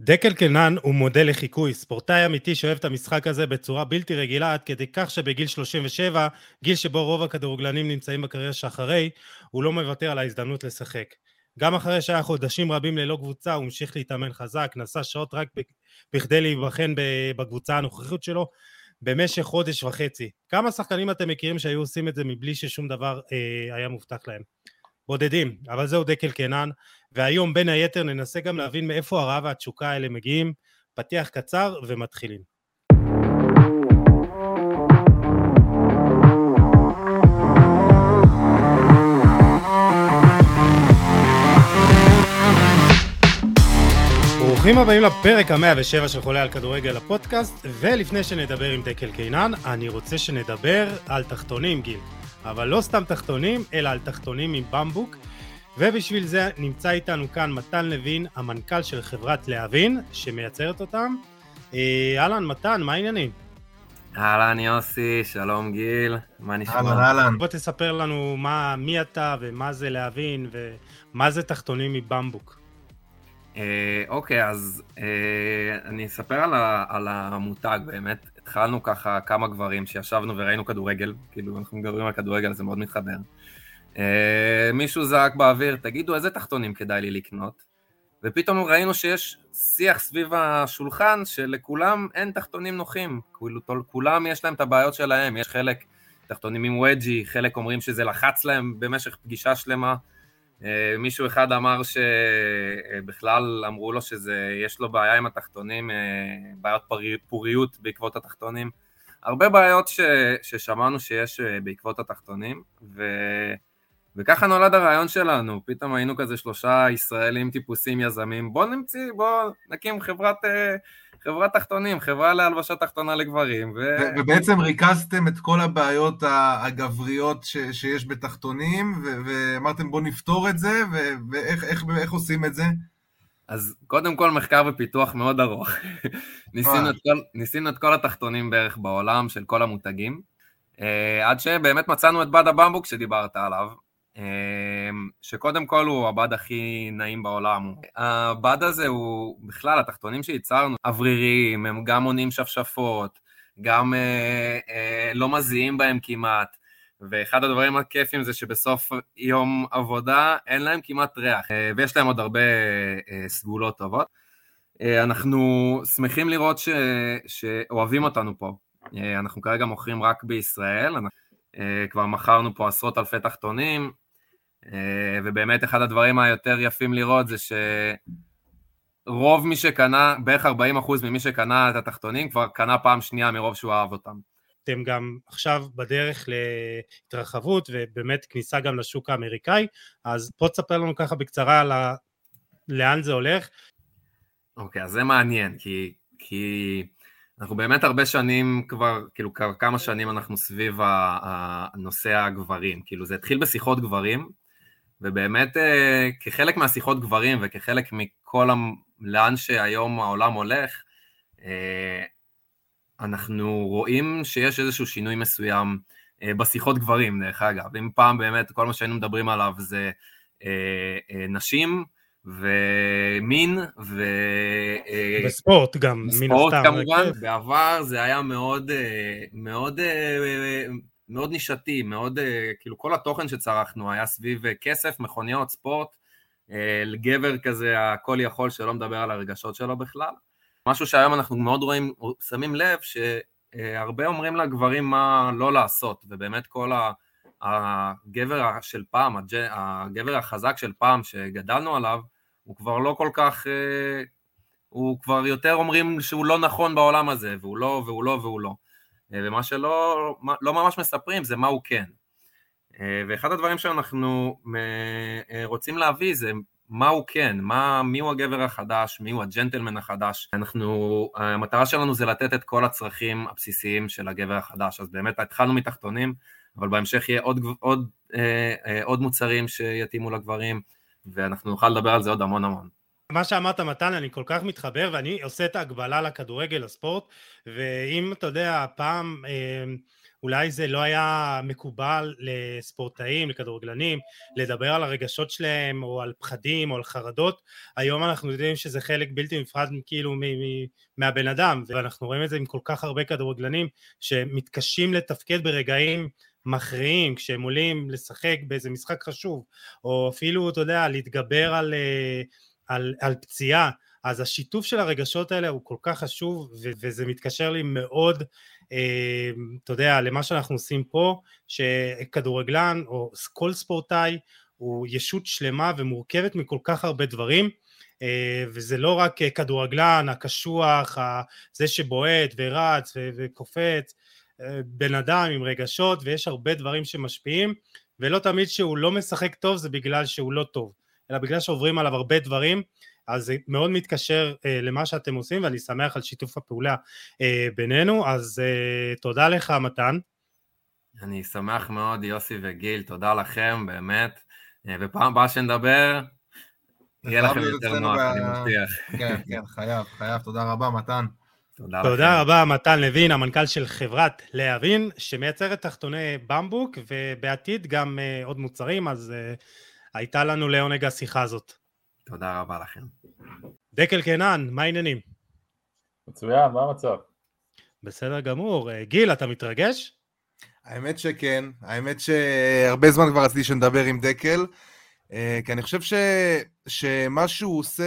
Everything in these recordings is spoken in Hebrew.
דקל קנן הוא מודל לחיקוי, ספורטאי אמיתי שאוהב את המשחק הזה בצורה בלתי רגילה עד כדי כך שבגיל 37, גיל שבו רוב הכדורגלנים נמצאים בקריירה שאחרי, הוא לא מוותר על ההזדמנות לשחק. גם אחרי שהיה חודשים רבים ללא קבוצה, הוא המשיך להתאמן חזק, נסע שעות רק בכדי להיבחן בקבוצה הנוכחית שלו במשך חודש וחצי. כמה שחקנים אתם מכירים שהיו עושים את זה מבלי ששום דבר אה, היה מובטח להם? בודדים, אבל זהו דקל קנן, והיום בין היתר ננסה גם להבין מאיפה הרעב והתשוקה האלה מגיעים, פתיח קצר ומתחילים. ברוכים הבאים לפרק המאה ושבע של חולה על כדורגל הפודקאסט, ולפני שנדבר עם דקל קינן, אני רוצה שנדבר על תחתונים גיל. אבל לא סתם תחתונים, אלא על תחתונים עם במבוק. ובשביל זה נמצא איתנו כאן מתן לוין, המנכ"ל של חברת להבין, שמייצרת אותם. אה, אהלן, מתן, מה העניינים? אהלן יוסי, שלום גיל, מה נשמע? אהלן, אהלן. בוא תספר לנו מה, מי אתה ומה זה להבין ומה זה תחתונים מבמבוק. אה, אוקיי, אז אה, אני אספר על, ה, על המותג באמת. התחלנו ככה כמה גברים שישבנו וראינו כדורגל, כאילו אנחנו מדברים על כדורגל, זה מאוד מתחבר. אה, מישהו זעק באוויר, תגידו איזה תחתונים כדאי לי לקנות? ופתאום ראינו שיש שיח סביב השולחן שלכולם אין תחתונים נוחים, כאילו כולם יש להם את הבעיות שלהם, יש חלק תחתונים עם וג'י, חלק אומרים שזה לחץ להם במשך פגישה שלמה, מישהו אחד אמר שבכלל אמרו לו שיש לו בעיה עם התחתונים, אה, בעיות פוריות בעקבות התחתונים, הרבה בעיות ש, ששמענו שיש אה, בעקבות התחתונים, ו, וככה נולד הרעיון שלנו, פתאום היינו כזה שלושה ישראלים טיפוסים יזמים, בוא נמציא, בוא נקים חברת חברת תחתונים, חברה להלבשה תחתונה לגברים. ו... ובעצם ריכזתם את כל הבעיות הגבריות ש- שיש בתחתונים, ו- ואמרתם בואו נפתור את זה, ו- ואיך איך, איך עושים את זה? אז קודם כל מחקר ופיתוח מאוד ארוך. ניסינו, את כל, ניסינו את כל התחתונים בערך בעולם של כל המותגים, אה, עד שבאמת מצאנו את בד הבמבוק שדיברת עליו, שקודם כל הוא הבד הכי נעים בעולם. הבד הזה הוא בכלל, התחתונים שייצרנו, אווריריים, הם גם עונים שפשפות, גם אה, אה, לא מזיעים בהם כמעט, ואחד הדברים הכיפים זה שבסוף יום עבודה אין להם כמעט ריח, אה, ויש להם עוד הרבה אה, סגולות טובות. אה, אנחנו שמחים לראות ש, שאוהבים אותנו פה. אה, אנחנו כרגע מוכרים רק בישראל, אנחנו, אה, כבר מכרנו פה עשרות אלפי תחתונים, ובאמת אחד הדברים היותר יפים לראות זה שרוב מי שקנה, בערך 40% ממי שקנה את התחתונים כבר קנה פעם שנייה מרוב שהוא אהב אותם. אתם גם עכשיו בדרך להתרחבות ובאמת כניסה גם לשוק האמריקאי, אז פה תספר לנו ככה בקצרה על ה... לאן זה הולך. אוקיי, okay, אז זה מעניין, כי, כי אנחנו באמת הרבה שנים כבר, כאילו כמה שנים אנחנו סביב הנושא הגברים, כאילו זה התחיל בשיחות גברים, ובאמת אה, כחלק מהשיחות גברים וכחלק מכל ה... לאן שהיום העולם הולך, אה, אנחנו רואים שיש איזשהו שינוי מסוים אה, בשיחות גברים, דרך אגב. אם פעם באמת כל מה שהיינו מדברים עליו זה נשים, ומין, ו... וספורט גם, מן הסתם. ספורט כמובן, בעבר זה היה מאוד, מאוד מאוד נישתי, מאוד, אה, כאילו כל התוכן שצרכנו היה סביב אה, כסף, מכוניות, ספורט, אה, לגבר כזה הכל יכול שלא מדבר על הרגשות שלו בכלל. משהו שהיום אנחנו מאוד רואים, שמים לב שהרבה אומרים לגברים מה לא לעשות, ובאמת כל הגבר של פעם, הגבר החזק של פעם שגדלנו עליו, הוא כבר לא כל כך, הוא כבר יותר אומרים שהוא לא נכון בעולם הזה, והוא לא, והוא לא, והוא לא. אה, ומה שלא לא ממש מספרים זה מה הוא כן. אה, ואחד הדברים שאנחנו אה, רוצים להביא זה מה הוא כן, מה, מי הוא הגבר החדש, מי הוא הג'נטלמן החדש. אנחנו, המטרה שלנו זה לתת את כל הצרכים הבסיסיים של הגבר החדש, אז באמת התחלנו מתחתונים, אבל בהמשך יהיה עוד, עוד, עוד מוצרים שיתאימו לגברים, ואנחנו נוכל לדבר על זה עוד המון המון. מה שאמרת מתן אני כל כך מתחבר ואני עושה את ההגבלה לכדורגל לספורט ואם אתה יודע פעם אה, אולי זה לא היה מקובל לספורטאים, לכדורגלנים, לדבר על הרגשות שלהם או על פחדים או על חרדות, היום אנחנו יודעים שזה חלק בלתי נפרד כאילו מהבן אדם, ואנחנו רואים את זה עם כל כך הרבה כדורגלנים שמתקשים לתפקד ברגעים מכריעים כשהם עולים לשחק באיזה משחק חשוב, או אפילו, אתה יודע, להתגבר על, אה, על, על פציעה, אז השיתוף של הרגשות האלה הוא כל כך חשוב, ו- וזה מתקשר לי מאוד, אה, אתה יודע, למה שאנחנו עושים פה, שכדורגלן או כל ספורטאי הוא ישות שלמה ומורכבת מכל כך הרבה דברים, אה, וזה לא רק כדורגלן הקשוח, זה שבועט ורץ וקופץ, בן אדם עם רגשות ויש הרבה דברים שמשפיעים ולא תמיד שהוא לא משחק טוב זה בגלל שהוא לא טוב אלא בגלל שעוברים עליו הרבה דברים אז זה מאוד מתקשר אה, למה שאתם עושים ואני שמח על שיתוף הפעולה אה, בינינו. אז אה, תודה לך מתן. אני שמח מאוד יוסי וגיל תודה לכם באמת. אה, ופעם הבאה שנדבר יהיה לכם יותר נוח. אני מבטיח. כן כן חייב חייב. תודה רבה מתן. תודה, תודה רבה, מתן לוין, המנכ"ל של חברת להבין, שמייצרת תחתוני במבוק, ובעתיד גם uh, עוד מוצרים, אז uh, הייתה לנו לעונג השיחה הזאת. תודה רבה לכם. דקל קנן, מה העניינים? מצוין, מה המצב? בסדר גמור. Uh, גיל, אתה מתרגש? האמת שכן, האמת שהרבה זמן כבר רציתי שנדבר עם דקל. אה, כי אני חושב ש... שמה שהוא עושה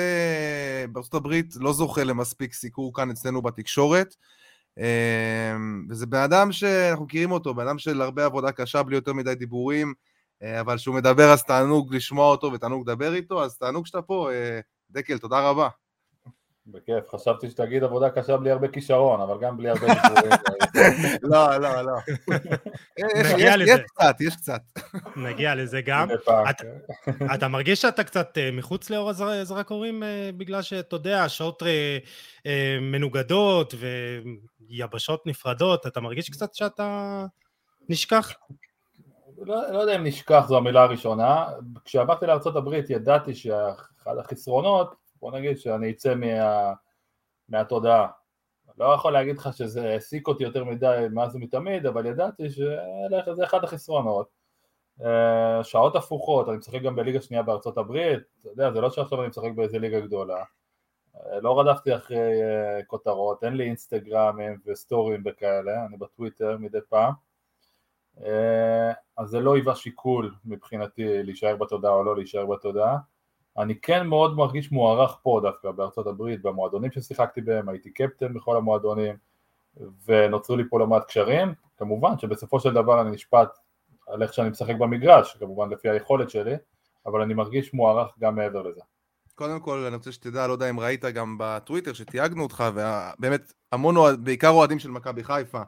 בארצות הברית לא זוכה למספיק סיקור כאן אצלנו בתקשורת. אה, וזה בן אדם שאנחנו מכירים אותו, בן אדם של הרבה עבודה קשה בלי יותר מדי דיבורים, אה, אבל כשהוא מדבר אז תענוג לשמוע אותו ותענוג לדבר איתו, אז תענוג שאתה פה. דקל, תודה רבה. בכיף, חשבתי שתגיד עבודה קשה בלי הרבה כישרון, אבל גם בלי הרבה דיבורים. לא, לא, לא. לזה. יש קצת, יש קצת. נגיע לזה גם. אתה מרגיש שאתה קצת אה, מחוץ לאור הזרקורים אה, בגלל שאתה יודע, השעות אה, מנוגדות ויבשות נפרדות, אתה מרגיש קצת שאתה נשכח? לא, לא יודע אם נשכח זו המילה הראשונה. כשעברתי לארה"ב ידעתי שאחד החסרונות בוא נגיד שאני אצא מה, מהתודעה. לא יכול להגיד לך שזה העסיק אותי יותר מדי מאז ומתמיד, אבל ידעתי שזה אחד החסרונות. אה, שעות הפוכות, אני משחק גם בליגה שנייה בארצות הברית, אתה יודע, זה לא שעכשיו אני משחק באיזה ליגה גדולה. אה, לא רדפתי אחרי אה, כותרות, אין לי אינסטגרמים וסטורים וכאלה, אני בטוויטר מדי פעם. אז זה לא היווה שיקול מבחינתי להישאר בתודעה או לא להישאר בתודעה. אני כן מאוד מרגיש מוערך פה דווקא בארצות הברית, במועדונים ששיחקתי בהם, הייתי קפטן בכל המועדונים ונוצרו לי פה לא מעט קשרים, כמובן שבסופו של דבר אני נשפט על איך שאני משחק במגרש, כמובן לפי היכולת שלי, אבל אני מרגיש מוערך גם מעבר לזה. קודם כל אני רוצה שתדע, לא יודע אם ראית גם בטוויטר שתייגנו אותך, ובאמת המון בעיקר אוהדים של מכבי חיפה.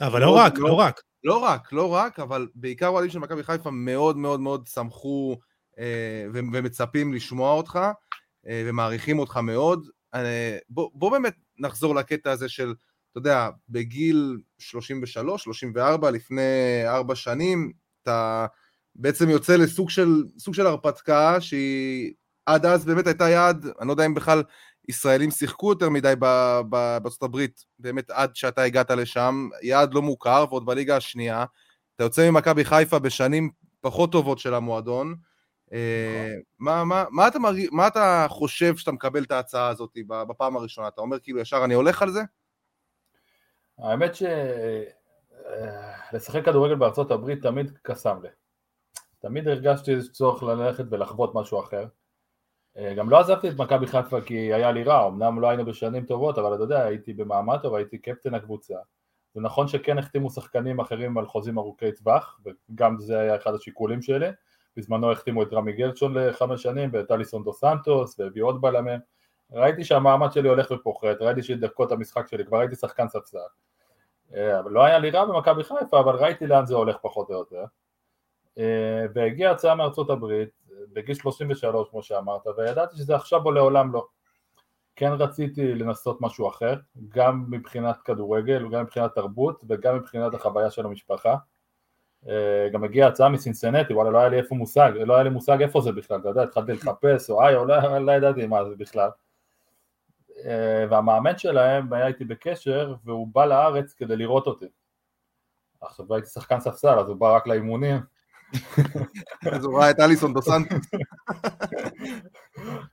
אבל לא רק, לא, לא רק. לא רק, לא רק, אבל בעיקר אוהדים של מכבי חיפה מאוד מאוד מאוד שמחו אה, ומצפים לשמוע אותך אה, ומעריכים אותך מאוד. אה, בוא, בוא באמת נחזור לקטע הזה של, אתה יודע, בגיל 33, 34, לפני ארבע שנים, אתה בעצם יוצא לסוג של, של הרפתקה שהיא עד אז באמת הייתה יעד, אני לא יודע אם בכלל ישראלים שיחקו יותר מדי בארצות הברית, באמת עד שאתה הגעת לשם, יעד לא מוכר ועוד בליגה השנייה, אתה יוצא ממכבי חיפה בשנים פחות טובות של המועדון, אה, מה, אתה חושב שאתה מקבל את ההצעה הזאת בפעם הראשונה? אתה אומר כאילו ישר אני הולך על זה? האמת שלשחק אה, כדורגל בארצות הברית תמיד קסם לי. תמיד הרגשתי איזה צורך ללכת ולחוות משהו אחר. אה, גם לא עזבתי את מכבי חיפה כי היה לי רע, אמנם לא היינו בשנים טובות, אבל אתה יודע, הייתי במעמד טוב, הייתי קפטן הקבוצה. זה נכון שכן החתימו שחקנים אחרים על חוזים ארוכי טווח, וגם זה היה אחד השיקולים שלי. בזמנו החתימו את רמי גרצ'ון לחמש שנים ואת אליסון דו סנטוס והביאו עוד בלמים ראיתי שהמעמד שלי הולך ופוחת, ראיתי שדקות המשחק שלי, כבר הייתי שחקן ספסל אה, אבל לא היה לי רע במכבי חיפה, אבל ראיתי לאן זה הולך פחות או יותר אה, והגיעה הצעה מארצות הברית בגיל 33 כמו שאמרת וידעתי שזה עכשיו או לעולם לא כן רציתי לנסות משהו אחר, גם מבחינת כדורגל וגם מבחינת תרבות וגם מבחינת החוויה של המשפחה אה, גם הגיעה הצעה מסינסנטי, וואלה לא היה לי איפה מושג, לא היה לי מושג איפה זה בכלל, אתה יודע, התחלתי לחפש, או איי, או לא, לא ידעתי מה זה בכלל. אה, והמאמן שלהם היה איתי בקשר, והוא בא לארץ כדי לראות אותי. עכשיו הייתי שחקן ספסל, אז הוא בא רק לאימונים. אז הוא ראה את אליסון דו סנטוס.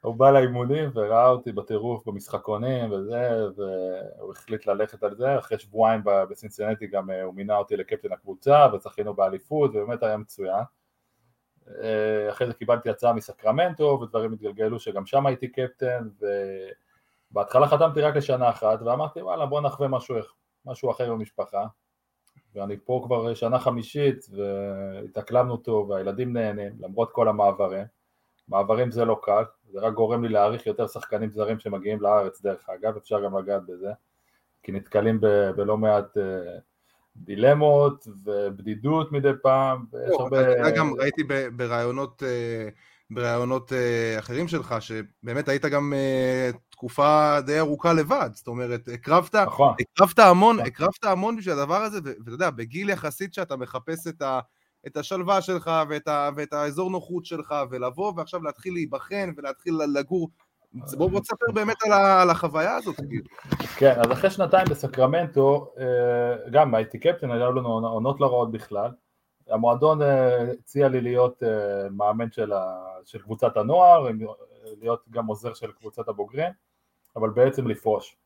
הוא בא לאימונים וראה אותי בטירוף במשחקונים וזה, והוא החליט ללכת על זה, אחרי שבועיים בסינסינטי גם אה, הוא מינה אותי לקפטן הקבוצה וזכינו באליפות, ובאמת היה מצוין. אה, אחרי זה קיבלתי הצעה מסקרמנטו ודברים התגלגלו שגם שם הייתי קפטן ובהתחלה חתמתי רק לשנה אחת ואמרתי וואלה בוא נחווה משהו, משהו אחר במשפחה ואני פה כבר שנה חמישית והתאקלמנו טוב והילדים נהנים למרות כל המעברים. מעברים זה לא קל, זה רק גורם לי להעריך יותר שחקנים זרים שמגיעים לארץ דרך אגב, אפשר גם לגעת בזה כי נתקלים ב- בלא מעט uh, דילמות ובדידות מדי פעם ויש לא, הרבה... אתה גם ראיתי ב- ברעיונות, אה, אחרים שלך, שבאמת היית גם אה, תקופה די ארוכה לבד, זאת אומרת, הקרבת, נכון, הקרבת המון, נכון. הקרבת המון בשביל הדבר הזה, ואתה יודע, בגיל יחסית שאתה מחפש את, ה, את השלווה שלך ואת, ה, ואת האזור נוחות שלך, ולבוא ועכשיו להתחיל להיבחן ולהתחיל לגור, בוא בוא תספר באמת על, ה, על החוויה הזאת, כאילו. כן, אז אחרי שנתיים בסקרמנטו, אה, גם הייתי קפטן, היו לנו עונות לא רעות בכלל. המועדון אה, הציע לי להיות אה, מאמן של, ה, של קבוצת הנוער, להיות גם עוזר של קבוצת הבוגרים, אבל בעצם לפרוש.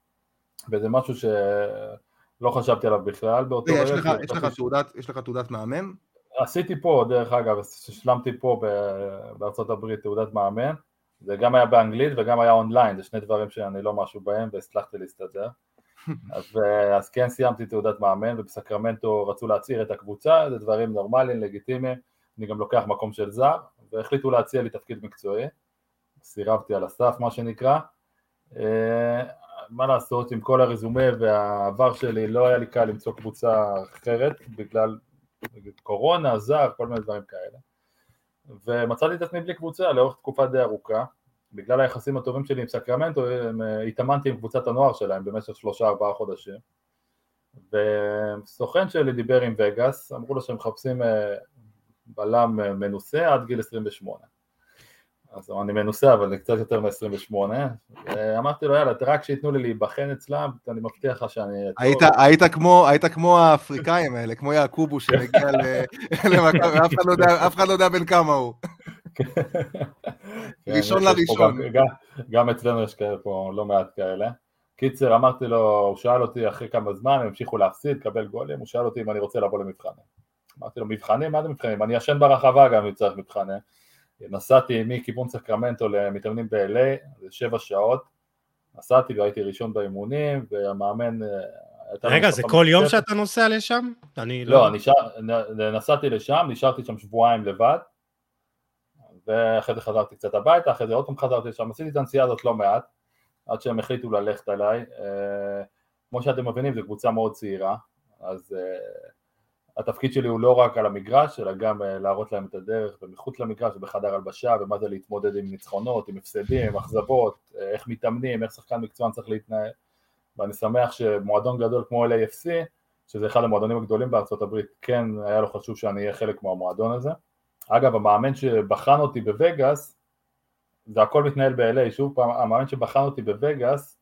וזה משהו שלא חשבתי עליו בכלל באותו רגע, יש לך, יש לך תעודת, יש לך תעודת מאמן? עשיתי פה, דרך אגב, השלמתי פה בארצות הברית תעודת מאמן, זה גם היה באנגלית וגם היה אונליין, זה שני דברים שאני לא משהו בהם והצלחתי להסתדר. אז, אה, אז כן סיימתי תעודת מאמן ובסקרמנטו רצו להצעיר את הקבוצה, זה דברים נורמליים, לגיטימיים, אני גם לוקח מקום של זר, והחליטו להציע לי תפקיד מקצועי, סירבתי על הסף מה שנקרא, אה, מה לעשות, עם כל הרזומה והעבר שלי לא היה לי קל למצוא קבוצה אחרת בגלל קורונה, זר, כל מיני דברים כאלה. ומצאתי את עצמי בלי קבוצה לאורך תקופה די ארוכה. בגלל היחסים הטובים שלי עם סקרמנטו, אה, התאמנתי עם קבוצת הנוער שלהם במשך שלושה ארבעה חודשים. וסוכן שלי דיבר עם וגאס, אמרו לו שהם מחפשים אה, בלם אה, מנוסה עד גיל 28. אז אני מנוסה אבל אני קצת יותר מ-28, אמרתי לו יאללה רק שייתנו לי להיבחן אצלם, אני מבטיח לך שאני... אהיה טוב." היית, היית, כמו, היית כמו האפריקאים האלה, כמו יעקובו שמגיע למכבי, אף אחד לא יודע- אף אחד לא יודע בן כמה הוא. כן, ראשון לראשון. גם, אצלנו יש כאלה פה לא מעט כאלה. קיצר, אמרתי לו, הוא שאל אותי אחרי כמה זמן, הם המשיכו להפסיד, לקבל גולים, הוא שאל אותי אם אני רוצה לבוא למבחנים. אמרתי לו, מבחנים? מה זה מבחנים? אני ישן ברחבה גם אם צריך מבחנים. נסעתי מכיוון סקרמנטו למתאמנים ב-LA, זה שבע שעות. נסעתי והייתי ראשון באימונים, והמאמן... אה, רגע, זה כל יום. שאתה נוסע לשם? אני לא, נ- נסעתי לשם, נשארתי שם שבועיים לבד, ואחרי זה חזרתי קצת הביתה, אחרי זה עוד פעם חזרתי לשם, עשיתי את הנסיעה הזאת לא מעט, עד שהם החליטו ללכת עליי. אה, כמו שאתם מבינים, זו קבוצה מאוד צעירה, אז אה, התפקיד שלי הוא לא רק על המגרש, אלא גם אה, להראות להם את הדרך, ומחוץ למגרש, ובחדר הלבשה, ומה זה להתמודד עם ניצחונות, עם הפסדים, עם אכזבות, איך מתאמנים, איך שחקן מקצוען צריך להתנהל. ואני שמח שמועדון גדול כמו LAFC, שזה אחד המועדונים הגדולים בארצות הברית, כן היה לו חשוב שאני אהיה חלק מהמועדון הזה. אגב, המאמן שבחן אותי בווגאס, זה הכל מתנהל ב-LA, שוב פעם, המאמן שבחן אותי בווגאס,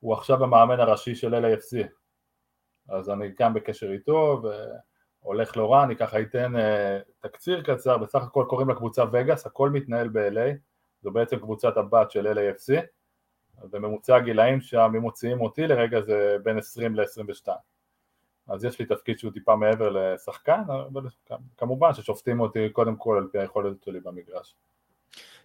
הוא עכשיו המאמן הראשי של LAFC. אז אני גם בקשר איתו, והולך לא רע, אני ככה אתן uh, תקציר קצר, בסך הכל קוראים לקבוצה וגאס, הכל מתנהל ב-LA, זו בעצם קבוצת הבת של LAFC, וממוצע הגילאים שם, אם מוציאים אותי לרגע זה בין 20 ל-22. אז יש לי תפקיד שהוא טיפה מעבר לשחקן, אבל כמובן ששופטים אותי קודם כל על פי היכולת שלי במגרש.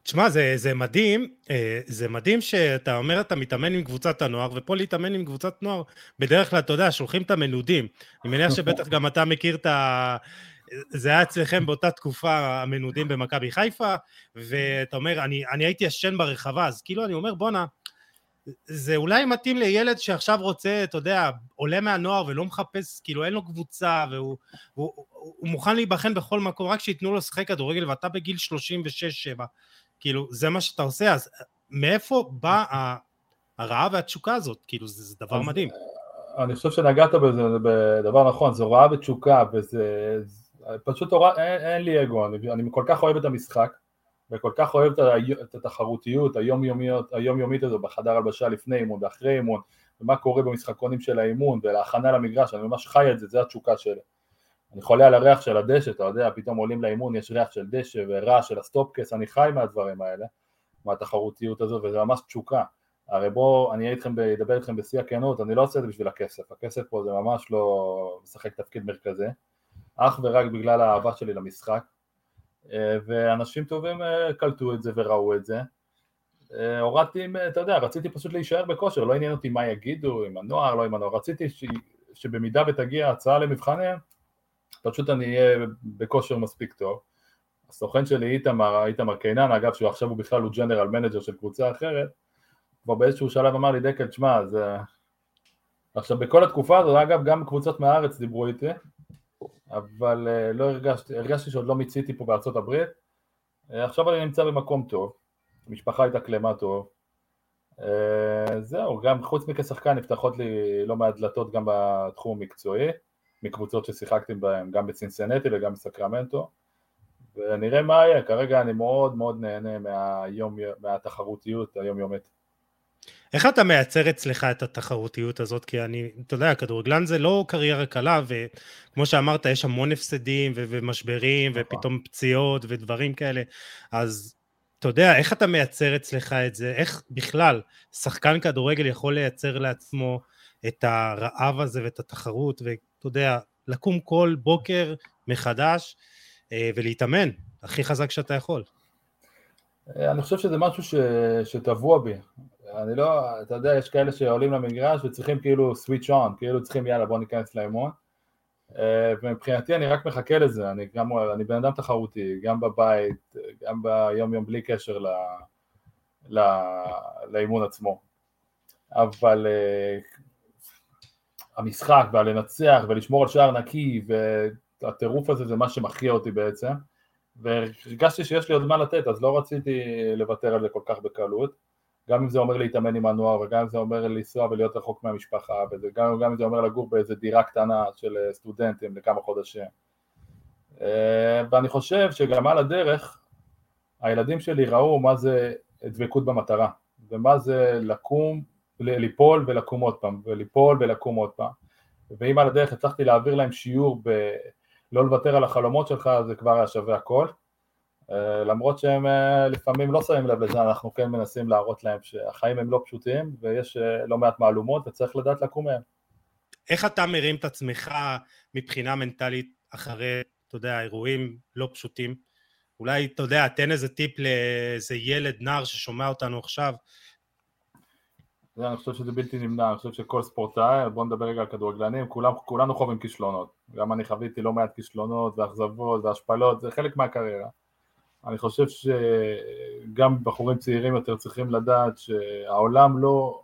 תשמע, זה, זה מדהים, אה, זה מדהים שאתה אומר אתה מתאמן עם קבוצת הנוער, ופה להתאמן עם קבוצת נוער, בדרך כלל, אתה יודע, שולחים את המנודים. אני מניח שבטח גם אתה מכיר את ה... זה היה אצלכם באותה תקופה המנודים במכבי חיפה, ואתה אומר, אני, אני הייתי ישן ברחבה, אז כאילו אני אומר, בואנה, זה אולי מתאים לילד שעכשיו רוצה, אתה יודע, עולה מהנוער ולא מחפש, כאילו אין לו קבוצה, והוא הוא, הוא, הוא מוכן להיבחן בכל מקום, רק שייתנו לו לשחק כדורגל, ואתה בגיל 36-7, כאילו, זה מה שאתה עושה, אז מאיפה באה הרעה והתשוקה הזאת? כאילו, זה, זה דבר אז, מדהים. אני חושב שנגעת בזה בדבר נכון, זו הוראה ותשוקה, וזה פשוט הוראה, אין, אין לי אגו, אני, אני כל כך אוהב את המשחק, וכל כך אוהב את, התחרותיות היומיומית, היומיומית הזו בחדר הלבשה לפני אימון ואחרי אימון, ומה קורה במשחקונים של האימון, ולהכנה למגרש, אני ממש חי את זה, זה התשוקה שלי. אני חולה על הריח של הדשא, אתה יודע, פתאום עולים לאימון, יש ריח של דשא ורעש של הסטופקס, אני חי מהדברים האלה, מהתחרותיות הזו, וזה ממש תשוקה. הרי בואו, אני איתכם, אדבר איתכם בשיא הכנות, אני לא עושה את זה בשביל הכסף, הכסף פה זה ממש לא משחק תפקיד מרכזי, אך ורק בגלל האהבה שלי למשחק, ואנשים טובים אה, קלטו את זה וראו את זה. אה, הורדתי, אתה יודע, רציתי פשוט להישאר בכושר, לא עניין אותי מה יגידו עם הנוער, לא עם הנוער, רציתי ש... שבמידה ותגיע הצעה למבחנים, פשוט אני אהיה בכושר מספיק טוב. הסוכן שלי איתמר, איתמר קינן, אגב שהוא עכשיו הוא בכלל הוא general manager של קבוצה אחרת, כבר באיזשהו שלב אמר לי דקל, תשמע, זה... עכשיו בכל התקופה הזאת, אגב גם קבוצות מהארץ דיברו איתי, אבל uh, לא הרגשתי, הרגשתי שעוד לא מיציתי פה בארצות הברית, uh, עכשיו אני נמצא במקום טוב, המשפחה התאקלמה טוב, uh, זהו, גם חוץ מכשחקן נפתחות לי לא מעט דלתות גם בתחום המקצועי, מקבוצות ששיחקתי בהן, גם בצינסנטי וגם בסקרמנטו, ונראה מה יהיה, כרגע אני מאוד מאוד נהנה מהיום, מהתחרותיות היומיומית. איך אתה מייצר אצלך את התחרותיות הזאת? כי אני, אתה יודע, כדורגלן זה לא קריירה קלה, וכמו שאמרת, יש המון הפסדים ו- ומשברים, נכון. ופתאום פציעות ודברים כאלה, אז אתה יודע, איך אתה מייצר אצלך את זה? איך בכלל שחקן כדורגל יכול לייצר לעצמו את הרעב הזה ואת התחרות, ואתה יודע, לקום כל בוקר מחדש אה, ולהתאמן הכי חזק שאתה יכול? אה, אני חושב שזה משהו ש... שטבוע בי. אני לא, אתה יודע, יש כאלה שעולים למגרש וצריכים כאילו סוויץ' און, כאילו צריכים יאללה בוא ניכנס לאמון. אה, ומבחינתי אני רק מחכה לזה, אני גם, אני בן אדם תחרותי, גם בבית, גם ביום יום בלי קשר ל, לאימון עצמו. אבל uh, המשחק והלנצח ולשמור על שער נקי והטירוף הזה זה מה שמכריע אותי בעצם. והרגשתי שיש לי עוד מה לתת, אז לא רציתי לוותר על זה כל כך בקלות. גם אם זה אומר להתאמן עם הנוער, וגם אם זה אומר לנסוע ולהיות רחוק מהמשפחה, וגם אם זה אומר לגור באיזה דירה קטנה של אה, סטודנטים לכמה חודשים. אה, ואני חושב שגם על הדרך, הילדים שלי ראו מה זה דבקות במטרה, ומה זה לקום, ליפול ולקום עוד פעם, וליפול ולקום עוד פעם. ואם על הדרך הצלחתי להעביר להם שיעור בלא לוותר על החלומות שלך, זה כבר היה שווה הכל. אה, למרות שהם אה, לפעמים לא שמים לב לזה, אנחנו כן מנסים להראות להם שהחיים הם לא פשוטים ויש אה, לא מעט מהלומות וצריך לדעת לקום מהם. איך אתה מרים את עצמך מבחינה מנטלית אחרי, אתה יודע, אירועים לא פשוטים? אולי, אתה יודע, תן איזה טיפ לאיזה ילד, נער ששומע אותנו עכשיו. אני חושב שזה בלתי נמנע, אני חושב שכל ספורטאי, בוא נדבר רגע על כדורגלנים, כולם, כולנו חווים כישלונות. גם אני חוויתי לא מעט כישלונות ואכזבות והשפלות, זה חלק מהקריירה. אני חושב שגם בחורים צעירים יותר צריכים לדעת שהעולם לא,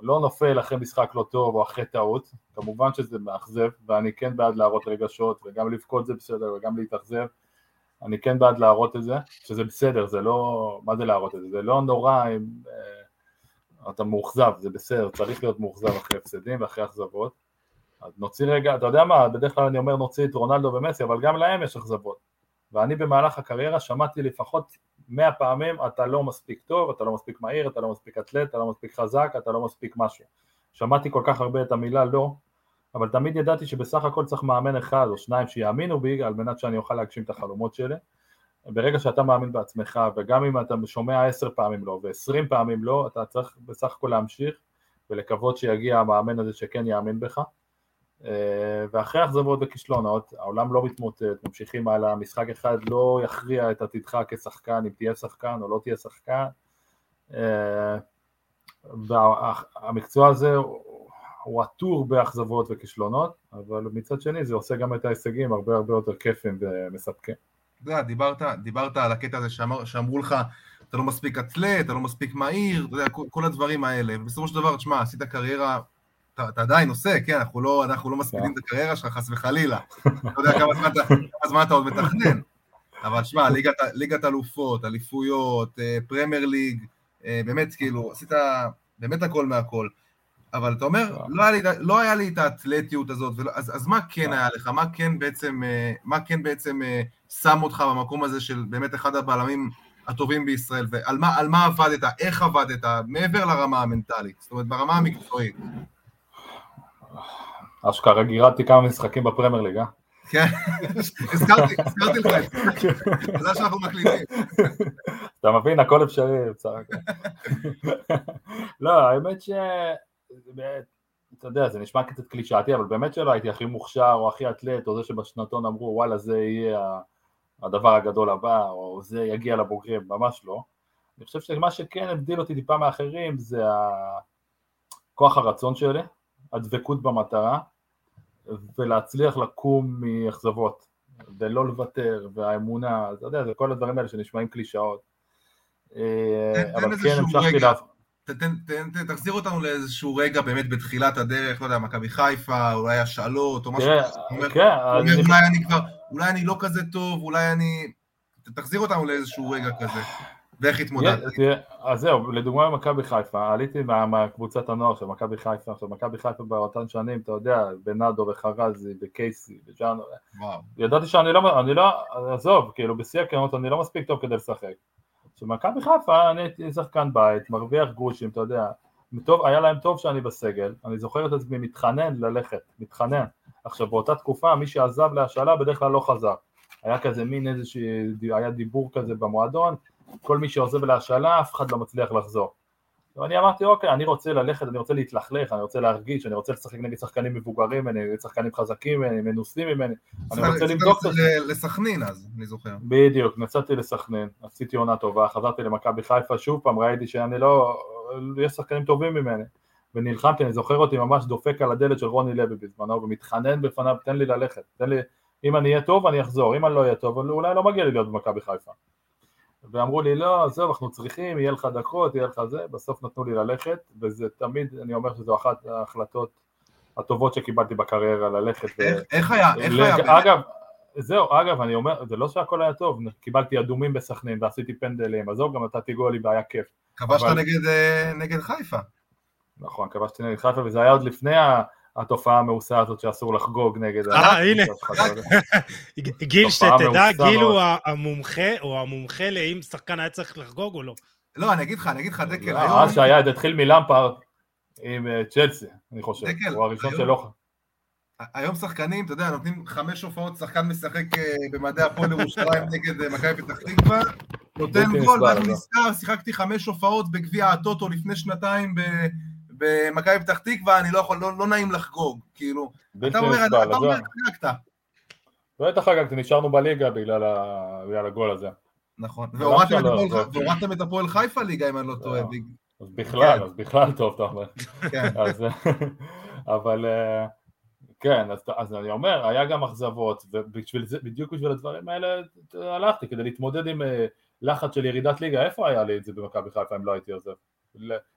לא נופל אחרי משחק לא טוב או אחרי טעות, כמובן שזה מאכזב ואני כן בעד להראות רגשות וגם לבכות זה בסדר וגם להתאכזב, אני כן בעד להראות את זה, שזה בסדר, זה לא, מה זה להראות את זה? זה לא נורא אם אה, אתה מאוכזב, זה בסדר, צריך להיות מאוכזב אחרי הפסדים ואחרי אכזבות, אז נוציא רגע, אתה יודע מה, בדרך כלל אני אומר נוציא את רונלדו ומסי, אבל גם להם יש אכזבות ואני במהלך הקריירה שמעתי לפחות מאה פעמים אתה לא מספיק טוב, אתה לא מספיק מהיר, אתה לא מספיק אתלט, אתה לא מספיק חזק, אתה לא מספיק משהו. שמעתי כל כך הרבה את המילה לא, אבל תמיד ידעתי שבסך הכל צריך מאמן אחד או שניים שיאמינו בי על מנת שאני אוכל להגשים את החלומות שלי. ברגע שאתה מאמין בעצמך וגם אם אתה שומע עשר פעמים לא ועשרים פעמים לא, אתה צריך בסך הכל להמשיך ולקוות שיגיע המאמן הזה שכן יאמין בך. אה, ואחרי אכזבות וכישלונות, העולם לא מתמוטט, ממשיכים הלאה, משחק אחד לא יכריע את עתידך כשחקן, אם תהיה שחקן או לא תהיה שחקן. אה, והמקצוע הזה הוא עטור באכזבות וכישלונות, אבל מצד שני זה עושה גם את ההישגים הרבה הרבה יותר כיפים ומספקים. אתה יודע, דיברת, דיברת על הקטע הזה שאמר, שאמרו לך, אתה לא מספיק אתלט, אתה לא מספיק מהיר, אתה יודע, כל, כל הדברים האלה, ובסופו של דבר, תשמע, עשית קריירה אתה, אתה עדיין עושה, כן, אנחנו לא, אנחנו לא מספידים את הקריירה שלך, חס וחלילה. אתה יודע כמה זמן אתה, כמה זמן אתה עוד מתכנן. אבל שמע, ליגת, ליגת אלופות, אליפויות, אה, פרמייר ליג, אה, באמת, כאילו, עשית באמת הכל מהכל. אבל אתה אומר, לא היה לי, לא היה לי את האתלטיות הזאת, ולא, אז, אז מה כן היה לך? מה כן בעצם, אה, מה כן בעצם שם אותך במקום הזה של באמת אחד הבלמים הטובים בישראל, ועל מה, מה עבדת, איך עבדת, מעבר לרמה המנטלית, זאת אומרת, ברמה המקצועית. אשכרה גירדתי כמה משחקים בפרמייר ליג, אה? כן, הזכרתי הזכרתי לך את זה, בגלל שאנחנו מקליטים. אתה מבין, הכל אפשרי, הכל. לא, האמת ש... אתה יודע, זה נשמע קצת קלישאתי, אבל באמת שלא הייתי הכי מוכשר או הכי אתלט, או זה שבשנתון אמרו, וואלה, זה יהיה הדבר הגדול הבא, או זה יגיע לבוגרים, ממש לא. אני חושב שמה שכן הבדיל אותי טיפה מאחרים זה כוח הרצון שלי, הדבקות במטרה, ולהצליח לקום מאכזבות, ולא לוותר, והאמונה, אתה יודע, זה כל הדברים האלה שנשמעים קלישאות. אה, אבל כן המשכתי. לה... תן- תן- תן- תחזיר אותנו לאיזשהו רגע באמת בתחילת הדרך, לא יודע, מכבי חיפה, אולי השאלות, או משהו כן, כזה. כן, אני- אולי אני כבר, אולי אני לא כזה טוב, אולי אני... תחזיר אותנו לאיזשהו רגע כזה. ואיך התמודדת. כן, אז זהו, לדוגמה במכבי חיפה, עליתי מה- מהקבוצת הנוער של מכבי חיפה, עכשיו מכבי חיפה באותן שנים, אתה יודע, בנאדו וחרזי וקייסי וג'אנו. ידעתי שאני לא, אני לא, עזוב, כאילו בשיא הכנות אני לא מספיק טוב כדי לשחק. במכבי חיפה אני הייתי שחקן בית, מרוויח גרושים, אתה יודע, טוב, היה להם טוב שאני בסגל, אני זוכר את עצמי מתחנן ללכת, מתחנן. עכשיו באותה תקופה מי שעזב להשאלה בדרך כלל לא חזר. היה כזה מין איזשהו, היה דיבור כזה במועדון, כל מי שעוזב להשאלה אף אחד לא מצליח לחזור. ואני אמרתי אוקיי, אני רוצה ללכת, אני רוצה להתלכלך, אני רוצה להרגיש, אני רוצה לשחק נגד שחקנים מבוגרים ממני, שחקנים חזקים ממני, מנוסים ממני, אני רוצה לבדוק את זה. לסכנין אז, אני זוכר. בדיוק, נסעתי לסכנין, עשיתי עונה טובה, חזרתי למכבי חיפה, שוב פעם ראיתי שאני לא, יש שחקנים טובים ממני, ונלחמתי, אני זוכר אותי ממש דופק על הדלת של רוני לוי בזמנו, ומתחנן בפניו, תן לי ללכת, תן לי, אם אני אהיה טוב אני אחזור, אם אני לא אהיה טוב, אולי לא מגיע לי להיות במכבי חיפה. ואמרו לי, לא, עזוב, אנחנו צריכים, יהיה לך דקות, יהיה לך זה, בסוף נתנו לי ללכת, וזה תמיד, אני אומר שזו אחת ההחלטות הטובות שקיבלתי בקריירה, ללכת ו... איך- איך היה? איך לג- היה? אגב, זהו, אגב, אני אומר, זה לא שהכל היה טוב, קיבלתי אדומים בסכנין ועשיתי פנדלים, עזוב, גם נתתי גולים והיה כיף. כבשת אבל- נגד, אה, נגד חיפה. נכון, כבשתי נגד חיפה, וזה היה עוד לפני ה- התופעה המאוסה הזאת שאסור לחגוג נגד... אה, הנה. גיל, שתדע, גיל הוא המומחה, או המומחה לאם שחקן היה צריך לחגוג או לא. לא, אני אגיד לך, אני אגיד לך, דקל, לא, היום... אז שהיה, זה התחיל מלמפרד עם אה, צ'לסי, אני חושב. דקל, הוא הראשון שלא... היום שחקנים, אתה יודע, נותנים חמש הופעות, שחקן משחק אה, במדעי הפועל ירושלים נגד אה, מכבי פתח תקווה, נותן גול, ואז הוא לא. נזכר, שיחקתי חמש הופעות בגביע הטוטו לפני שנתיים ב- במכבי פתח תקווה, אני לא יכול, לא לא נעים לחגוג, כאילו, אתה אומר, אתה אומר. חגגת. בטח חגגתי, נשארנו בליגה בגלל ה- בגלל הגול הזה. נכון, לא והורדתם את הפועל- חיפה ליגה, אם אני לא טועה. לא. בג- אז בכלל, כן. אז בכלל טוב, אתה אומר. כן. אבל אה, כן, אז, אז אני אומר, היה גם אכזבות, ובשביל זה, בדיוק בשביל הדברים האלה הלכתי, כדי להתמודד עם אה, לחץ של ירידת ליגה, איפה היה לי את זה במכבי חיפה אם לא הייתי עוזב?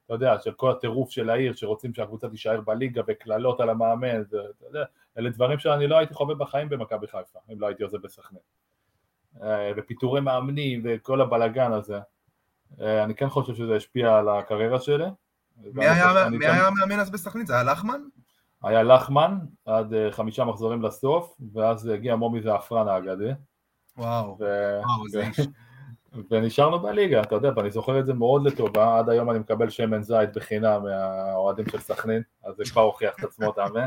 אתה יודע, של כל הטירוף של העיר, שרוצים שהקבוצה תישאר בליגה וקללות על המאמן, זה, אתה יודע, אלה דברים שאני לא הייתי חווה בחיים במכבי חיפה, אם לא הייתי עוזב בסכנין. אה, ופיטורי מאמנים וכל הבלגן הזה. אה, אני כן חושב שזה השפיע על הקריירה שלי. מי היה כן- המאמן אז בסכנין? זה היה לחמן? היה לחמן עד אה, חמישה מחזורים לסוף, ואז הגיע מומי זעפרן האגדי, וואו, ו... וואו, ו- איש. ונשארנו בליגה, אתה יודע, ואני זוכר את זה מאוד לטובה, עד היום אני מקבל שמן זית בחינם מהאוהדים של סכנין, אז זה כבר הוכיח את עצמו, תאמן.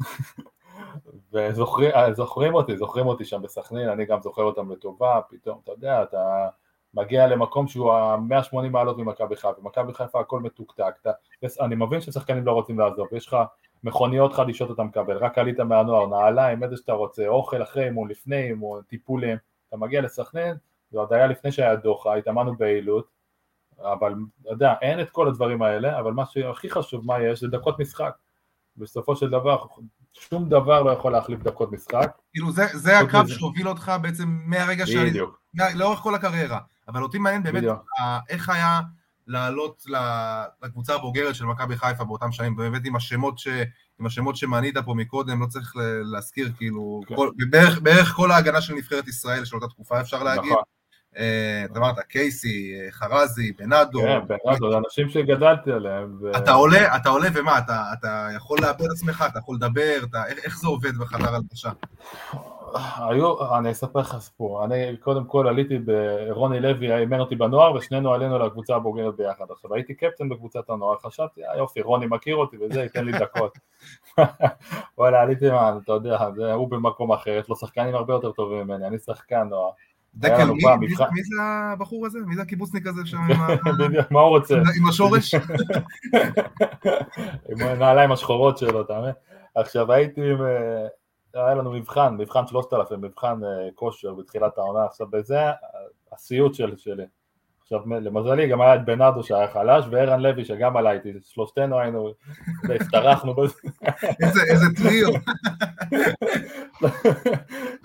וזוכרים אה, אותי, זוכרים אותי שם בסכנין, אני גם זוכר אותם לטובה, פתאום, אתה יודע, אתה מגיע למקום שהוא ה-180 מעלות ממכבי חיפה, מכבי חיפה הכל מתוקתק, אתה, אני מבין ששחקנים לא רוצים לעזוב, יש לך מכוניות חדישות אתה מקבל, רק עלית מהנוער, נעליים, איזה שאתה רוצה, אוכל אחרי אימון, לפני אימון, טיפולים, אתה מגיע לסכנין, זה עוד היה לפני שהיה דוחה, התאמנו ביעילות, אבל אתה יודע, אין את כל הדברים האלה, אבל מה שהכי חשוב, מה יש, זה דקות משחק. בסופו של דבר, שום דבר לא יכול להחליף דקות משחק. כאילו זה, זה הקו. שהוביל אותך בעצם מהרגע שאני, בדיוק. לאורך כל הקריירה. אבל אותי מעניין באמת. ה- איך היה לעלות לקבוצה הבוגרת של מכבי חיפה באותם שנים, באמת עם השמות, ש, עם השמות שמנית פה מקודם, לא צריך להזכיר, כאילו, כן. כל, בערך, בערך כל ההגנה של נבחרת ישראל של אותה תקופה אפשר להגיד. נכון, אמרת, קייסי, אה, חרזי, בנאדו. כן, באמת, זה אנשים שגדלתי עליהם. אתה עולה, אתה עולה ומה, אתה, אתה יכול לאבד עצמך, אתה יכול לדבר, אתה, איך, זה עובד בחדר הלבשה? היו, אני אספר לך סיפור, אני קודם כל עליתי ברוני לוי, אימן אותי בנוער ושנינו עלינו לקבוצה הבוגרת ביחד, עכשיו הייתי קפטן בקבוצת הנוער, חשבתי, אה יופי, רוני מכיר אותי וזה, ייתן לי דקות. וואלה, עליתי, אתה יודע, זה, הוא במקום אחר, יש לו שחקנים הרבה יותר טובים ממני, אני שחקן נוער. דקל, מי, זה הבחור הזה? מי זה הקיבוצניק הזה שם עם ה... מה הוא רוצה? עם השורש? עם הנעליים השחורות שלו, אתה מבין? עכשיו הייתי עם... היה לנו מבחן, מבחן 3000, מבחן כושר בתחילת העונה, עכשיו בזה הסיוט של, שלי. עכשיו למזלי גם היה את בנאדו שהיה חלש וערן לוי שגם עלה איתי, שלושתנו היינו, השתרכנו בזה. איזה טריו.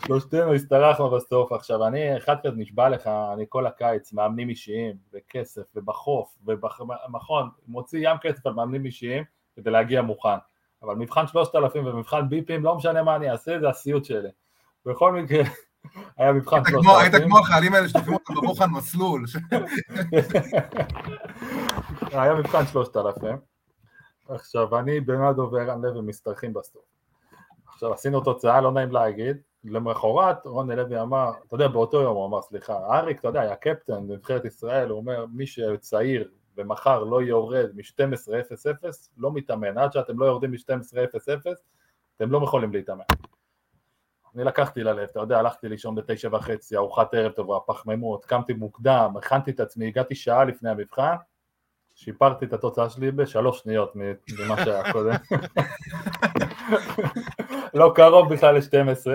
שלושתנו השתרכנו בסוף. עכשיו אני, אחד כזה נשבע לך, אני כל הקיץ מאמנים אישיים, בכסף ובחוף ובמכון, מוציא ים כסף על מאמנים אישיים כדי להגיע מוכן. אבל מבחן 3000 ומבחן ביפים, לא משנה מה אני אעשה, זה הסיוט שלי. בכל מקרה, היה מבחן 3000. היית כמו החיילים האלה שתופעים אותם בבוחן מסלול. היה מבחן 3000. עכשיו, אני, בנאדו וערן לוי משתרכים בסוף. עכשיו, עשינו תוצאה, לא נעים להגיד. למחרת, רוני לוי אמר, אתה יודע, באותו יום הוא אמר, סליחה, אריק, אתה יודע, היה קפטן בנבחרת ישראל, הוא אומר, מי שצעיר ומחר לא יורד מ-12.00, לא מתאמן. עד שאתם לא יורדים מ-12.00, אתם לא יכולים להתאמן. אני לקחתי ללב, אתה יודע, הלכתי לישון בתשע וחצי, ארוחת ערב טובה, פחמימות, קמתי מוקדם, הכנתי את עצמי, הגעתי שעה לפני המבחן, שיפרתי את התוצאה שלי בשלוש שניות ממה שהיה קודם. לא קרוב בכלל ל-12,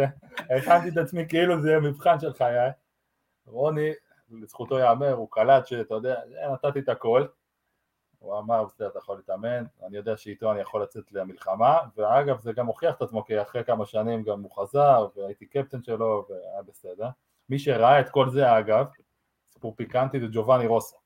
הכנתי את עצמי כאילו זה יהיה מבחן של חיי. רוני, לזכותו ייאמר, הוא קלט שאתה יודע, נתתי את הכל, הוא אמר, בסדר, אתה יכול להתאמן, אני יודע שאיתו אני יכול לצאת למלחמה, ואגב זה גם הוכיח את עצמו, כי אחרי כמה שנים גם הוא חזר, והייתי קפטן שלו, והיה בסדר. מי שראה את כל זה אגב, סיפור פיקנטי זה ג'ובאני רוסו.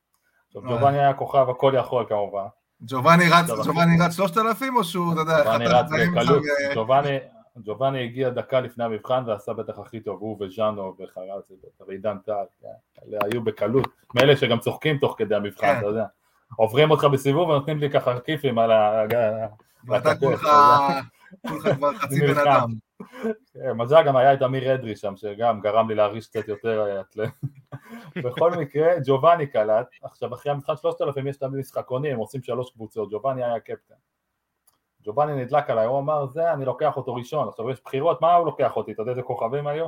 עכשיו ג'ובאני היה כוכב הכל יכול כמובן. ג'ובאני רץ, ג'ובאני רץ שלושת אלפים או שהוא, אתה יודע, ג'ובאני רץ בקלות, ג'ובאני, ג'ובאני הגיע דקה לפני המבחן ועשה בטח הכי טוב, הוא וז'אנו וחרזי ועידן טל, אלה היו בקלות, מאלה שגם צוחקים תוך כדי המבחן, אתה יודע. עוברים אותך בסיבוב ונותנים לי ככה כיפים על ה... ואתה כולך כבר חצי בן אדם. מזל גם היה את אמיר אדרי שם, שגם גרם לי להרגיש קצת יותר אתלט. בכל מקרה, ג'ובאני קלט, עכשיו אחרי המבחן 3000 יש תמיד משחקונים, עושים שלוש קבוצות, ג'ובאני היה קפטן. ג'ובאני נדלק עליי, הוא אמר, זה, אני לוקח אותו ראשון, עכשיו יש בחירות, מה הוא לוקח אותי, אתה יודע איזה כוכבים היו?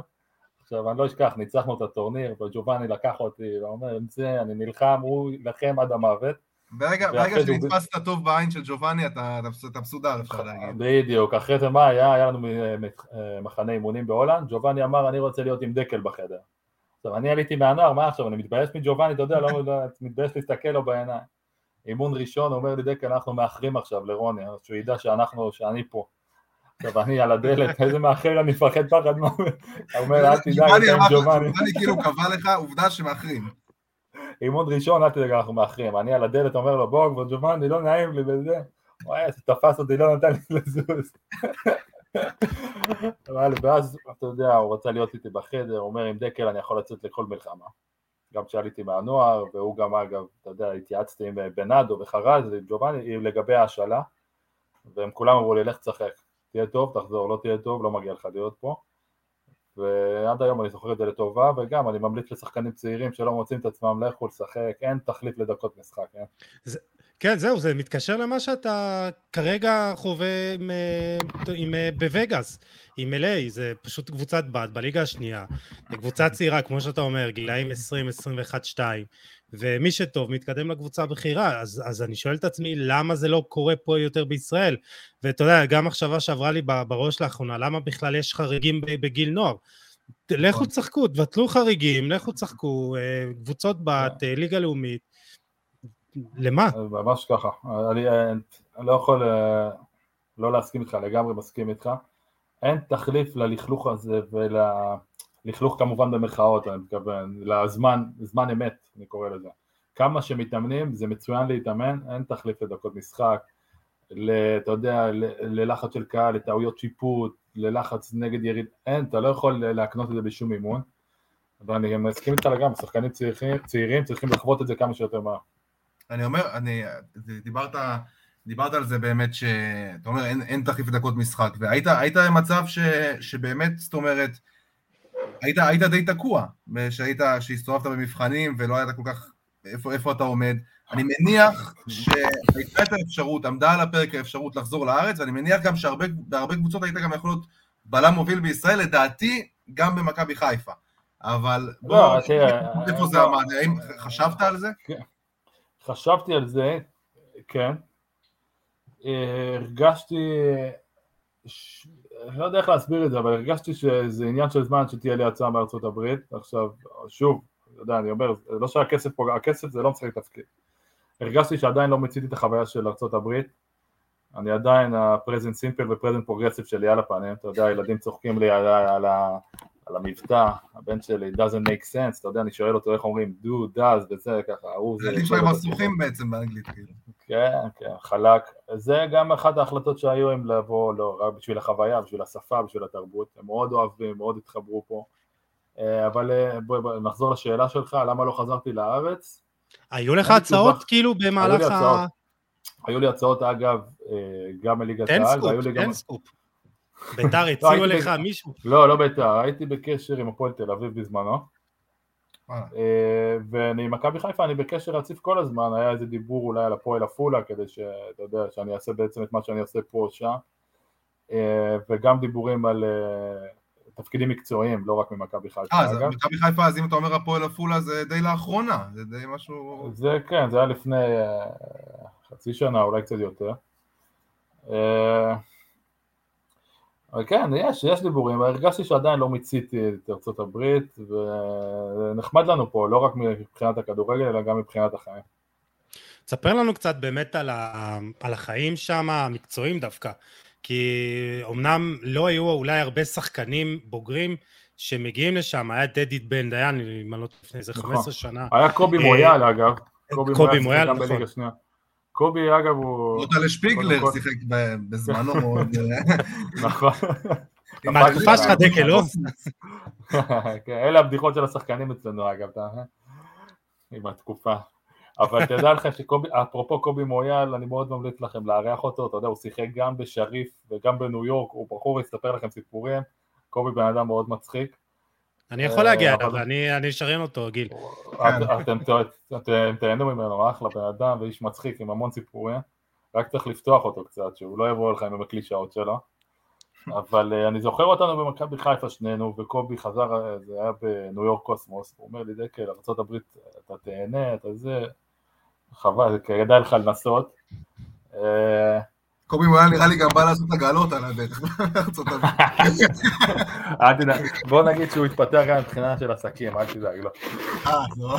עכשיו אני לא אשכח, ניצחנו את הטורניר, וג'ובאני לקח אותי, ואומר, זה, אני נלחם, הוא יילחם עד המוות. ברגע שנתפסת טוב בעין של ג'ובאני, אתה מסודר, אפשר להגיד. בדיוק, אחרי זה מה היה? היה לנו מחנה אימונים בהולנד, ג'ובאני אמר, אני רוצה להיות עם דקל בחדר. עכשיו, אני עליתי מהנוער, מה עכשיו, אני מתבייש מג'ובאני, אתה יודע, לא מתבייש להסתכל לו בעיניים. אימון ראשון, אומר לי דקל, אנחנו מאחרים עכשיו לרוני, שהוא ידע שאנחנו, שאני פה. עכשיו אני על הדלת, איזה מאחר, אני מפחד פחד אומר, אל תדאג, ג'ובאני. ג'ובאני כאילו קבע לך עובדה שמאחרים. אימון ראשון, אל תדאג, אנחנו מאחרים. אני על הדלת אומר לו, בוא, כבר ג'ובאני, לא נעים לי וזה. וואי, תפס אותי, לא נתן לי לזוז. ואז, אתה יודע, הוא רצה להיות איתי בחדר, הוא אומר, עם דקל אני יכול לצאת לכל מלחמה. גם כשעליתי מהנוער, והוא גם, אגב, אתה יודע, התייעצתי עם בנאדו וחרז ג'ובאני לגבי ההשאלה, והם כולם אמרו לי, לך תשחק. תהיה טוב, תחזור, לא תהיה טוב, לא מגיע לך להיות פה. ועד היום אני זוכר את זה לטובה, וגם אני ממליץ לשחקנים צעירים שלא מוצאים את עצמם, לכו לשחק, אין תחליף לדקות משחק, כן? זה, כן, זהו, זה מתקשר למה שאתה כרגע חווה עם, עם, בווגאס, עם LA, זה פשוט קבוצת בת בליגה השנייה, קבוצה צעירה, כמו שאתה אומר, גילאים 20, 21, 2, ומי שטוב מתקדם לקבוצה בכירה, אז, אז אני שואל את עצמי למה זה לא קורה פה יותר בישראל, ואתה יודע, גם מחשבה שעברה לי בראש לאחרונה, למה בכלל יש חריגים בגיל נוער? לכו תשחקו, תבטלו חריגים, לכו תשחקו, קבוצות בת, ליגה לאומית, למה? ממש ככה, אני, אני לא יכול לא להסכים איתך, לגמרי מסכים איתך, אין תחליף ללכלוך הזה וללכלוך כמובן במרכאות, אני מתכוון, לזמן, זמן אמת, אני קורא לזה. כמה שמתאמנים, זה מצוין להתאמן, אין תחליף לדקות משחק, אתה יודע, ללחץ של קהל, לטעויות שיפוט, ללחץ נגד יריד, אין, אתה לא יכול להקנות את זה בשום אימון, ואני גם מסכים איתך לגמרי, שחקנים צעירים, צעירים צריכים לחוות את זה כמה שיותר מהר. אני אומר, אני, דיברת, דיברת על זה באמת שאתה אומר אין, אין תחליף לדקות משחק והיית במצב שבאמת, זאת אומרת, היית, היית די תקוע, שהיית, שהסתובבת במבחנים ולא היית כל כך, איפה, איפה אתה עומד. אני מניח שהייתה את האפשרות, עמדה על הפרק האפשרות לחזור לארץ, ואני מניח גם שבהרבה קבוצות היית גם יכול להיות בלם מוביל בישראל, לדעתי, גם במכבי חיפה. אבל בוא, לא, איפה זה עמד? האם חשבת על זה? כן. חשבתי על זה, כן. אה, הרגשתי, אני לא יודע איך להסביר את זה, אבל הרגשתי שזה עניין של זמן שתהיה לי הצעה מארצות הברית. עכשיו, שוב, אתה יודע, אני אומר, לא שהכסף פה, הכסף זה לא משחק תפקיד. הרגשתי שעדיין לא מיציתי את החוויה של ארצות הברית. אני עדיין ה present simple ו present progressive שלי על הפנים, אתה יודע, הילדים צוחקים לי על, על, על המבטא, הבן שלי doesn't make sense, אתה יודע, אני שואל אותו איך אומרים do, does וזה, ככה, הוא זה... הילדים שלהם הסוכים בעצם באנגלית, כאילו. כן, כן, חלק. זה גם אחת ההחלטות שהיו הם לבוא, לא, רק בשביל החוויה, בשביל השפה, בשביל התרבות. הם מאוד אוהבים, מאוד התחברו פה. אה, אבל אה, בואי בוא, נחזור לשאלה שלך, למה לא חזרתי לארץ? היו לך הצעות תשובה. כאילו היו במהלך לי ה... הצעות. היו לי הצעות אגב, אה, גם מליגת העל, סקופ, והיו לי גם... תן סקופ. ביתר הייתי הציעו לך מישהו? לא, לא בית"ר, הייתי בקשר עם הפועל תל אביב בזמנו. אה, ואני עם מכבי חיפה אני בקשר רציף כל הזמן, היה איזה דיבור אולי על הפועל עפולה כדי שאתה יודע שאני אעשה בעצם את מה שאני עושה פה או שם אה, וגם דיבורים על אה, תפקידים מקצועיים, לא רק ממכבי חיפה אה, אז. מכבי חיפה, אז אם אתה אומר הפועל עפולה זה די לאחרונה, זה די משהו... זה כן, זה היה לפני חצי שנה, אולי קצת יותר. אבל כן, יש, יש דיבורים, הרגשתי שעדיין לא מיציתי את ארצות הברית, ונחמד לנו פה, לא רק מבחינת הכדורגל, אלא גם מבחינת החיים. תספר לנו קצת באמת על, ה... על החיים שם, המקצועיים דווקא. כי אמנם לא היו אולי הרבה שחקנים בוגרים שמגיעים לשם, היה דדי בן דיין, אם אני לא לפני איזה נכון. 15 שנה. היה קובי אה, מויאל אגב, קובי קובי מויאל נכון. קובי אגב הוא... נוטלה שפיגלר קודם כל- שיחק בזמנו מאוד... נכון. מהתקופה שלך דקל, לא? כן, אלה הבדיחות של השחקנים אצלנו אגב? עם התקופה. אבל תדע לך שקובי, אפרופו קובי מויאל, אני מאוד ממליץ לכם לארח אותו, אתה יודע, הוא שיחק גם בשריף וגם בניו יורק, הוא בחור יספר לכם סיפורים, קובי בן אדם מאוד מצחיק. אני יכול להגיע אה, אליו, אבל- אני אשריין אותו, גיל. אתם תהנו ממנו, אחלה בן אדם ואיש מצחיק עם המון סיפורים, רק צריך לפתוח אותו קצת, שהוא לא יבוא לכם עם הקלישאות שלו. אבל אה, אני זוכר אותנו במכבי חיפה שנינו, וקובי חזר, אה, זה היה בניו יורק קוסמוס, הוא אומר לי, דקל, ארה"ב אתה תהנה, אתה זה, חבל, כדאי לך לנסות. אה, קובי מויאל נראה לי גם בא לעשות הגרלות בארצות הברית. אל תדאג, בוא נגיד שהוא התפתח גם מבחינה של עסקים, אל תדאג, לא. אה, לא-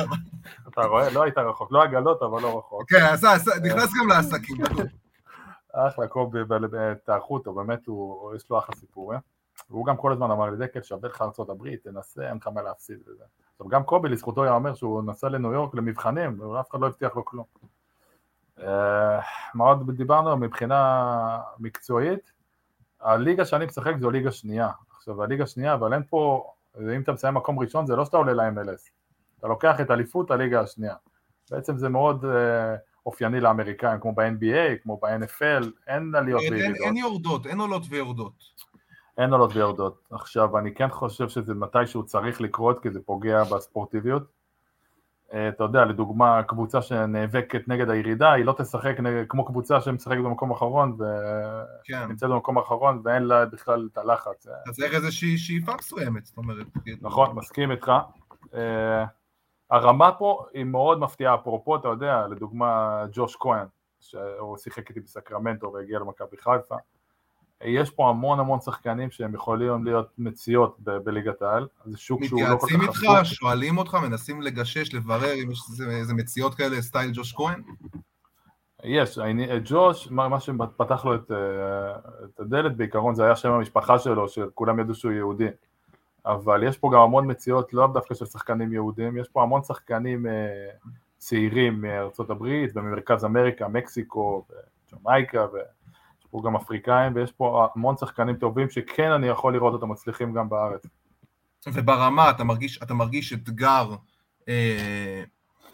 אתה רואה? לא היית רחוק, לא עגלות, אבל לא רחוק. כן, נכנס גם לעסקים. אחלה קובי, תערכו אותו, באמת יש לו אחלה סיפורים. והוא גם כל הזמן אמר לי, דקל, שווה לך ארצות הברית, תנסה, אין לך מה להפסיד וזה. עכשיו גם קובי, לזכותו ייאמר שהוא נסע לניו יורק למבחנים, ואף אחד לא הבטיח לו כלום. אה, מה עוד דיברנו מבחינה מקצועית? הליגה שאני משחק זו ליגה שנייה. עכשיו, הליגה שנייה, אבל אין פה, אם אתה מסיים מקום ראשון, זה לא שאתה עולה ל-MLS. אתה לוקח את אליפות הליגה השנייה. בעצם זה מאוד אה, אופייני לאמריקאים, כמו ב-NBA, כמו ב-NFL, אין עליות אין- אין- וירידות. אין יורדות, אין עולות ויורדות. אין עולות ויורדות. עכשיו, אני כן חושב שזה מתישהו צריך לקרות, כי זה פוגע בספורטיביות. אה, אתה יודע, לדוגמה, קבוצה שנאבקת נגד הירידה, היא לא תשחק נגד, כמו קבוצה שמשחקת במקום אחרון, ונמצאת כן. במקום אחרון, ואין לה בכלל את הלחץ. אתה צריך איזושהי שאיפה מסוימת, זאת אומרת. כאילו. נכון, מסכים איתך. אה, הרמה פה היא מאוד מפתיעה, אפרופו, אתה יודע, לדוגמה, ג'וש כהן, שהוא שיחק איתי בסקרמנטו והגיע למכבי חיפה. יש פה המון המון שחקנים שהם יכולים להיות מציאות ב- בליגת העל, זה שוק שהוא לא כל כך מתייעצים איתך. שואלים אותך, מנסים לגשש, לברר אם יש איזה- מציאות כאלה, סטייל ג'וש כהן? יש, העני- ג'וש, מה, מה שפתח לו את, אה, את הדלת בעיקרון זה היה שם המשפחה שלו, שכולם ידעו שהוא יהודי. אבל יש פה גם המון מציאות, לא דווקא של שחקנים יהודים, יש פה המון שחקנים אה, צעירים מארצות הברית וממרכז אמריקה, מקסיקו, ג'מייקה, ויש פה גם אפריקאים, ויש פה המון שחקנים טובים שכן אני יכול לראות אותם מצליחים גם בארץ. וברמה, אתה מרגיש, אתה מרגיש אתגר, אה,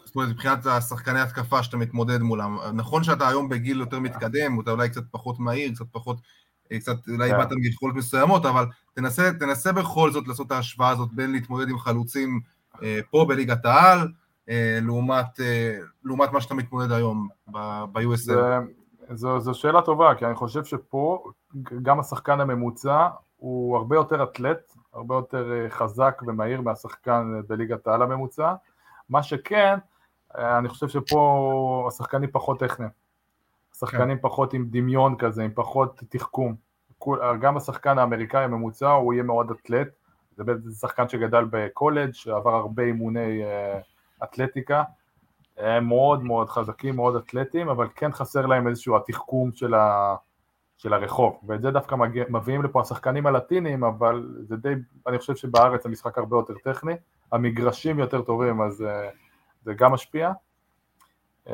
זאת אומרת, מבחינת השחקני התקפה שאתה מתמודד מולם. נכון שאתה היום בגיל יותר מתקדם, אתה אולי קצת פחות מהיר, קצת פחות קצת אולי כן. איבדת מיכולות מסוימות, אבל תנסה, תנסה בכל זאת לעשות את ההשוואה הזאת בין להתמודד עם חלוצים אה, פה בליגת העל, אה, לעומת, אה, לעומת מה שאתה מתמודד היום ב- ב-USL. זו, זו שאלה טובה, כי אני חושב שפה גם השחקן הממוצע הוא הרבה יותר אתלט, הרבה יותר אה, חזק ומהיר מהשחקן בליגת העל הממוצע. מה שכן, אה, אני חושב שפה השחקנים פחות טכניים. השחקנים פחות עם דמיון כזה, עם פחות תחכום. גם השחקן האמריקאי הממוצע הוא יהיה מאוד אתלט. זה שחקן שגדל בקולג', שעבר הרבה אימוני אה, אתלטיקה. הם מאוד מאוד חזקים, מאוד אתלטיים, אבל כן חסר להם איזשהו התחכום של, ה, של הרחוב, ואת זה דווקא מגיע, מביאים לפה השחקנים הלטינים, אבל זה די, אני חושב שבארץ המשחק הרבה יותר טכני, המגרשים יותר טובים, אז uh, זה גם משפיע. Uh,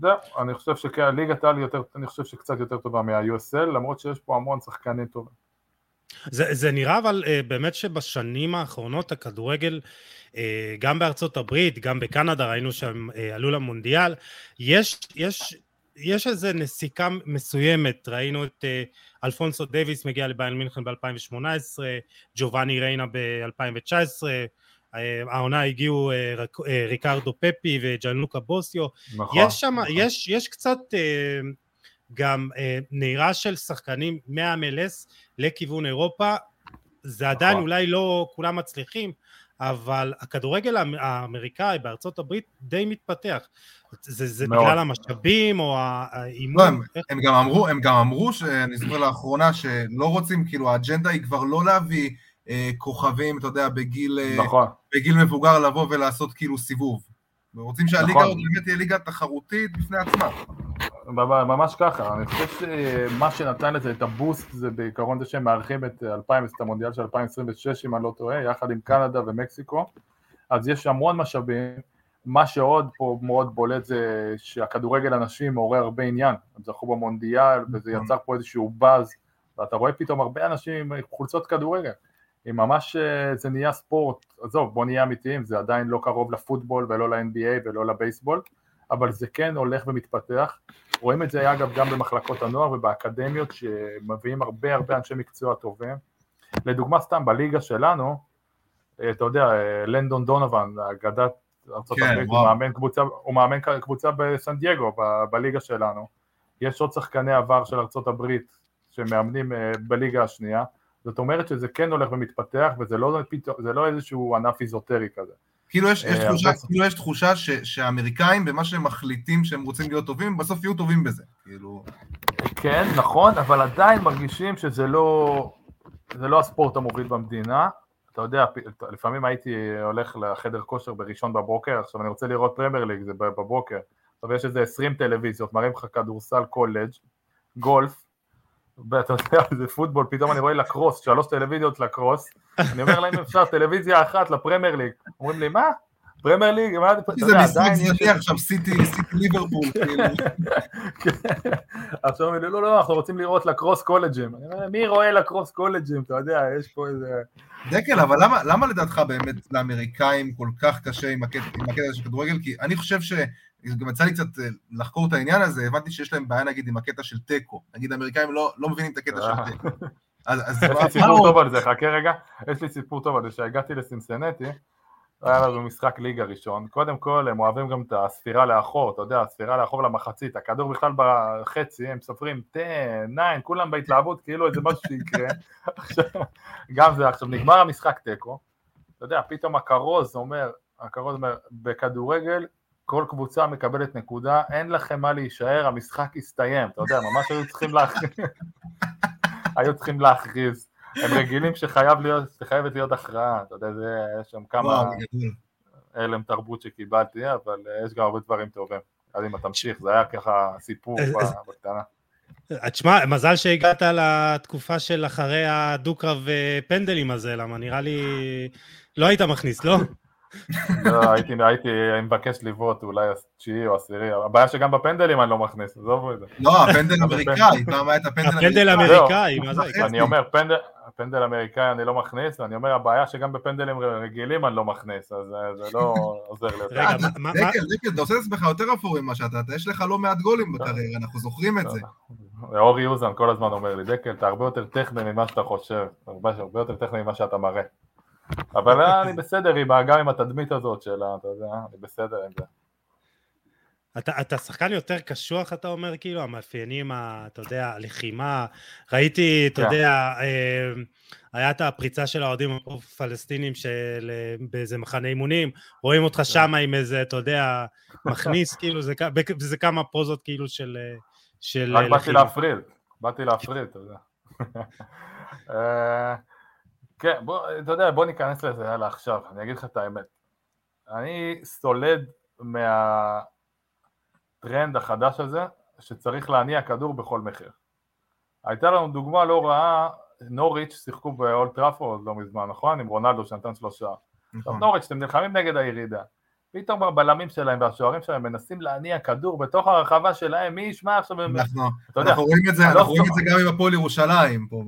זהו, אני חושב שכן, ליגת העל יותר, אני חושב שקצת יותר טובה מה-USL, למרות שיש פה המון שחקנים טובים. זה, זה נראה אבל uh, באמת שבשנים האחרונות הכדורגל, uh, גם בארצות הברית, גם בקנדה, ראינו שהם uh, עלו למונדיאל, יש, יש, יש איזו נסיקה מסוימת, ראינו את uh, אלפונסו דייוויס מגיע לביירן מינכן ב-2018, ג'ובאני ריינה ב-2019, uh, העונה הגיעו ריק, ריקרדו פפי וג'אנלוקה בוסיו, נכון. יש שם, יש, יש קצת גם uh, נהירה של שחקנים מה-MLS לכיוון אירופה, זה עדיין נכון. אולי לא כולם מצליחים, אבל הכדורגל האמ- האמריקאי בארצות הברית די מתפתח. זה, זה מאוד. בגלל המשאבים או ה- לא, האימון? הם, איך- הם גם אמרו, הם גם אמרו, שאני זוכר לאחרונה, שלא רוצים, כאילו, האג'נדה היא כבר לא להביא אה, כוכבים, אתה יודע, בגיל, אה, נכון, בגיל מבוגר לבוא ולעשות כאילו סיבוב. רוצים שהליגה נכון. הזאת באמת תהיה ליגה תחרותית בפני עצמה. ממש ככה, אני חושב שמה שנתן לזה את הבוסט זה בעיקרון זה שהם מארחים את 2000, את המונדיאל של 2026 אם אני לא טועה, יחד עם קנדה ומקסיקו, אז יש המון משאבים, מה שעוד פה מאוד בולט זה שהכדורגל הנשים מעורר הרבה עניין, הם זכו במונדיאל וזה יצר פה איזשהו באז, ואתה רואה פתאום הרבה אנשים עם חולצות כדורגל, עם ממש אה, זה נהיה ספורט, עזוב בוא נהיה אמיתיים, זה עדיין לא קרוב לפוטבול ולא ל-NBA ולא לבייסבול, אבל זה כן הולך ומתפתח, רואים את זה אגב גם במחלקות הנוער ובאקדמיות שמביאים הרבה הרבה אנשי מקצוע טובים. לדוגמה סתם בליגה שלנו, אה, אתה יודע, אה, לנדון דונובן, אגדת ארצות כן, הברית, הוא וואו. מאמן קבוצה, הוא מאמן קבוצה בסן דייגו, ב- בליגה שלנו. יש עוד שחקני עבר של ארצות הברית שמאמנים אה, בליגה השנייה, זאת אומרת שזה כן הולך ומתפתח וזה לא, זה לא איזשהו ענף איזוטרי כזה. כאילו יש, יש אה, תחושה, כאילו יש תחושה ש, שהאמריקאים, במה שהם מחליטים שהם רוצים להיות טובים, בסוף יהיו טובים בזה. כאילו, כן, נכון, אבל עדיין מרגישים שזה לא, זה לא הספורט המוביל במדינה. אתה יודע, לפעמים הייתי הולך לחדר כושר בראשון בבוקר, עכשיו אני רוצה לראות פרמייר ליג, זה בבוקר. עכשיו יש איזה 20 טלוויזיות, מראים לך כדורסל קולג', גולף, ואתה יודע, זה פוטבול, פתאום אני רואה לקרוס, שלוש טלוויזיות לקרוס, אני אומר להם אפשר טלוויזיה אחת לפרמייר ליג, אומרים לי מה? פרמייר ליג, מה, זה יודע, משחק זניח עכשיו, סיטי, ליברפול, כאילו. כן. עכשיו אומרים לי, לא, לא, אנחנו רוצים לראות לקרוס קולג'ים. אני אומר, מי רואה לקרוס קולג'ים? אתה יודע, יש פה איזה... דקל, אבל למה, לדעתך באמת לאמריקאים כל כך קשה עם הקטע, של כדורגל? כי אני חושב ש... גם יצא לי קצת אה, לחקור את העניין הזה, הבנתי שיש להם בעיה נגיד עם הקטע של תיקו. נגיד האמריקאים לא, לא מבינים את הקטע אה. של תיקו. אז, אז יש לי סיפור? טוב על זה, חכה רגע. יש לי סיפור טוב על זה, שהגעתי לסינסנטי, היה לנו משחק ליגה ראשון. קודם כל, הם אוהבים גם את הספירה לאחור, אתה יודע, הספירה לאחור למחצית. הכדור בכלל בחצי, הם סופרים 10, 9, כולם בהתלהבות, כאילו איזה משהו שיקרה. עכשיו, גם זה, עכשיו נגמר המשחק תיקו, אתה יודע, פתאום הכרוז אומר, הכרוז אומר, בכדורגל כל קבוצה מקבלת נקודה, אין לכם מה להישאר, המשחק הסתיים, אתה יודע, ממש היו צריכים להכריז, היו צריכים להכריז, הם רגילים שחייב להיות, שחייבת להיות הכרעה, אתה יודע, זה, יש שם כמה. הלם תרבות שקיבלתי, אבל אה, יש גם הרבה דברים טובים. אז אם תמשיך, זה היה ככה סיפור בקטנה. תשמע, מזל שהגעת לתקופה של אחרי הדו-קרב אה, פנדלים הזה, למה נראה לי... לא היית מכניס, לא? לא, הייתי, הייתי מבקש לבעוט אולי התשיעי או עשירי, הבעיה שגם בפנדלים אני לא מכניס, עזובו את זה. לא, הפנדל אמריקאי, פעם היה את הפנדל הפנדל אמריקאי. אמריקאי, מה זה? חצי. אני אומר, פנדל, אמריקאי אני לא מכניס, ואני אומר, הבעיה שגם בפנדלים רגילים אני לא מכניס, אז אה, זה לא עוזר לי יותר. רגע, אה, מה- דקל, אתה עושה את עצמך יותר אפור ממה שאתה, אתה יש לך לא מעט גולים בקריירה, אנחנו זוכרים את זה. אורי אוזן כל הזמן אומר לי, דקל, אתה הרבה יותר טכני ממה שאתה חושב, הרבה, הרבה יותר טכני ממה שאתה מראה. אבל אני בסדר עם, גם עם התדמית הזאת של, אתה יודע, אני בסדר עם זה. אתה, אתה שחקן יותר קשוח, אתה אומר, כאילו, המאפיינים, ה, אתה יודע, הלחימה. ראיתי, אתה כן. יודע, אה, היה את הפריצה של האוהדים הפלסטינים של, אה, באיזה מחנה אימונים, רואים אותך כן. שם עם איזה, אתה יודע, מכניס, כאילו, זה, זה כמה פוזות, כאילו, של, אה, של רק אה, באתי לחימה. להפריד, באתי להפריד, אתה יודע. כן, בוא, אתה יודע, בוא ניכנס לזה, יאללה, עכשיו, אני אגיד לך את האמת. אני סולד מהטרנד החדש הזה, שצריך להניע כדור בכל מחיר. הייתה לנו דוגמה לא רעה, נוריץ' שיחקו באולט טראפורד לא מזמן, נכון? עם רונלדו שנתן שלושה. נכון. נוריץ', אתם נלחמים נגד הירידה. פתאום הבלמים שלהם והשוערים שלהם מנסים להניע כדור בתוך הרחבה שלהם, מי ישמע עכשיו, אנחנו אתה יודע, אנחנו רואים את זה, לא אנחנו רואים את. זה גם עם הפועל ירושלים פה.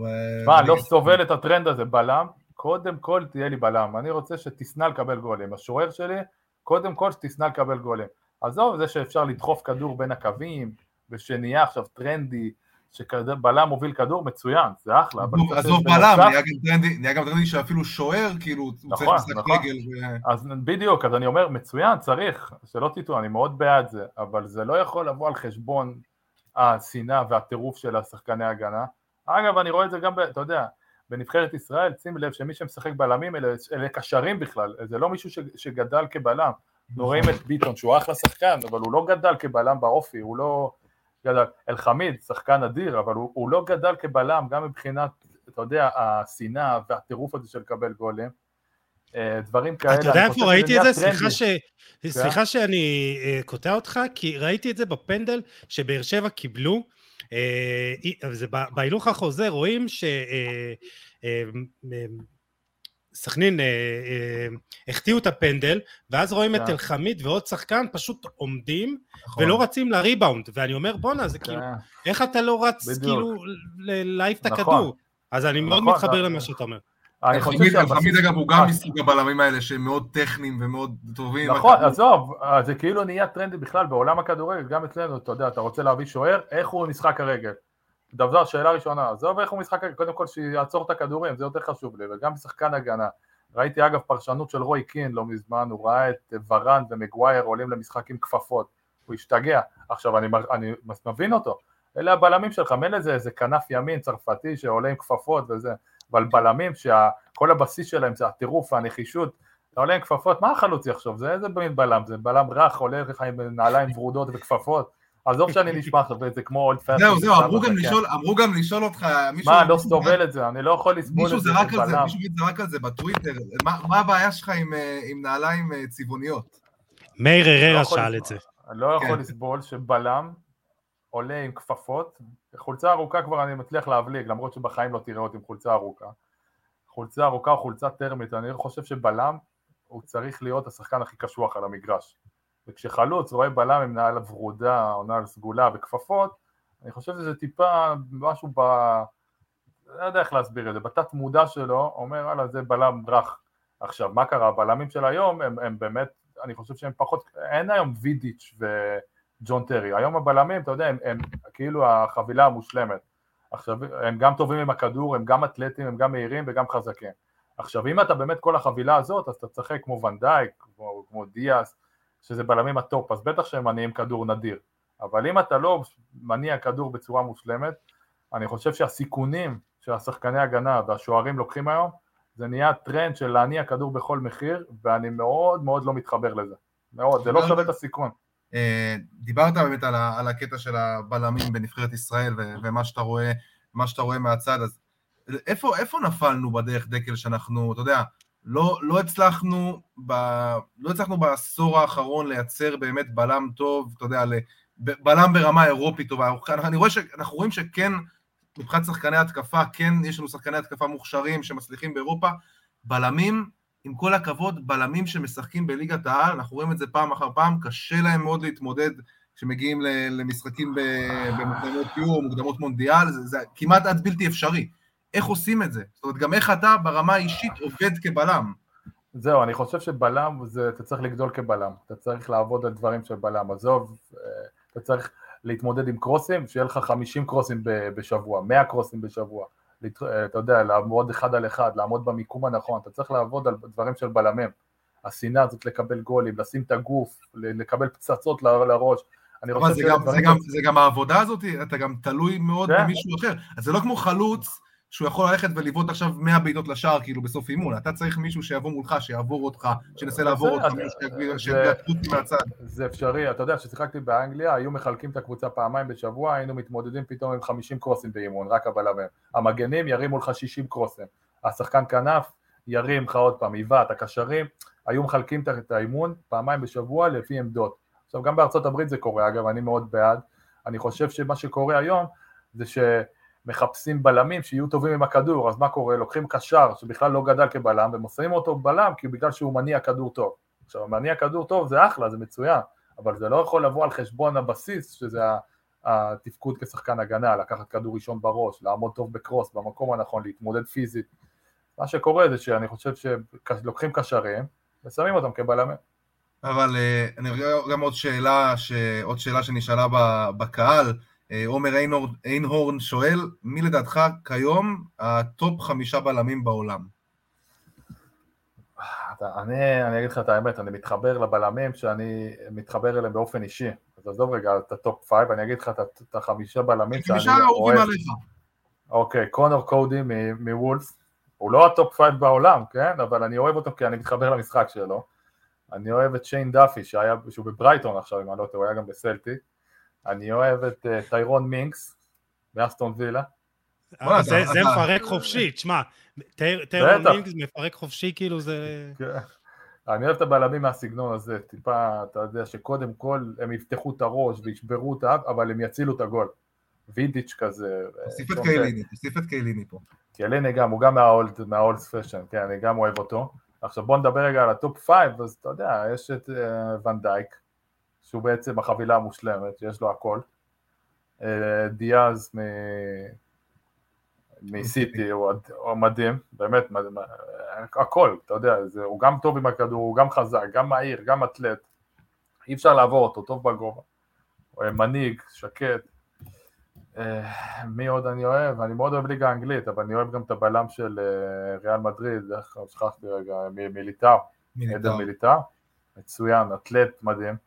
מה, לא סובל את הטרנד הזה, בלם, קודם כל תהיה לי בלם, אני רוצה שתשנא לקבל גולים, השוער שלי, קודם כל שתשנא לקבל גולים. עזוב זה שאפשר לדחוף כדור בין הקווים, ושנהיה עכשיו טרנדי, שבלם מוביל כדור, מצוין, זה אחלה, עזוב- בלם, נהיה גם טרנדי- שאפילו שוער, כאילו, הוא צריך נכון, לשחק נכון. רגל. ו- אז בדיוק, אז אני אומר, מצוין, צריך, שלא תטעו, אני מאוד בעד זה, אבל זה לא יכול לבוא על חשבון השנאה והטירוף של השחקני ההגנה. אגב, אני רואה את זה גם, אתה יודע, בנבחרת ישראל, שים לב שמי שמשחק בלמים אלה, אלה קשרים בכלל, זה לא מישהו ש, שגדל כבלם. אנחנו רואים את ביטון שהוא אחלה שחקן, אבל הוא לא גדל כבלם באופי, הוא לא גדל, אלחמיד, שחקן אדיר, אבל הוא, הוא לא גדל כבלם, גם מבחינת, אתה יודע, השנאה והטירוף הזה של לקבל גולים. אה, דברים כאלה, אתה יודע איפה ראיתי את זה? סליחה. ש... סליחה שאני אה, קוטע אותך, כי ראיתי את זה בפנדל שבאר שבע קיבלו. אה, זה בהילוך החוזר רואים ש... אה, אה, אה, סכנין אה, אה, החטיאו את הפנדל, ואז רואים את כן. אלחמיד ועוד שחקן פשוט עומדים נכון. ולא רצים לריבאונד, ואני אומר בואנה זה כאילו, כן. איך אתה לא רץ בדיוק. כאילו להעיף את נכון. הכדור? אז אני מאוד נכון, מתחבר אתה- למה שאתה אומר. אלחמיד- אגב הוא גם אה, מסוג הבלמים האלה שהם מאוד טכניים ומאוד טובים. נכון, עזוב, אה, זה כאילו נהיה טרנדי בכלל בעולם הכדורגל, גם אצלנו, אתה יודע, אתה רוצה להביא שוער, איך הוא משחק הרגל? דבר, שאלה ראשונה, עזוב איך הוא משחק קודם כל שיעצור את הכדורים, זה יותר חשוב לי, וגם שחקן הגנה. ראיתי אגב פרשנות של רוי קין לא מזמן, הוא ראה את ורן ומגווייר עולים למשחק עם כפפות, הוא השתגע. עכשיו אני, אני מבין אותו, אלה הבלמים שלך, מילא זה איזה כנף ימין צרפתי שעולה עם כפפות וזה, אבל בלמים שכל הבסיס שלהם זה הטירוף והנחישות, אתה עולה עם כפפות, מה החלוץ יחשוב? זה איזה מין בלם? זה בלם רך, עולה לך עם נעליים ורודות וכפפות? עזוב שאני נשמע עכשיו, זה כמו old fashioned. זהו, זהו, אמרו גם לשאול- אמרו גם לשאול אותך, מישהו... מה, לא מישהו סובל את זה, אני לא יכול לסבול מישהו את זה זרק על זה. מישהו זרק על זה בטוויטר, מה- מה הבעיה שלך עם, אה, נעליים אה, צבעוניות? מאיר לא הררה יכול שאל לסבול. את זה. אני לא יכול כן. לסבול שבלם עולה עם כפפות, חולצה ארוכה כבר אני מצליח להבליג, למרות שבחיים לא תראה אותי עם חולצה ארוכה. חולצה ארוכה או חולצה טרמית, אני חושב שבלם הוא צריך להיות השחקן הכי קשוח על המגרש. וכשחלוץ רואה בלם עם נעל ורודה או נעל סגולה וכפפות, אני חושב שזה טיפה משהו ב... לא יודע איך להסביר את זה, בתת מודע שלו, אומר וואלה זה בלם רך. עכשיו, מה קרה? הבלמים של היום הם, הם באמת, אני חושב שהם פחות, אין היום וידיץ' וג'ון טרי, היום הבלמים, אתה יודע, הם, הם כאילו החבילה המושלמת. עכשיו, הם גם טובים עם הכדור, הם גם אתלטים, הם גם מהירים וגם חזקים. עכשיו, אם אתה באמת כל החבילה הזאת, אז אתה תשחק כמו ונדייק, כמו, כמו דיאס, שזה בלמים הטופ, אז בטח שהם מניעים כדור נדיר. אבל אם אתה לא מניע כדור בצורה מושלמת, אני חושב שהסיכונים שהשחקני הגנה והשוערים לוקחים היום, זה נהיה טרנד של להניע כדור בכל מחיר, ואני מאוד מאוד לא מתחבר לזה. מאוד, זה לא שווה את הסיכון. אה, דיברת באמת על, ה, על הקטע של הבלמים בנבחרת ישראל ו, ומה שאתה רואה, מה שאתה רואה מהצד, אז איפה, איפה נפלנו בדרך דקל שאנחנו, אתה יודע, לא, לא הצלחנו ב, לא הצלחנו בעשור האחרון לייצר באמת בלם טוב, אתה יודע, בלם ברמה אירופית טובה. אני רואה שאנחנו רואים שכן, מבחינת שחקני התקפה, כן יש לנו שחקני התקפה מוכשרים שמצליחים באירופה. בלמים, עם כל הכבוד, בלמים שמשחקים בליגת העל, אנחנו רואים את זה פעם אחר פעם, קשה להם מאוד להתמודד כשמגיעים למשחקים במוקדמות יורו, מוקדמות מונדיאל, זה, זה כמעט עד בלתי אפשרי. איך עושים את זה? זאת אומרת, גם איך אתה ברמה האישית עובד כבלם. זהו, אני חושב שבלם, זה, אתה צריך לגדול כבלם, אתה צריך לעבוד על דברים של בלם, עזוב, אה, אתה צריך להתמודד עם קרוסים, שיהיה לך 50 קרוסים בשבוע, 100 קרוסים בשבוע, לת- אתה יודע, לעמוד אחד על אחד, לעמוד במיקום הנכון, אתה צריך לעבוד על דברים של בלמים. השנאה הזאת לקבל גולים, לשים את הגוף, לקבל פצצות לראש. אני אבל זה גם, זה, גם, זה גם העבודה הזאת, אתה גם תלוי מאוד כן. במישהו אחר. אז זה לא כמו חלוץ שהוא יכול ללכת ולבעוט עכשיו 100 בעיטות לשער כאילו בסוף אימון. אתה צריך מישהו שיבוא מולך, שיעבור אותך, שינסה לעבור אותך, אותי מהצד. זה אפשרי, אתה יודע, כששיחקתי באנגליה, היו מחלקים את הקבוצה פעמיים בשבוע, היינו מתמודדים פתאום עם 50 קרוסים באימון, רק הבלמים. המגנים ירימו לך 60 קרוסים. השחקן כנף ירים לך עוד פעם, עיוות, הקשרים, היו מחלקים את- האימון פעמיים בשבוע לפי עמדות. עכשיו, גם בארצות הברית זה קורה, אגב, אני מאוד בעד. אני חושב שמה שקורה היום, זה שמחפשים בלמים שיהיו טובים עם הכדור, אז מה קורה? לוקחים קשר שבכלל לא גדל כבלם, ומוסרים אותו בלם, כי בגלל שהוא מניע כדור טוב. עכשיו, מניע כדור טוב זה אחלה, זה מצוין, אבל זה לא יכול לבוא על חשבון הבסיס, שזה התפקוד כשחקן הגנה, לקחת כדור ראשון בראש, לעמוד טוב בקרוס, במקום הנכון, להתמודד פיזית. מה שקורה זה שאני חושב שלוקחים קשרים ושמים אותם כבלמים. אבל אה, אני רואה גם עוד שאלה, ש... עוד שאלה שנשאלה בקהל. אה, עומר איינהורן, שואל, מי לדעתך כיום הטופ חמישה בלמים בעולם? אני, אני אגיד לך את האמת, אני מתחבר לבלמים שאני מתחבר אליהם באופן אישי. אז עזוב רגע את ה top five, אני אגיד לך את, את החמישה בלמים שאני אוהב. אוקיי, קונור קודי מוולבס, הוא לא ה top five בעולם, כן? אבל אני אוהב אותו כי אני מתחבר למשחק שלו. אני אוהב את שיין דאפי, שהיה, שהוא בברייטון עכשיו, אם אני לא טועה, הוא היה גם בסלטיק. אני אוהב את אה, טיירון מינקס, מאסטון וילה. וואלה, זה מפרק חופשי, תשמע, טיירון בטח. מינגס מפרק חופשי, כאילו זה... כן. אני אוהב את הבלמים מהסגנון הזה, טיפה, אתה יודע, שקודם כל הם יפתחו את הראש וישברו את האף, אבל הם יצילו את הגול. וידיץ' כזה. תוסיף אה, את שון קיאליני, תוסיף את קיאליני פה. קיאליני גם, הוא גם מה old, מה old fashion, כן, אני גם אוהב אותו. עכשיו בוא נדבר רגע על ה top five, אז אתה יודע, יש את אה, ון דייק, שהוא בעצם החבילה המושלמת, שיש לו הכל. אה, דיאז מ... מסיטי, הוא, מדהים, באמת, מדהים, הכל, אתה יודע, זה, הוא גם טוב עם הכדור, הוא גם חזק, גם מהיר, גם אתלט, אי אפשר לעבור אותו, טוב בגובה. הוא אה, מנהיג, שקט. אה, מי עוד אני אוהב? אני מאוד אוהב ליגה האנגלית, אבל אני אוהב גם את הבלם של ריאל מדריד, איך שכחתי רגע, מ- מיליטאו, מיליטאו. מיליטאו, מצוין, אתלט מדהים.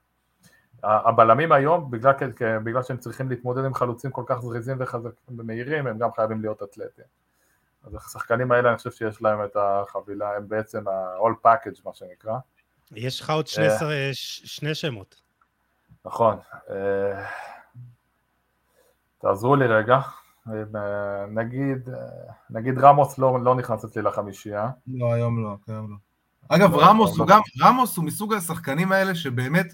ה- הבלמים היום, בגלל, בגלל שהם צריכים להתמודד עם חלוצים כל כך זריזים וחזקים ומהירים, הם גם חייבים להיות אתלטים. אז השחקנים האלה, אני חושב שיש להם את החבילה, הם בעצם ה-all package, מה שנקרא. יש לך עוד שני אה. שר- ש- שני שמות. נכון. אה, תעזרו לי רגע. אה, נגיד, נגיד רמוס לא, לא נכנס אצלי לחמישייה. לא, היום לא, היום לא. אגב, רמוס לא. הוא גם, רמוס הוא מסוג השחקנים האלה שבאמת,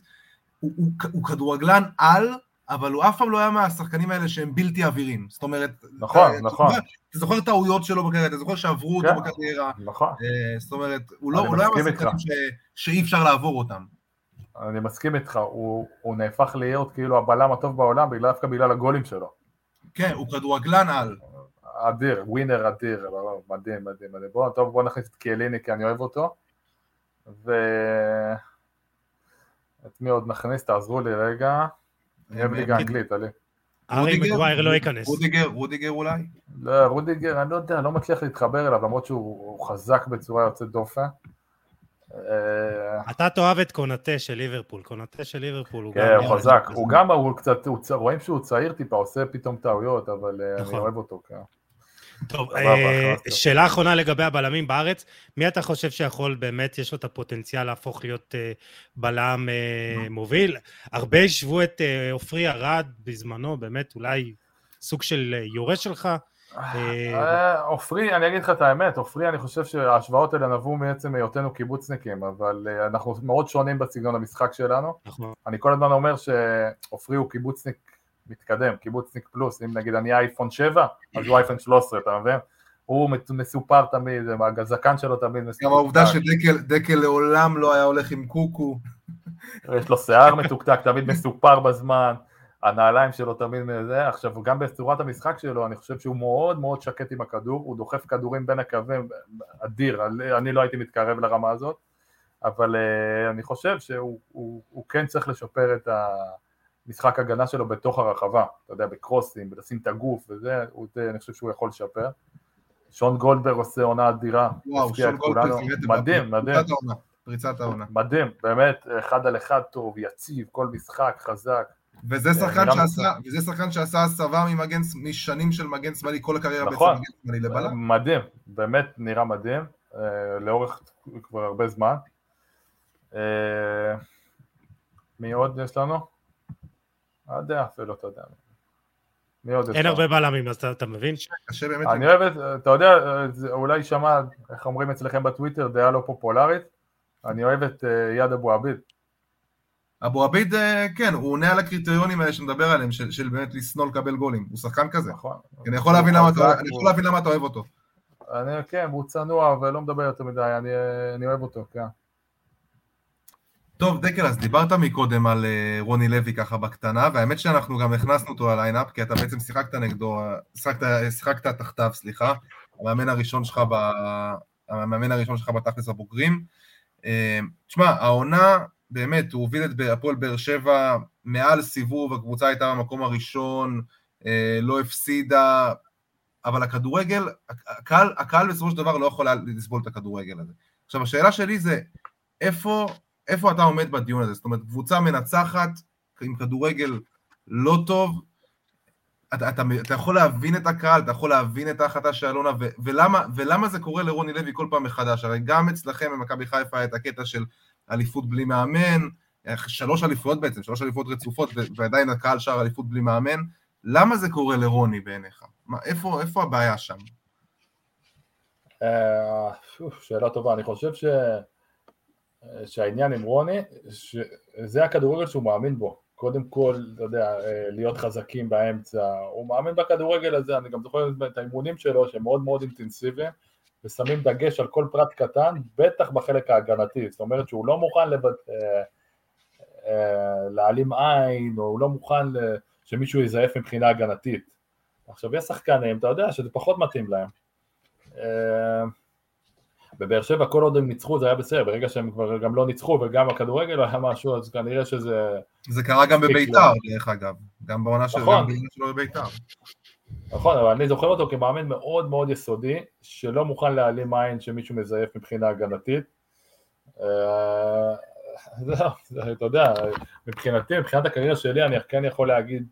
הוא, הוא, הוא כדורגלן על, אבל הוא אף פעם לא היה מהשחקנים האלה שהם בלתי עבירים. זאת אומרת, נכון, אתה, נכון. אתה זוכר, אתה זוכר טעויות שלו בקריירה, אתה זוכר שעברו כן. אותו בקריירה, נכון, אה, זאת אומרת, הוא לא, הוא לא היה מהשחקנים. ש, שאי אפשר לעבור אותם. אני מסכים איתך, הוא, הוא נהפך להיות כאילו הבלם הטוב בעולם, בגלל, דווקא בגלל הגולים שלו. כן, הוא כדורגלן על. אדיר, ווינר אדיר, לא, מדהים, מדהים, מדהים. בוא, טוב, בוא נכניס את קיאליני כי אני אוהב אותו. ו... את מי עוד נכניס? תעזרו לי רגע. אני אוהב ליגה אנגלית, עלי. הארי? מגווייר לא ייכנס. רודיגר, רודיגר אולי? לא, רודיגר, אני לא יודע, לא מצליח להתחבר אליו, למרות שהוא הוא חזק בצורה יוצאת דופן. אה, אתה תאהב את קונאטה של ליברפול, קונאטה של ליברפול הוא כן, גם... הוא חזק. הוא גם, הוא קצת, רואים שהוא צעיר טיפה, עושה פתאום טעויות, אבל אה, אני נכון. אוהב אותו, כן. טוב, אה. שאלה אחרונה לגבי הבלמים בארץ, מי אתה חושב שיכול, באמת יש לו את הפוטנציאל להפוך להיות אה, בלם אה, מוביל? הרבה השוו את אה, עופרי ארד בזמנו, באמת אולי סוג של יורש שלך. עופרי, אני אגיד לך את האמת, עופרי, אני חושב שההשוואות האלה נבעו מעצם היותנו קיבוצניקים, אבל אנחנו מאוד שונים בסגנון המשחק שלנו. נכון. אני כל הזמן אומר שעופרי הוא קיבוצניק מתקדם, קיבוצניק פלוס, אם נגיד אני אייפון 7, אז הוא אייפון 13, אתה מבין? הוא מסופר תמיד, הזקן שלו תמיד מסופר. גם העובדה שדקל דקל לעולם לא היה הולך עם קוקו. יש לו שיער מתוקתק, תמיד מסופר בזמן, הנעליים שלו תמיד מזה, עכשיו גם בצורת המשחק שלו, אני חושב שהוא מאוד מאוד שקט עם הכדור, הוא דוחף כדורים בין הקווים, אדיר, אני לא הייתי מתקרב לרמה הזאת, אבל uh, אני חושב שהוא הוא, הוא כן צריך לשפר את, ה, המשחק הגנה שלו בתוך הרחבה, אתה יודע, בקרוסים, ולשים את הגוף וזה, הוא, זה, אני חושב שהוא יכול לשפר. שון גולדברג עושה עונה אדירה, וואו, שון את כולנו. גולדברג, מדהים, מדהים, פריצת העונה. מדהים, באמת, אחד על אחד טוב, יציב, כל משחק, חזק. וזה שחקן נראה שעשה, וזה שחקן שעשה הסבה ממגן, משנים של מגן שמאלי, כל הקריירה בעצם נכון. מגן שמאלי לבלם. מדהים, באמת נראה מדהים, אה, לאורך כבר הרבה זמן. אה, מי עוד יש לנו? לא יודע אפילו, אתה יודע. מי עוד יש אין? הרבה בלמים, אז אתה- אתה מבין? קשה באמת. אני אוהב את, אתה יודע, זה אולי יישמע, איך אומרים אצלכם בטוויטר, דעה לא פופולרית, אני אוהב את אה, יד אבו עביד. אבו עביד, אה, כן, הוא עונה על הקריטריונים האלה שנדבר עליהם, של, של באמת לשנוא לקבל גולים. הוא שחקן כזה. נכון. אני יכול להבין למה אתה חזק, אני יכול להבין למה אתה אוהב אותו. אני, כן, הוא צנוע ולא מדבר יותר מדי, אני, אני אוהב אותו, כן. טוב, דקל, אז דיברת מקודם על אה, רוני לוי ככה בקטנה, והאמת שאנחנו גם הכנסנו אותו לליינאפ, כי אתה בעצם שיחקת נגדו, שיחקת, שיחקת תחתיו, סליחה, המאמן הראשון שלך, ב, המאמן הראשון שלך בתכלס הבוגרים. אה, תשמע, העונה, באמת, הוא הוביל את הפועל באר שבע מעל סיבוב, הקבוצה הייתה במקום הראשון, אה, לא הפסידה, אבל הכדורגל, הקהל, הקהל בסופו של דבר לא יכול לסבול את הכדורגל הזה. עכשיו, השאלה שלי זה, איפה, איפה אתה עומד בדיון הזה? זאת אומרת, קבוצה מנצחת עם כדורגל לא טוב, אתה, אתה, אתה יכול להבין את הקהל, אתה יכול להבין את ההחלטה של אלונה, ו, ולמה, ולמה זה קורה לרוני לוי כל פעם מחדש? הרי גם אצלכם במכבי חיפה את הקטע של אליפות בלי מאמן, שלוש אליפויות בעצם, שלוש אליפויות רצופות, ועדיין הקהל שר אליפות בלי מאמן. למה זה קורה לרוני בעיניך? מה, איפה, איפה הבעיה שם? אה, שאלה טובה, אני חושב ש... שהעניין עם רוני, שזה הכדורגל שהוא מאמין בו. קודם כל, אתה יודע, אה, להיות חזקים באמצע, הוא מאמין בכדורגל הזה, אני גם זוכר את האימונים שלו שהם מאוד מאוד אינטנסיביים, ושמים דגש על כל פרט קטן, בטח בחלק ההגנתי, זאת אומרת שהוא לא מוכן לבט... אה, אה, להעלים עין, או הוא לא מוכן שמישהו יזייף מבחינה הגנתית. עכשיו יש שחקנים, אתה יודע שזה פחות מתאים להם. בבאר שבע כל עוד הם ניצחו זה היה בסדר, ברגע שהם כבר גם לא ניצחו וגם הכדורגל היה משהו, אז כנראה שזה... זה קרה גם בביתר, דרך אגב. גם בעונה של נכון. שלו בביתר. נכון, אבל אני זוכר אותו כמאמן מאוד מאוד יסודי, שלא מוכן להעלים עין שמישהו מזייף מבחינה הגנתית. אה, זהו, זה- אתה יודע, מבחינתי, מבחינת הקריירה שלי, אני כן יכול להגיד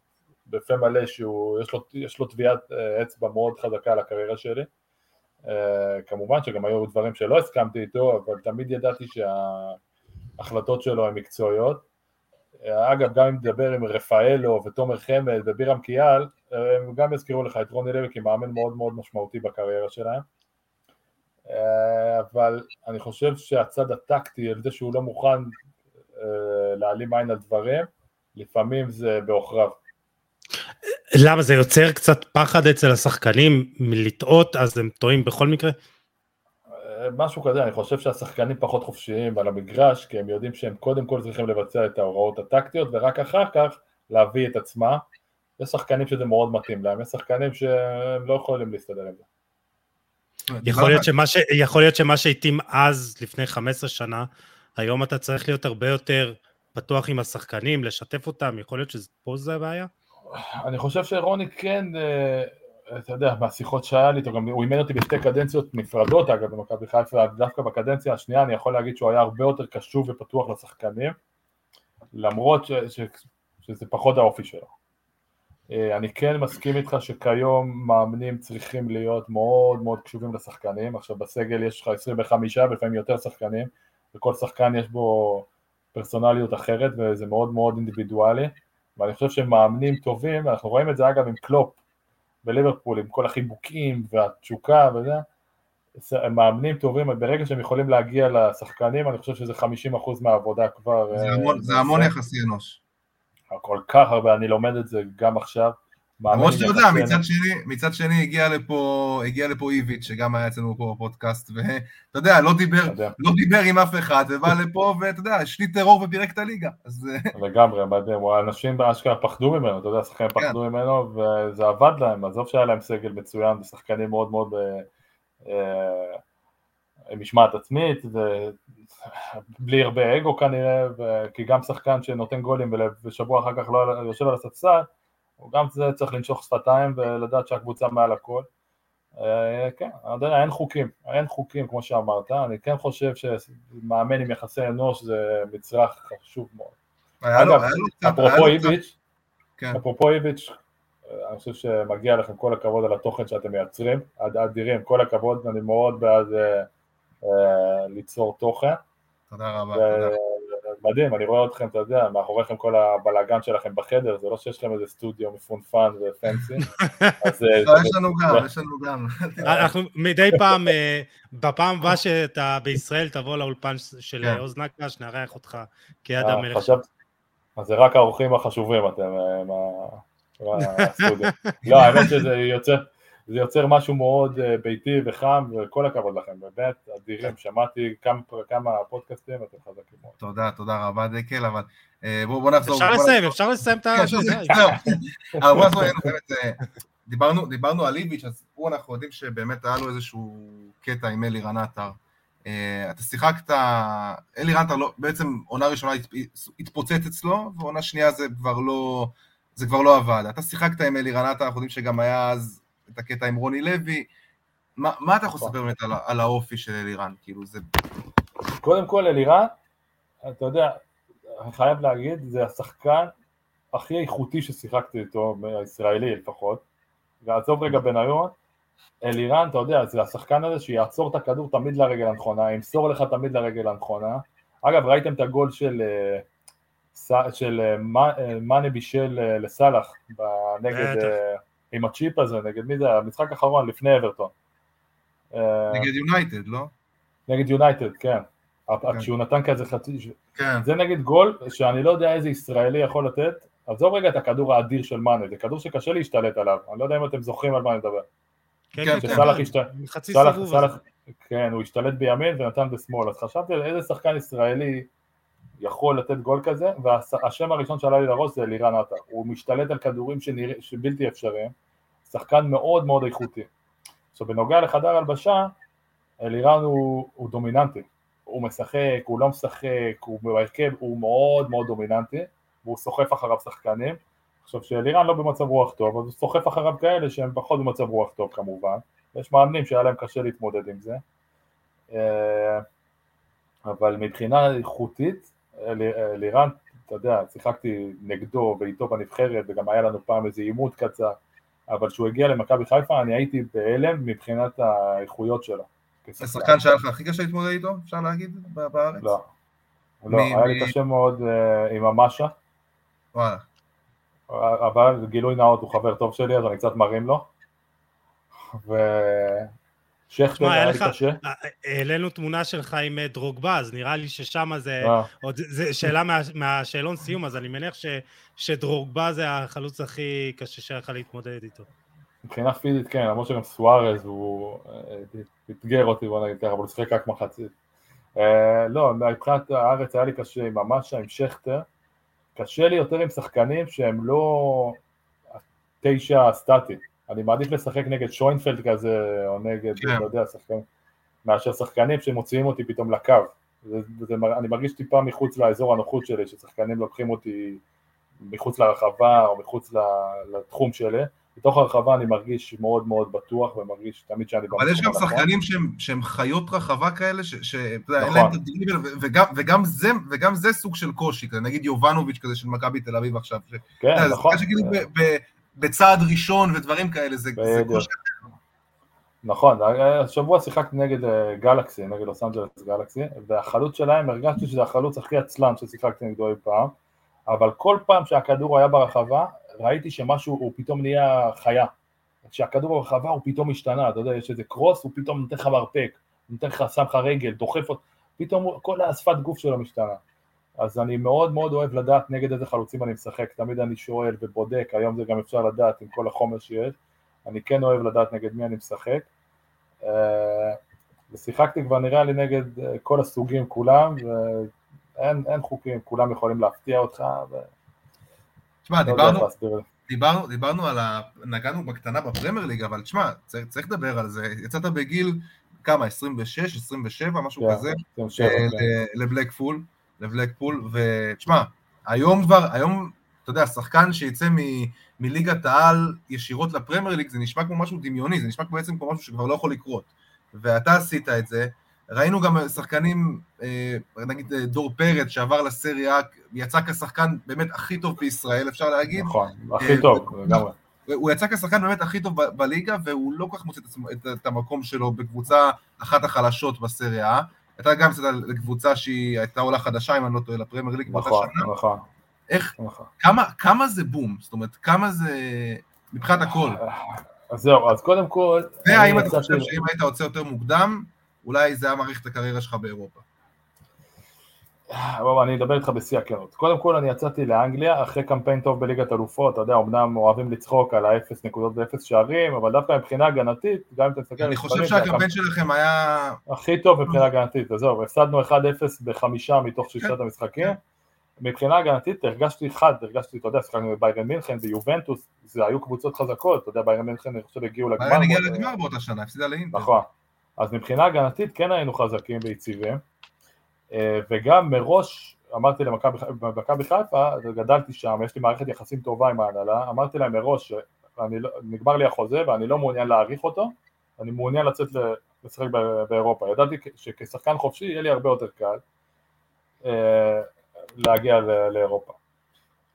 בפה מלא שיש לו, יש לו טביעת אה, אצבע מאוד חזקה על הקריירה שלי. אה, כמובן שגם היו דברים שלא הסכמתי איתו, אבל תמיד ידעתי שההחלטות שלו הן מקצועיות. אגב, גם אם נדבר עם רפאלו ותומר חמד ובירם קיאל, הם גם יזכירו לך את רוני לוי כמאמן מאוד מאוד משמעותי בקריירה שלהם. אה, אבל אני חושב שהצד הטקטי, על זה שהוא לא מוכן אה, להעלים עין על דברים, לפעמים זה בעוכריו. למה זה יוצר קצת פחד אצל השחקנים מלטעות, אז הם טועים בכל מקרה? אה, משהו כזה, אני חושב שהשחקנים פחות חופשיים על המגרש, כי הם יודעים שהם קודם כל צריכים לבצע את ההוראות הטקטיות, ורק אחר כך להביא את עצמם. יש שחקנים שזה מאוד מתאים להם, יש שחקנים שהם לא יכולים להסתדר עם זה. יכול להיות שמה ש- יכול להיות שמה שהתאים אז, לפני 15 שנה, היום אתה צריך להיות הרבה יותר פתוח עם השחקנים, לשתף אותם, יכול להיות שפה זה הבעיה? אני חושב שרוני כן, אה, אתה יודע, מהשיחות שהיה לי הוא אימן אותי בשתי קדנציות נפרדות אגב במכבי חיפה, דווקא בקדנציה השנייה אני יכול להגיד שהוא היה הרבה יותר קשוב ופתוח לשחקנים, למרות ש, ש, שזה פחות האופי שלו. אה, אני כן מסכים איתך שכיום מאמנים צריכים להיות מאוד מאוד קשובים לשחקנים, עכשיו בסגל יש לך 25 ולפעמים יותר שחקנים, וכל שחקן יש בו פרסונליות אחרת וזה מאוד מאוד אינדיבידואלי. ואני חושב שמאמנים טובים, ואנחנו רואים את זה אגב עם קלופ בליברפול, עם כל החיבוקים והתשוקה וזה, מאמנים טובים, ברגע שהם יכולים להגיע לשחקנים, אני חושב שזה 50% מהעבודה כבר... זה אה, המון- זה המון יחסי אנוש. כל כך הרבה, אני לומד את זה גם עכשיו. למרות שאתה יודע, מצד. שני, מצד שני הגיע לפה, הגיע לפה איביץ', שגם היה אצלנו פה בפודקאסט, ואתה יודע, לא דיבר, לא דיבר עם אף אחד, ובא לפה, ואתה יודע, השליט טרור ופירק את הליגה. אז אה, לגמרי, מדהים, אנשים באשכרה פחדו ממנו, אתה יודע, שחקנים כן. פחדו ממנו, וזה עבד להם, עזוב שהיה להם סגל מצוין, ושחקנים מאוד מאוד, אה, אה, משמעת עצמית, ובלי הרבה אגו כנראה. כי גם שחקן שנותן גולים ושבוע אחר כך לא יושב על הספסל, הוא גם צריך לנשוך שפתיים ולדעת שהקבוצה מעל הכל. אה, כן, אני יודע, אין חוקים, אין חוקים כמו שאמרת, אני כן חושב שמאמן עם יחסי אנוש זה מצרך חשוב מאוד. אגב, אפרופו איביץ', כן. אפרופו איביץ', אני חושב שמגיע לכם כל הכבוד על התוכן שאתם מייצרים, אדירים, כל הכבוד, אני מאוד בעד אה, אה, ליצור תוכן. תודה רבה, תודה. מדהים, אני רואה אתכם, אתה יודע, מאחוריכם כל הבלאגן שלכם בחדר, זה לא שיש לכם איזה סטודיו מפונפן ופנסי. לא, יש לנו גם, יש לנו גם. אנחנו מדי פעם, אה, בפעם הבאה שאתה בישראל, תבוא לאולפן של כן. עוז נקש, נארח אותך כיד אה, המלך. אז זה רק האורחים החשובים אתם, מהסטודיו. לא, האמת שזה יוצא... זה יוצר משהו מאוד אה, ביתי וחם, וכל הכבוד לכם, באמת אדירים, שמעתי כמה, כמה פודקאסטים, אתם חזקים מאוד. תודה, תודה רבה דקל, אבל אה, בואו נחזור. אפשר לסיים, אפשר לסיים את ה... כן, אה, דיברנו, דיברנו על איביץ', אז הוא אנחנו יודעים שבאמת היה לו איזשהו קטע עם אלי עטר. אתה שיחקת, אלי עטר לא, בעצם עונה ראשונה התפוצץ אצלו, ועונה שנייה זה כבר לא, זה כבר לא עבד. אתה שיחקת עם אלי עטר, אנחנו יודעים שגם היה אז את הקטע עם רוני לוי. מה, מה אתה יכול לספר באמת על, על האופי של אלירן? כאילו זה... קודם כל אלירן, אתה יודע, אני חייב להגיד, זה השחקן הכי איכותי ששיחקתי איתו, הישראלי לפחות. ועזוב רגע בניון, אלירן, אתה יודע, זה השחקן הזה שיעצור את הכדור תמיד לרגל הנכונה, ימסור לך תמיד לרגל הנכונה. אגב, ראיתם את הגול של, אה, של אה, אה, מאנה בישל לסאלח נגד... עם הצ'יפ הזה, נגד מי זה היה? המשחק האחרון לפני אברטון. אה, נגד יונייטד, לא? נגד יונייטד, כן. כן. כשהוא נתן כזה חצי... כן. זה נגד גול שאני לא יודע איזה ישראלי יכול לתת. עזוב רגע את הכדור האדיר של מאנה, זה כדור שקשה להשתלט עליו. אני לא יודע אם אתם זוכרים על מה אני מדבר. כן, כן, כן. חצי סיבוב. כן, הוא השתלט בימין ונתן בשמאל. אז חשבתי על איזה שחקן ישראלי יכול לתת גול כזה, והשם הראשון שעלה לי לראש זה לירן עטר. הוא משתלט על כדורים שנרא... שבלתי אפשריים, שחקן מאוד מאוד איכותי. עכשיו בנוגע לחדר הלבשה, אלירן הוא, הוא דומיננטי. הוא משחק, הוא לא משחק, הוא בהרכב, הוא מאוד מאוד דומיננטי, והוא סוחף אחריו שחקנים. עכשיו שאלירן לא במצב רוח טוב, אז הוא סוחף אחריו כאלה שהם פחות במצב רוח טוב כמובן. יש מאמנים שהיה להם קשה להתמודד עם זה. אה, אבל מבחינה איכותית, לירן, אתה יודע, שיחקתי נגדו ואיתו בנבחרת וגם היה לנו פעם איזה עימות קצר, אבל כשהוא הגיע למכבי חיפה אני הייתי בהלם מבחינת האיכויות שלו. זה שחקן שהיה לך הכי קשה להתמודד איתו, אפשר להגיד, בארץ? לא. לא, היה לי קשה מאוד אה, עם המאשה. וואלה. אבל גילוי נאות הוא חבר טוב שלי, אז אני קצת מרים לו. שכטר היה לי קשה. אה, אה, העלינו תמונה שלך עם אה, דרוגבה, אז נראה לי ששם זה, עוד, זה שאלה מה, מהשאלון סיום, אז אני מניח ש, שדרוגבה זה החלוץ הכי קשה שהיה לך להתמודד איתו. מבחינה פיזית כן, למרות שגם סוארז הוא אתגר אותי בוא נגיד ככה, אבל הוא שיחק רק מחצית. לא, מבחינת הארץ היה לי קשה עם ממשה, עם שכטר, קשה לי יותר עם שחקנים שהם לא תשע סטטי. אני מעדיף לשחק נגד שוינפלד כזה, או נגד, כן. לא יודע, שחקן, מאשר שחקנים שמוציאים אותי פתאום לקו. זה, זה, אני מרגיש טיפה מחוץ לאזור הנוחות שלי, ששחקנים לוקחים אותי מחוץ לרחבה או מחוץ לתחום שלי. בתוך הרחבה אני מרגיש מאוד מאוד בטוח ומרגיש תמיד שאני אבל יש גם שחקנים שהם, שהם חיות רחבה כאלה, ש, ש, נכון. להם וגם, וגם, זה, וגם זה סוג של קושי, נגיד יובנוביץ' כזה של מכבי תל אביב עכשיו. כן, נכון. שכאילו בצעד ראשון ודברים כאלה, זה, זה קושי. נכון, השבוע שיחקתי נגד אה, גלקסי, נגד לוס אנג'לס גלקסי, והחלוץ שלהם, הרגשתי שזה החלוץ הכי עצלן ששיחקתי נגדו אי פעם, אבל כל פעם שהכדור היה ברחבה, ראיתי שמשהו, הוא פתאום נהיה חיה. כשהכדור ברחבה הוא פתאום השתנה, אתה יודע, יש איזה קרוס, הוא פתאום נותן לך מרפק, נותן לך, שם לך רגל, דוחף אותו, פתאום כל השפת גוף שלו משתנה. אז אני מאוד מאוד אוהב לדעת נגד איזה חלוצים אני משחק, תמיד אני שואל ובודק, היום זה גם אפשר לדעת עם כל החומר שיש, אני כן אוהב לדעת נגד מי אני משחק. אה, ושיחקתי כבר נראה לי נגד אה, כל הסוגים כולם, ואין חוקים, כולם יכולים להפתיע אותך. ו... תשמע, לא דיברנו, דיברנו, דיברנו על ה... נגענו בקטנה בפרמייר ליג, אבל תשמע, צריך, צריך לדבר על זה. יצאת בגיל כמה, 26, 27, משהו כן, כזה, 27, אה, כן. ל- לבלקפול, לבלקפול, ותשמע, היום כבר, היום, אתה יודע, שחקן שיצא מ- מליגת העל ישירות לפרמייר ליג, זה נשמע כמו משהו דמיוני, זה נשמע בעצם כמו משהו שכבר לא יכול לקרות. ואתה עשית את זה, ראינו גם שחקנים, אה, נגיד אה, דור פרץ שעבר לסריה, יצא כשחקן באמת הכי טוב בישראל, אפשר להגיד, נכון, אה, הכי טוב, לגמרי. הוא יצא כשחקן באמת הכי טוב ב- בליגה, והוא לא כל כך מוצא את, את, את המקום שלו בקבוצה אחת החלשות בסריה. אתה גם יצאת לקבוצה שהיא הייתה עולה חדשה, אם אני לא טועה, לפרמייר ליג באותה נכון, שנה. נכון, איך, נכון. כמה, כמה זה בום? זאת אומרת, כמה זה מבחינת הכל? אז זהו, אז קודם כל... והאם אתה חושב שאם היית יוצא יותר מוקדם, אולי זה היה מעריך את הקריירה שלך באירופה? בוא, אני אדבר איתך בשיא הכנות. קודם כל אני יצאתי לאנגליה אחרי קמפיין טוב בליגת אלופות, אתה יודע, אמנם אוהבים לצחוק על האפס נקודות ואפס שערים, אבל דווקא מבחינה הגנתית, גם אם אתה מסתכל על אני חושב שהקמפיין שלכם היה... הכי טוב מבחינה הגנתית, עזוב, הפסדנו 1-0 בחמישה מתוך שישת המשחקים. מבחינה הגנתית הרגשתי חד, הרגשתי, אתה יודע, שחקנו בביירן מינכן, ביובנטוס, זה היו קבוצות חזקות, אתה יודע, ביירן מינכן, אני חושב, הגיעו לגמר. ביירן הגיע מאוד, לגמר באותה שנה, הפסידה לאינטר. נכון. אז מבחינה הגנתית כן היינו חזקים ויציבים, אה, וגם מראש אמרתי למכבי חיפה, גדלתי שם, יש לי מערכת יחסים טובה עם ההנהלה, אמרתי להם מראש שנגמר לי החוזה ואני לא מעוניין להאריך אותו, אני מעוניין לצאת לשחק באירופה. ידעתי שכשחקן חופשי יהיה לי הרבה יותר קל אה, להגיע לאירופה.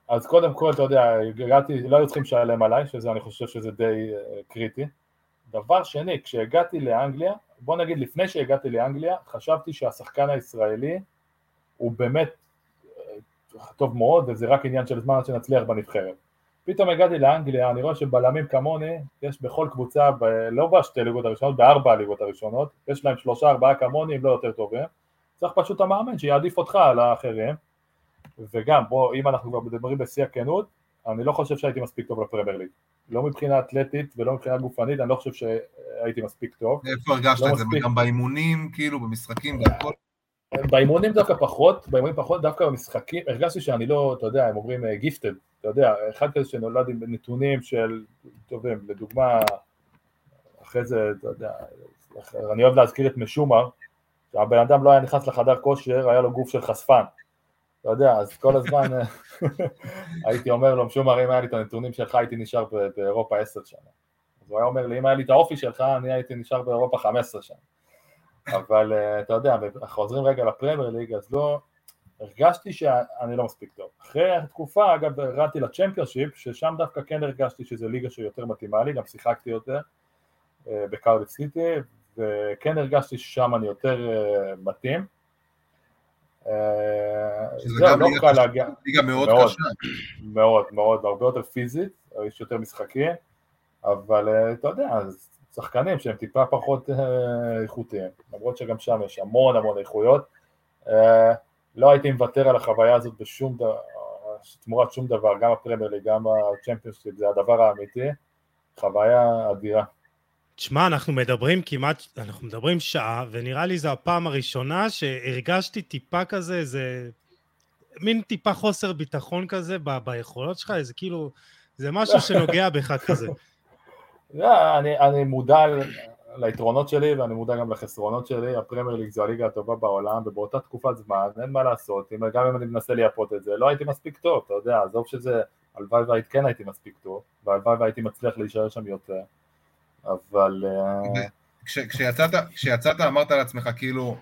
אז קודם כל, אתה יודע, הגעתי, לא היו צריכים לשלם עליי, שזה אני חושב שזה די אה, קריטי. דבר שני, כשהגעתי לאנגליה, בוא נגיד לפני שהגעתי לאנגליה, חשבתי שהשחקן הישראלי הוא באמת אה, טוב מאוד, וזה רק עניין של זמן עד שנצליח בנבחרת. פתאום הגעתי לאנגליה, אני רואה שבלמים כמוני, יש בכל קבוצה, ב, לא בשתי ליגות הראשונות, בארבע הליגות הראשונות, יש להם שלושה ארבעה כמוני, אם לא יותר טובים, צריך פשוט המאמן שיעדיף אותך על האחרים, וגם, בוא, אם אנחנו כבר מדברים בשיא הכנות, אני לא חושב שהייתי מספיק טוב לפרמייר ליג. לא מבחינה אתלטית ולא מבחינה גופנית, אני לא חושב שהייתי מספיק טוב. איפה הרגשת לא את זה? מספיק. גם באימונים, כאילו, במשחקים, והכל? באימונים דווקא פחות, באימונים פחות, דווקא במשחקים, הרגשתי שאני לא, אתה יודע, הם אומרים גיפטד, אתה יודע, אחד כזה שנולד עם נתונים של טובים, לדוגמה, אחרי זה, אתה יודע, אני אוהב להזכיר את משומר, שהבן אדם לא היה נכנס לחדר כושר, היה לו גוף של חשפן, אתה יודע, אז כל הזמן הייתי אומר לו, משומר, אם היה לי את הנתונים שלך, הייתי נשאר באירופה עשר שנה. אז הוא היה אומר לי, אם היה לי את האופי שלך, אני הייתי נשאר באירופה חמש עשרה שנה. אבל אה, אתה יודע, חוזרים רגע לפרמייר ליג, אז לא, הרגשתי שאני לא מספיק טוב. אחרי התקופה, אגב, ירדתי לצ'מפיונשיפ, ששם דווקא כן הרגשתי שזו ליגה שיותר מתאימה לי, גם שיחקתי יותר אה, בקרדיף סיטי, וכן הרגשתי ששם אני יותר אה, מתאים. אה, שזה גם לא קל. להגיע, ליגה מאוד מאוד. קשה. מאוד מאוד, הרבה יותר פיזית, יש יותר משחקים, אבל אה, אתה יודע, שחקנים שהם טיפה פחות אה, איכותיים, למרות שגם שם יש המון המון איכויות. לא הייתי מוותר על החוויה הזאת בשום דבר, תמורת שום דבר, גם הפרמייר ליג, גם הצ'מפיונשיפ, זה הדבר האמיתי, חוויה אדירה. תשמע, אנחנו מדברים כמעט, אנחנו מדברים שעה, ונראה לי זו הפעם הראשונה שהרגשתי טיפה כזה, איזה מין טיפה חוסר ביטחון כזה ב- ביכולות שלך, איזה כאילו, זה משהו שנוגע בך כזה. לא, אני, אני מודע ליתרונות שלי ואני מודע גם לחסרונות שלי, הפרמייר ליג זו הליגה הטובה בעולם ובאותה תקופת זמן אין מה לעשות, אם, גם אם אני מנסה לייפות את זה, לא הייתי מספיק טוב, אתה יודע, עזוב שזה, הלוואי והיית כן הייתי מספיק טוב, והלוואי והייתי מצליח להישאר שם יותר, אבל אה, כש- כשיצאת, כשיצאת אמרת לעצמך, כאילו,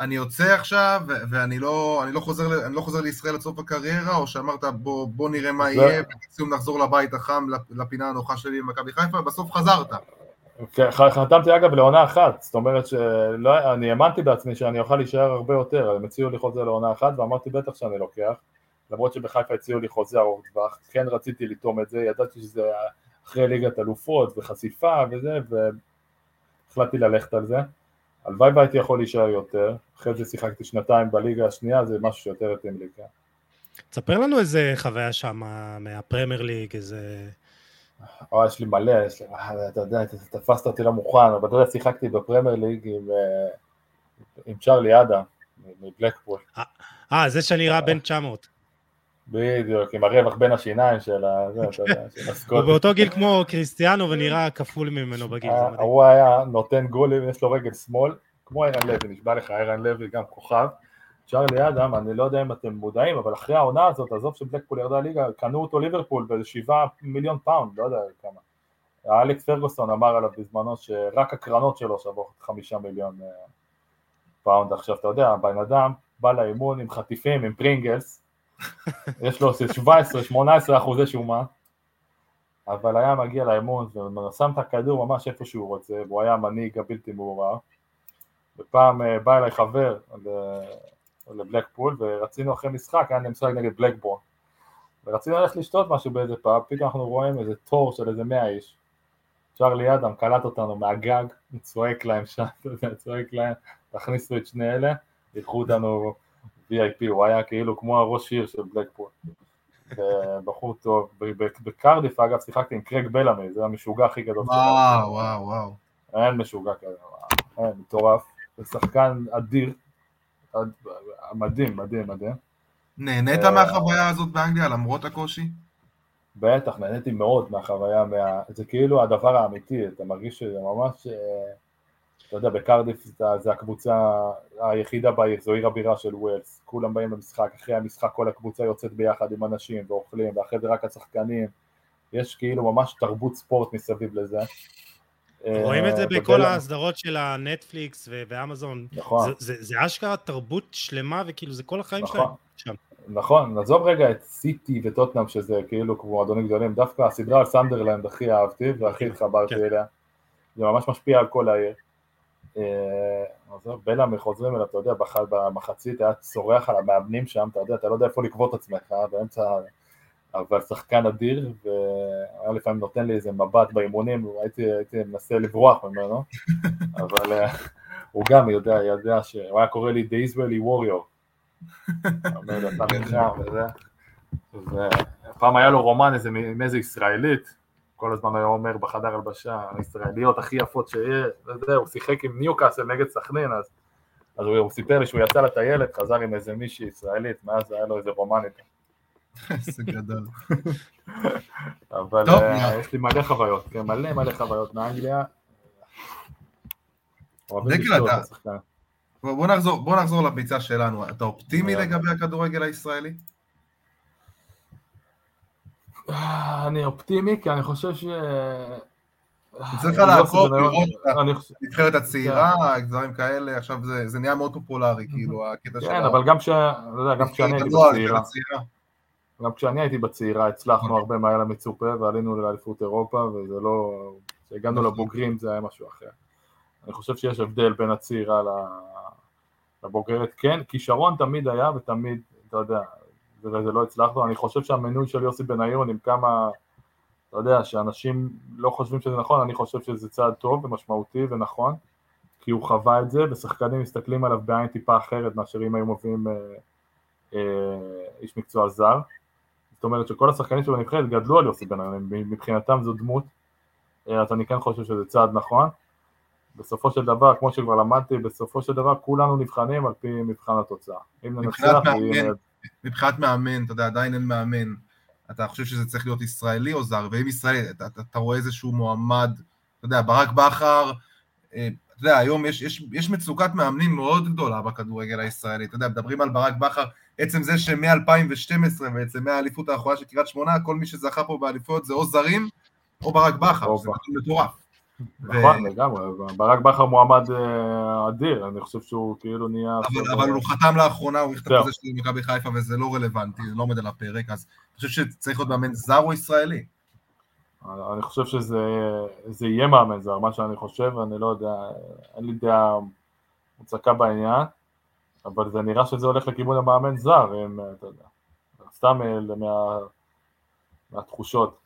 אני יוצא עכשיו, ואני לא, אני לא, חוזר, אני לא חוזר לישראל עד סוף הקריירה, או שאמרת, בוא, בוא נראה מה. יהיה, ובסיום נחזור לבית החם, לפ- לפינה הנוחה שלי במכבי חיפה, ובסוף חזרת. כן, חתמתי אגב לעונה אחת, זאת אומרת שאני האמנתי בעצמי שאני אוכל להישאר הרבה יותר, הם הציעו לי חוזה לעונה אחת ואמרתי בטח שאני לוקח, למרות שבחיפה הציעו לי חוזה ארוך טווח, כן רציתי לטעום את זה, ידעתי שזה אחרי ליגת אלופות וחשיפה וזה, והחלטתי ללכת על זה. הלוואי והייתי יכול להישאר יותר, אחרי זה שיחקתי שנתיים בליגה השנייה, זה משהו שיותר התאים לי, כן. תספר לנו איזה חוויה שם מהפרמייר ליג, איזה... אה, יש לי מלא, יש לי, אה, אתה יודע, תפסת אותי לא מוכן, אבל אתה יודע, שיחקתי בפרמייר ליג עם, אה, עם צ'רלי אדם, מבלקפול. אה, זה שנראה בן 900. בדיוק, עם הרווח בין השיניים של ה... זה, אתה יודע, של הוא. באותו גיל כמו קריסטיאנו ונראה כפול ממנו בגיל, מדהים. הוא היה נותן גולים, יש לו רגל שמאל, כמו ערן לוי, נשבע לך, ערן לוי גם כוכב. צ'ארלי אדם, אני לא יודע אם אתם מודעים, אבל אחרי העונה הזאת, עזוב שבלקפול ירדה ליגה, קנו אותו ליברפול בשבעה מיליון פאונד, לא יודע כמה. אלכס פרגוסון אמר עליו בזמנו שרק הקרנות שלו שוות חמישה מיליון אה, פאונד. עכשיו, אתה יודע, הבן אדם בא לאימון עם חטיפים, עם פרינגלס, יש לו 17-18 אחוזי שומן, אבל היה מגיע לאימון ושם את הכדור ממש איפה שהוא רוצה, והוא היה המנהיג הבלתי מעורער. ופעם אה, בא אליי חבר לבלקפול, ורצינו אחרי משחק, היה משחק נגד בלקברן. ורצינו ללכת לשתות משהו באיזה פאב, פתאום אנחנו רואים איזה תור של איזה מאה איש. צ'ארלי אדם קלט אותנו מהגג, צועק להם שם, צועק להם, תכניסו את שני אלה, ייקחו אותנו VIP, הוא היה כאילו כמו הראש עיר של בלקפול. בחור טוב, בקרדיף אגב שיחקתי עם קרג בלעמי, זה המשוגע הכי גדול וואו, וואו, וואו. אין משוגע כזה, אין, מטורף, זה שחקן אדיר, אד- מדהים, מדהים, מדהים, נהנית אה, מהחוויה הזאת באנגליה למרות הקושי? בטח, נהניתי מאוד מהחוויה, מה... זה כאילו הדבר האמיתי, אתה מרגיש שזה ממש, אה, אתה יודע, בקרדיף זה, זה הקבוצה היחידה בעיר, זו עיר הבירה של ווילס, כולם באים למשחק, אחרי המשחק כל הקבוצה יוצאת ביחד עם אנשים ואוכלים, ואחרי זה רק השחקנים, יש כאילו ממש תרבות ספורט מסביב לזה. רואים את זה אה, בכל ההסדרות של הנטפליקס ואמזון. נכון. זה- אשכרה תרבות שלמה וכאילו זה כל החיים נכון. שלהם. שם. נכון, נעזוב רגע את סיטי וטוטנאם שזה כאילו כמו מועדונים גדולים, דווקא הסדרה על סנדרלנד הכי אהבתי והכי התחברתי כן. אליה, זה ממש משפיע על כל העיר. אה, עזוב, בלעמי חוזרים אליו, אתה יודע, במחצית היה צורח על המאמנים שם, אתה יודע, אתה לא יודע איפה לקבוע את עצמך באמצע, אבל שחקן אדיר, והיה לפעמים נותן לי איזה מבט באימונים, הייתי, הייתי מנסה לברוח ממנו, אבל אה, הוא גם יודע, יודע שהוא היה קורא לי The Israeli Warrior. אומר לי, אתה נלחם וזה. ופעם היה לו רומן איזה, עם איזה ישראלית, כל הזמן היה אומר בחדר הלבשה, הישראליות הכי יפות שיש, וזה, הוא שיחק עם ניוקאסל נגד סכנין, אז, אז הוא, הוא סיפר לי שהוא יצא לטיילת, חזר עם איזה מישהי ישראלית, מאז היה לו איזה רומן איתה. איזה גדול. אבל טוב, מה? יש לי מלא חוויות, כן, מלא מלא חוויות מאנגליה. דקל, אתה-. בוא נחזור, בוא נחזור לביצה שלנו. אתה אופטימי. לגבי הכדורגל הישראלי? אה, אני אופטימי, כי אני חושב ש... צריך יוסי לעקוב, לראות את הנבחרת הצעירה, דברים כאלה, עכשיו זה נהיה מאוד פופולרי, כאילו, הקטע של... כן, אבל גם כשאני הייתי בצעירה. גם כשאני הייתי בצעירה הצלחנו נכון. הרבה מעל המצופה ועלינו לאליפות אירופה וזה לא... כשהגענו נכון. לבוגרים זה היה משהו אחר. אני חושב שיש הבדל בין הצעירה לבוגרת, כן, כישרון תמיד היה ותמיד, אתה יודע, זה, זה לא הצלחנו, אני חושב שהמינוי של יוסי בניון עם כמה, אתה יודע, שאנשים לא חושבים שזה נכון, אני חושב שזה צעד טוב ומשמעותי ונכון, כי הוא חווה את זה ושחקנים מסתכלים עליו בעין טיפה אחרת מאשר אם היו מביאים אה, אה, איש מקצוע זר. זאת אומרת שכל השחקנים שלו בנבחרת גדלו על יוסי בניון, מבחינתם זו דמות, אה, אז אני כן חושב שזה צעד נכון. בסופו של דבר, כמו שכבר למדתי, בסופו של דבר כולנו נבחנים על פי מבחן התוצאה. אם ננצח, יהיה- מבחינת מאמן, אתה יודע, עדיין אין מאמן. אתה חושב שזה צריך להיות ישראלי או זר? ואם ישראלי, אתה, אתה, אתה רואה איזשהו מועמד, אתה יודע, ברק בכר, אה, אתה יודע, היום יש, יש, יש מצוקת מאמנים מאוד גדולה בכדורגל הישראלי. אתה יודע, מדברים על ברק בכר, עצם זה שמ-2012 בעצם, מהאליפות האחרונה של קריית שמונה, כל מי שזכה פה באליפויות זה או זרים או ברק בכר, זה מטורף. נכון, לגמרי, ברק בכר מועמד אה, אדיר, אני חושב שהוא כאילו נהיה... אבל, הוא חתם לאחרונה, הוא הכתב. את זה של מכבי חיפה וזה לא רלוונטי, זה לא עומד על הפרק, אז אני חושב שצריך להיות מאמן זר או ישראלי. אני חושב שזה זה יהיה מאמן זר, מה שאני חושב, אני לא יודע, אין לי דעה מוצקה בעניין, אבל זה נראה שזה הולך לכיוון המאמן זר, אם, אתה יודע, סתם אה, מה, מהתחושות.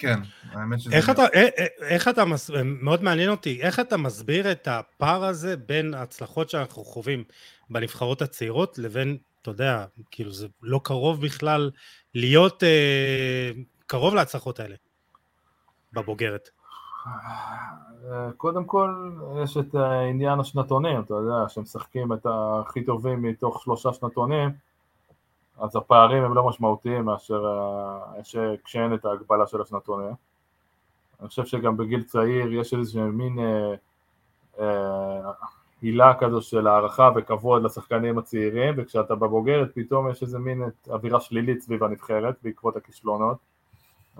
כן, האמת שזה... איך אתה, אה- אה- איך אתה, מס- מאוד מעניין אותי, איך אתה מסביר את הפער הזה בין ההצלחות שאנחנו חווים בנבחרות הצעירות לבין, אתה יודע, כאילו זה לא קרוב בכלל להיות אה, קרוב להצלחות האלה בבוגרת. אה, קודם כל, יש את עניין השנתונים, אתה יודע, שמשחקים את הכי טובים מתוך שלושה שנתונים, אז הפערים הם לא משמעותיים מאשר כשאין את ההגבלה של השנתונים. אני חושב שגם בגיל צעיר יש איזושהי מין אה, אה, הילה כזו של הערכה וכבוד לשחקנים הצעירים, וכשאתה בבוגרת פתאום יש איזה מין אווירה שלילית סביב הנבחרת בעקבות הכישלונות,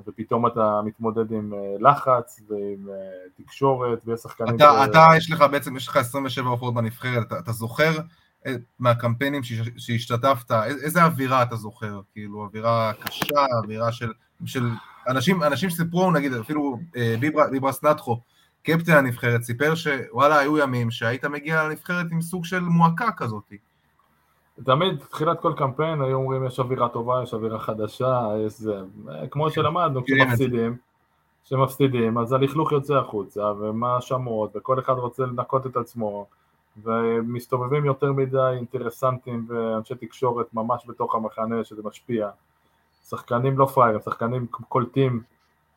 ופתאום אתה מתמודד עם אה, לחץ ועם אה, תקשורת ויש שחקנים... אתה, ש... אתה יש לך בעצם, יש לך 27 הופעות בנבחרת, אתה, אתה זוכר מהקמפיינים שהשתתפת, איזה אווירה אתה זוכר? כאילו, אווירה קשה, אווירה של... של אנשים, אנשים סיפרו, נגיד, אפילו ביברה, ביברס נטחו, קפטן הנבחרת, סיפר שוואלה, היו ימים שהיית מגיע לנבחרת עם סוג של מועקה כזאת. תמיד, תחילת כל קמפיין, היו אומרים יש אווירה טובה, יש אווירה חדשה, יש זה, כמו שלמדנו, כשמפסידים, כשמפסידים, אז הלכלוך יוצא החוצה, ומה השמות, וכל אחד רוצה לנקות את עצמו, ומסתובבים יותר מדי אינטרסנטים ואנשי תקשורת ממש בתוך המחנה, שזה משפיע. שחקנים לא פראיירים, שחקנים קולטים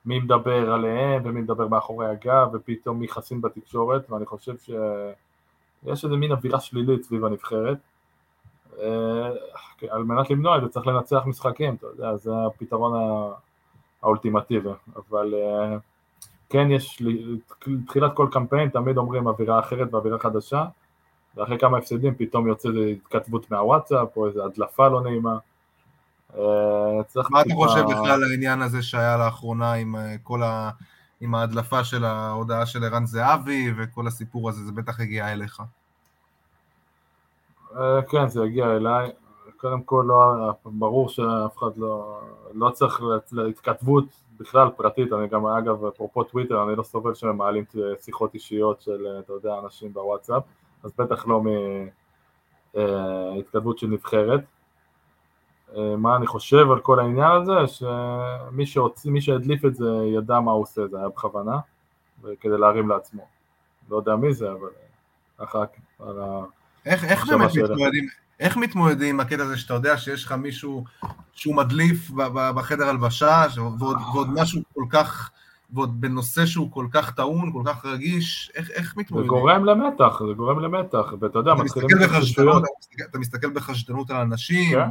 מי מדבר עליהם ומי מדבר מאחורי הגב, ופתאום מי חסין בתקשורת, ואני חושב שיש איזה מין אווירה שלילית סביב הנבחרת. אה, על מנת למנוע את זה צריך לנצח משחקים, אתה יודע, זה הפתרון האולטימטיבי, אבל אה, כן יש, תחילת כל קמפיין תמיד אומרים אווירה אחרת ואווירה חדשה, ואחרי כמה הפסדים פתאום יוצא התכתבות מהוואטסאפ או איזו הדלפה לא נעימה. אה, מה אתה חושב בכלל על העניין הזה שהיה לאחרונה עם כל ה... עם ההדלפה של ההודעה של ערן זהבי וכל הסיפור הזה, זה בטח הגיע אליך. אה, כן, זה יגיע אליי. קודם כל, לא, ברור שאף אחד לא, לא צריך להתכתבות בכלל פרטית, אני גם, אגב, אפרופו טוויטר, אני לא סובל שהם מעלים שיחות אישיות של, אתה יודע, אנשים בוואטסאפ, אז בטח לא מהתכתבות אה, של נבחרת. אה, מה אני חושב על כל העניין הזה, שמי שהוציא, מי שהדליף את זה ידע מה הוא עושה, זה היה בכוונה, כדי להרים לעצמו. לא יודע מי זה, אבל ככה על ה... איך, איך באמת מתמודדים, איך מתמודדים עם הקטע הזה שאתה יודע שיש לך מישהו שהוא מדליף בחדר הלבשה, ועוד, ועוד משהו כל כך, ועוד בנושא שהוא כל כך טעון, כל כך רגיש, איך, איך מתמודדים? זה גורם למתח, זה גורם למתח, ואתה יודע, מתחילים התלחששויות. אתה מסתכל בחשדנות על אנשים. כן.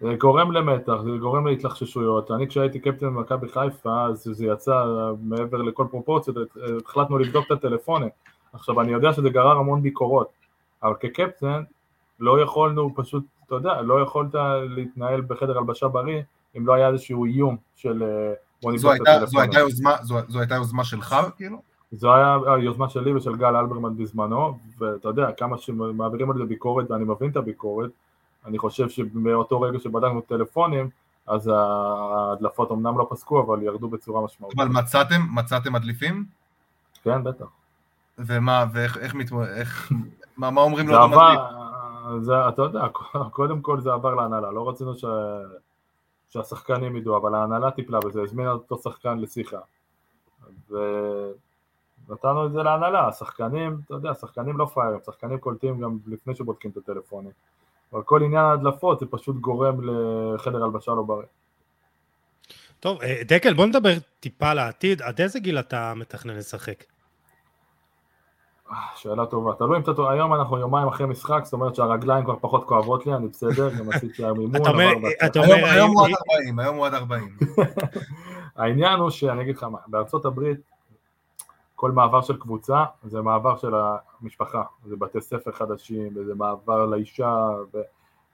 זה גורם למתח, זה גורם להתלחששויות. אני כשהייתי קפטן במכבי חיפה, אז זה יצא מעבר לכל פרופורציות, החלטנו לבדוק את הטלפונים. עכשיו, אני יודע שזה גרר המון ביקורות. אבל כקפטן לא יכולנו פשוט, אתה יודע, לא יכולת להתנהל בחדר הלבשה בריא אם לא היה איזשהו איום של אה, זו הייתה יוזמה, זו, זו הייתה יוזמה שלך כאילו? זו הייתה היוזמה שלי ושל גל אלברמן בזמנו, ואתה יודע, כמה שמעבירים על זה ביקורת ואני מבין את הביקורת, אני חושב שמאותו רגע שבדקנו טלפונים, אז ההדלפות אמנם לא פסקו, אבל ירדו בצורה משמעותית. אבל מצאתם, מצאתם מדליפים? כן, בטח. ומה, ואיך איך מתמודד, איך, מה, מה אומרים לו עבר, זה, אתה יודע, קודם כל זה עבר להנהלה, לא רצינו ש... שהשחקנים ידעו, אבל ההנהלה טיפלה בזה, הזמינה אותו שחקן לשיחה. ונתנו את זה להנהלה, השחקנים, אתה יודע, שחקנים לא פראיירים, שחקנים קולטים גם לפני שבודקים את הטלפונים. אבל כל עניין ההדלפות זה פשוט גורם לחדר הלבשה לא בריא. טוב, אה, דקל, בוא נדבר טיפה לעתיד, עד איזה גיל אתה מתכנן לשחק? שאלה טובה, תלוי אם אתה טועה, היום אנחנו יומיים אחרי משחק, זאת אומרת שהרגליים כבר פחות כואבות לי, אני בסדר, גם עשיתי היום אימון. היום הוא עד 40, היום הוא עד 40. העניין הוא שאני אגיד לך מה, בארצות הברית כל מעבר של קבוצה זה מעבר של המשפחה, זה בתי ספר חדשים, וזה מעבר לאישה,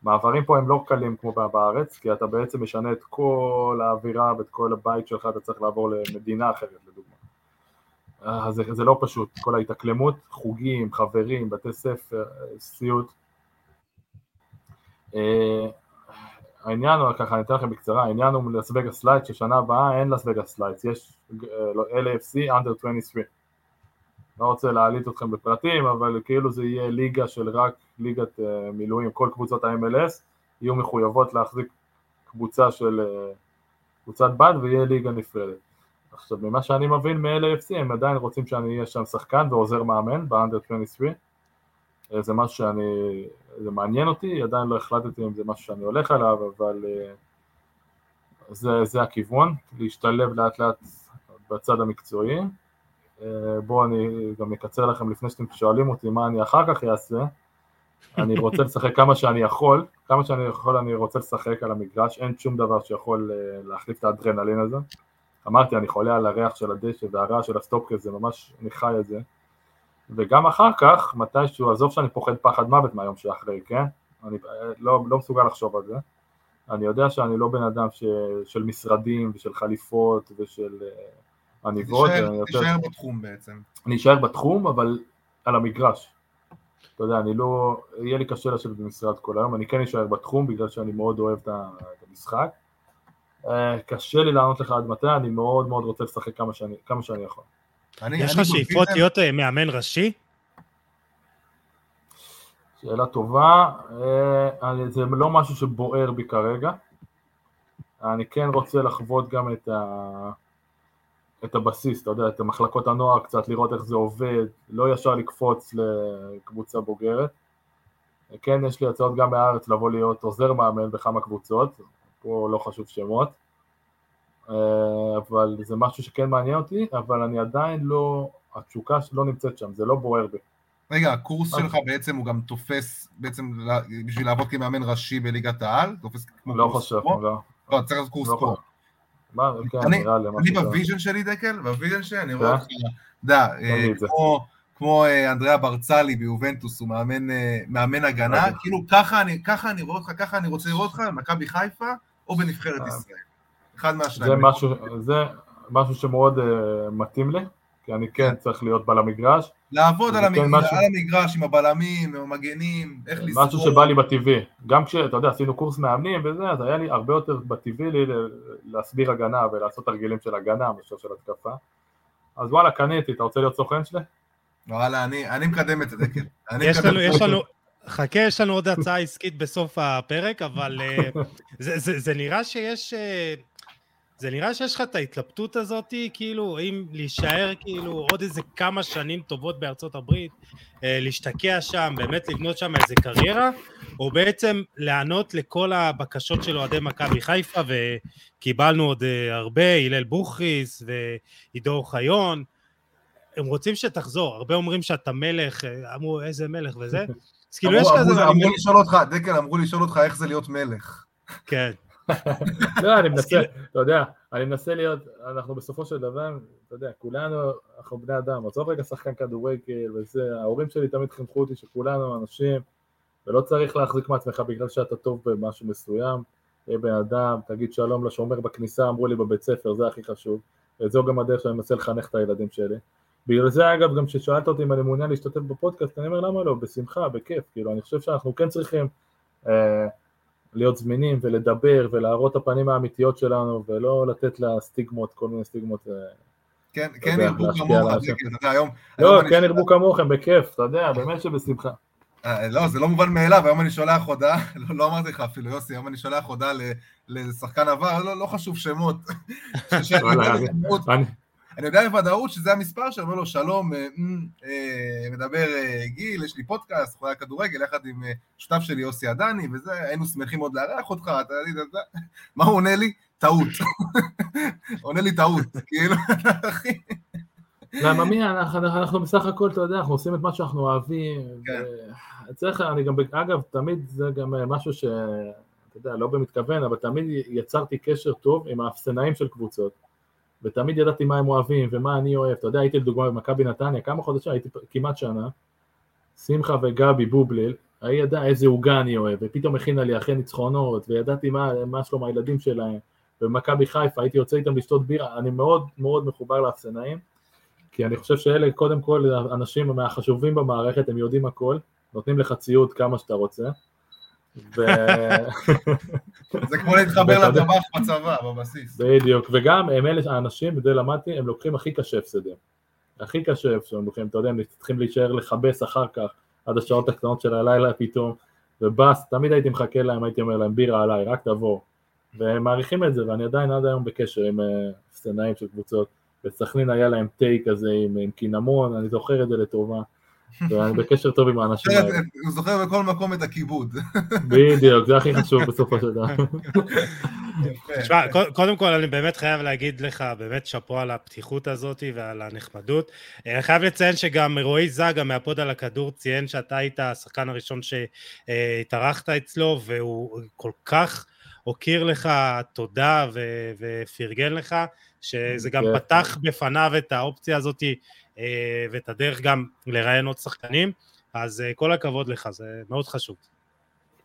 ומעברים פה הם לא קלים כמו בארץ, כי אתה בעצם משנה את כל האווירה ואת כל הבית שלך, אתה צריך לעבור למדינה אחרת לדוגמה. אה, זה, זה לא פשוט, כל ההתאקלמות, חוגים, חברים, בתי ספר, סיוט. אה, העניין הוא, ככה אני אתן לכם בקצרה, העניין הוא לאס וגאס לייטס, ששנה הבאה אין לאס וגאס לייטס, יש אה, לא, LAFC under 23. לא רוצה להעליט אתכם בפרטים, אבל כאילו זה יהיה ליגה של רק ליגת מילואים, כל קבוצות ה-MLS יהיו מחויבות להחזיק קבוצה של קבוצת בד ויהיה ליגה נפרדת. עכשיו, ממה שאני מבין מ-LAFC, הם עדיין רוצים שאני אהיה שם שחקן ועוזר מאמן 23. אה, זה משהו שאני, זה מעניין אותי, עדיין לא החלטתי אם זה משהו שאני הולך עליו, אבל אה, זה, זה הכיוון, להשתלב לאט לאט בצד המקצועי. אה, בואו אני גם אקצר לכם לפני שאתם שואלים אותי מה אני אחר כך אעשה. אני רוצה לשחק כמה שאני יכול, כמה שאני יכול אני רוצה לשחק על המגרש, אין שום דבר שיכול להחליף את האדרנלין הזה. אמרתי, אני חולה על הריח של הדשא והרעש של הסטופקס, זה ממש, אני חי את זה. וגם אחר כך, מתישהו, עזוב שאני פוחד פחד מוות מהיום שאחרי, כן? אני אה, לא, לא מסוגל לחשוב על זה. אני יודע שאני לא בן אדם ש, של משרדים ושל חליפות ושל uh, עניבות. תישאר- יותר- תישאר בתחום בעצם. אני אשאר בתחום, אבל על המגרש. אתה יודע, אני לא... יהיה לי קשה לשבת במשרד כל היום, אני כן אשאר בתחום בגלל שאני מאוד אוהב את המשחק. אה, קשה לי לענות לך עד מתי, אני מאוד מאוד רוצה לשחק כמה שאני, כמה שאני יכול. אני- יש לך שאיפות להיות אה, מאמן ראשי? שאלה טובה, אה, אני- זה לא משהו שבוער בי כרגע. אני כן רוצה לחוות גם את, ה... את הבסיס, אתה יודע, את המחלקות הנוער קצת, לראות איך זה עובד, לא ישר לקפוץ לקבוצה בוגרת. כן, יש לי הצעות גם מהארץ לבוא להיות עוזר מאמן בכמה קבוצות, פה לא חשוב שמות, אה, אבל זה משהו שכן מעניין אותי, אבל אני עדיין לא, התשוקה לא נמצאת שם, זה לא בוער בי. רגע, הקורס מה? שלך בעצם הוא גם תופס בעצם בשביל לעבוד כמאמן ראשי בליגת העל? תופס כמו לא קורס חושב? לא. לא, צריך לעשות קורס לא ספורט. מה, כן, אני- נראה לי, אני. בוויז'ן שלי, דקל, בוויז'ן שלי, אני רואה כן? אותך, אתה יודע, אה, את זה. כמו- כמו אה, אנדריאה ברצלי ביובנטוס, הוא מאמן, אה, מאמן הגנה, אוקיי. כאילו ככה אני, ככה אני רואה אותך, ככה אני רוצה לראות אותך, במכבי חיפה או בנבחרת אה. ישראל. אחד מהשניים. זה משהו, זה משהו שמאוד uh, מתאים לי, כי אני כן צריך להיות בעל המגרש, לעבוד על כן המגרש, משהו- על המגרש עם הבלמים, עם המגנים, איך לסגור. משהו שבא לי בטבעי. גם כשאתה יודע, עשינו קורס מאמנים וזה, אז היה לי הרבה יותר בטבעי לי ל- להסביר הגנה ולעשות תרגילים של הגנה מאשר של התקפה. אז וואלה, קניתי, אתה רוצה להיות סוכן שלי? וואלה, אני אני מקדם את זה. אני יש. לנו, חכה, יש לנו עוד הצעה עסקית בסוף הפרק, אבל אה, זה, זה, זה נראה שיש... אה, זה נראה שיש לך את ההתלבטות הזאת, כאילו, אם להישאר כאילו עוד איזה כמה שנים טובות בארצות הברית, אה, להשתקע שם, באמת לבנות שם איזה קריירה, או בעצם להיענות לכל הבקשות של אוהדי מכבי חיפה, וקיבלנו עוד הרבה, הלל בוכריס ועידו אוחיון, הם רוצים שתחזור, הרבה אומרים שאתה מלך, אמרו איזה מלך וזה, אז כאילו יש אמרו- כזה, אמרו לשאול אותך, דקל, אמרו לשאול אותך איך זה להיות מלך. כן, לא, אני מנסה, כאילו- אתה יודע, אני מנסה להיות, אנחנו בסופו של דבר, אתה יודע, כולנו, אנחנו בני אדם, עזוב רגע שחקן כדורגל וזה, ההורים שלי תמיד חינכו אותי שכולנו אנשים, ולא צריך להחזיק מעצמך בגלל שאתה טוב במשהו מסוים, תהיה בן אדם, תגיד שלום לשומר בכניסה, אמרו לי בבית ספר, זה הכי חשוב, וזו גם הדרך שאני מנסה לחנך את הילדים שלי. בגלל זה אגב, גם כששאלת אותי אם אני מעוניין להשתתף בפודקאסט, אני אומר למה לא, בשמחה, בכיף, כאילו, אני חושב שאנחנו כן צריכים אה, להיות זמינים ולדבר ולהראות את הפנים האמיתיות שלנו ולא לתת לה סטיגמות, כל מיני סטיגמות. אה, כן, כן ירבו האנשים. דקל, אתה יודע, היום... לא, כן ירבו כמוכם, בכיף, אתה יודע, באמת שבשמחה. אה, לא, זה לא מובן מאליו, היום אני שולח הודעה, לא, לא אמרתי לך אפילו, יוסי, היום אני שולח הודעה לשחקן עבר, לא, לא חשוב שמות. אני- יודע בוודאות שזה המספר שאני אומר לו, שלום, אה, אה, מדבר אה, גיל, יש לי פודקאסט, חולה כדורגל, יחד עם שותף שלי יוסי עדני, וזה, היינו שמחים מאוד לארח אותך, אתה יודע. מה הוא עונה לי? טעות. עונה לי טעות, כאילו, אחי. למה מי, אנחנו, אנחנו בסך הכל, אתה יודע, אנחנו עושים את מה שאנחנו אוהבים. כן. ו- צריך, אני גם, אגב, תמיד זה גם משהו ש... אתה יודע, לא במתכוון, אבל תמיד יצרתי קשר טוב עם האפסנאים של קבוצות. ותמיד ידעתי מה הם אוהבים ומה אני אוהב. אתה יודע, הייתי לדוגמה במכבי נתניה, כמה חודשים, הייתי כמעט שנה. שמחה וגבי בובליל, היא ידעה איזה עוגה אני אוהב, ופתאום הכינה לי אחרי ניצחונות, וידעתי מה, מה שלום הילדים שלהם. במכבי חיפה הייתי יוצא איתם לשתות בירה, אני מאוד מאוד מחובר לאפסנאים, כי אני חושב שאלה קודם כל אנשים מהחשובים במערכת, הם יודעים הכל, נותנים לך ציוד כמה שאתה רוצה. ו... זה כמו להתחבר לטבח בצבא, בבסיס. בדיוק, וגם הם אלה האנשים, וזה למדתי, הם לוקחים הכי קשה הפסדים. הכי קשה שהם לוקחים, אתה יודע, הם צריכים להישאר לכבס אחר כך, עד השעות הקטנות של הלילה פתאום, ובאס, תמיד הייתי מחכה להם, הייתי אומר להם, בירה עליי, רק תבוא. והם מעריכים את זה, ואני עדיין עד היום בקשר עם אה, סצנאים של קבוצות. בסכנין היה להם תה כזה עם, עם קינמון, אני זוכר את זה לטובה. ואני בקשר טוב עם האנשים האלה. הוא זוכר בכל מקום את הכיבוד. בדיוק, זה הכי חשוב בסופו של דבר. תשמע, קודם כל אני באמת חייב להגיד לך, באמת שאפו על הפתיחות הזאת ועל הנחמדות. אה, אני חייב לציין שגם רועי זגה מהפוד על הכדור ציין שאתה היית השחקן הראשון שהתארחת אצלו, והוא כל כך הוקיר לך תודה ופרגן לך, שזה גם פתח בפניו את האופציה הזאת ואת הדרך גם לראיין עוד שחקנים, אז אה, כל הכבוד לך, זה מאוד חשוב.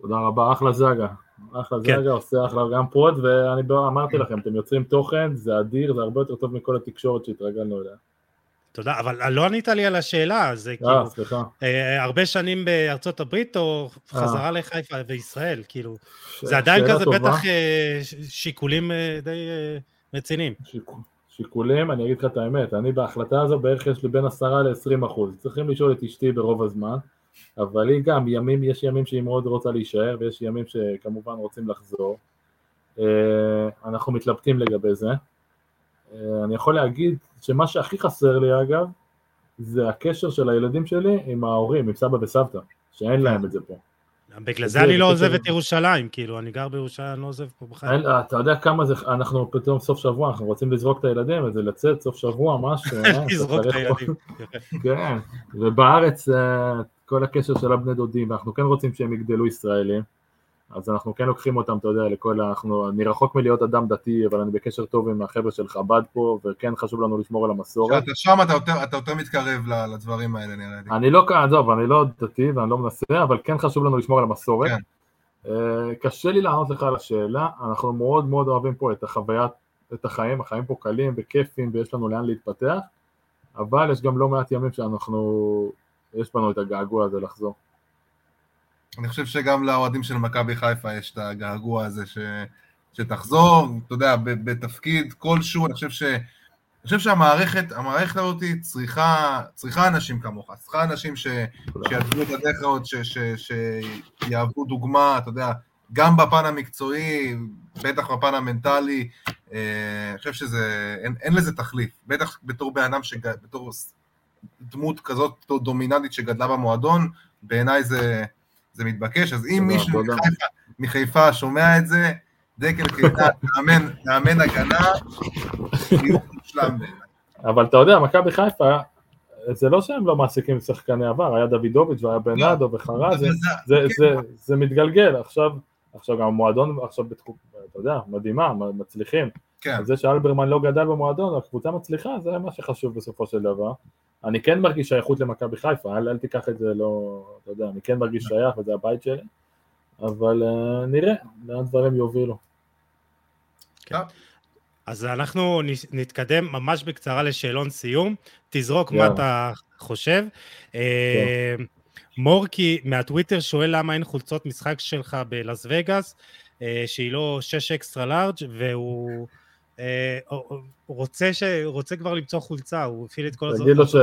תודה רבה, אחלה זאגה. אחלה כן. זאגה, עושה אחלה גם פרוד, ואני אמרתי לכם, אתם יוצרים תוכן, זה אדיר, זה הרבה יותר טוב מכל התקשורת שהתרגלנו אליה. תודה, אבל לא ענית לי על השאלה, זה אה, כאילו, סליחה. אה, הרבה שנים בארצות הברית או חזרה לחיפה וישראל, כאילו, זה עדיין כזה טובה. בטח אה, שיקולים אה, די אה, רציניים. שיקולים, אני אגיד לך את האמת, אני בהחלטה הזו בערך יש לי בין עשרה ל-20 אחוז, צריכים לשאול את אשתי ברוב הזמן, אבל היא גם, ימים, יש ימים שהיא מאוד רוצה להישאר ויש ימים שכמובן רוצים לחזור. אה, אנחנו מתלבטים לגבי זה. אה, אני יכול להגיד שמה שהכי חסר לי אגב, זה הקשר של הילדים שלי עם ההורים, עם סבא וסבתא, שאין להם את זה פה. בגלל זה אני לא עוזב את ירושלים, כאילו, אני גר בירושלים, אני לא עוזב פה בחיים. אתה יודע כמה זה, אנחנו פתאום סוף שבוע, אנחנו רוצים לזרוק את הילדים, וזה לצאת סוף שבוע, משהו. אה, לזרוק את הילדים. כן, ובארץ כל הקשר של הבני דודים, ואנחנו כן רוצים שהם יגדלו ישראלים. אז אנחנו כן לוקחים אותם, אתה יודע, לכל, אנחנו, אני רחוק מלהיות אדם דתי, אבל אני בקשר טוב עם החבר'ה של חב"ד פה, וכן חשוב לנו לשמור על המסורת. כשאתה שם אתה יותר, אתה יותר מתקרב לדברים האלה נראה לי. אני לא, עזוב, אני לא דתי ואני לא מנסה, אבל כן חשוב לנו לשמור על המסורת. כן. Uh, קשה לי לענות לך על השאלה, אנחנו מאוד מאוד אוהבים פה את החוויית, את החיים, החיים פה קלים וכיפים ויש לנו לאן להתפתח, אבל יש גם לא מעט ימים שאנחנו, יש לנו את הגעגוע הזה לחזור. אני חושב שגם לאוהדים של מכבי חיפה יש את הגעגוע הזה ש... שתחזור, אתה יודע, בתפקיד כלשהו, אני חושב ש... אני חושב שהמערכת, המערכת הזאת צריכה, צריכה אנשים כמוך, צריכה אנשים ש, שיעזבו את הדרך הזאת, שיעברו דוגמה, אתה יודע, גם בפן המקצועי, בטח בפן המנטלי, אה, אני חושב שזה, אין, אין לזה תחליף, בטח בתור בן אדם, בתור דמות כזאת דומיננטית שגדלה במועדון, בעיניי זה, זה מתבקש, אז אם מישהו מחיפה, מחיפה שומע את זה, דקל קריטה, תאמן, תאמן הגנה, אבל אתה יודע, מכבי חיפה, זה לא שהם לא מעסיקים שחקני עבר, היה דוידוביץ' והיה בנאדו לא. וחרז, זה, זה, מתגלגל, עכשיו, עכשיו גם המועדון, עכשיו בתקופה, אתה יודע, מדהימה, מצליחים. כן. זה שאלברמן לא גדל במועדון, הקבוצה מצליחה, זה מה שחשוב בסופו של דבר. אני כן מרגיש שייכות למכבי חיפה, אל, אל תיקח את זה לא, אתה יודע, אני כן מרגיש שייך וזה הבית שלי, אבל uh, נראה לאן דברים יובילו. כן. אז אנחנו נתקדם ממש בקצרה לשאלון סיום, תזרוק yeah. מה אתה חושב. Yeah. אה, מורקי מהטוויטר שואל למה אין חולצות משחק שלך בלאס וגאס, שהיא לא 6 אקסטרה לארג' והוא... אה, רוצה, ש... רוצה כבר למצוא חולצה, הוא הפעיל את כל הזאת. תגיד לו, ש...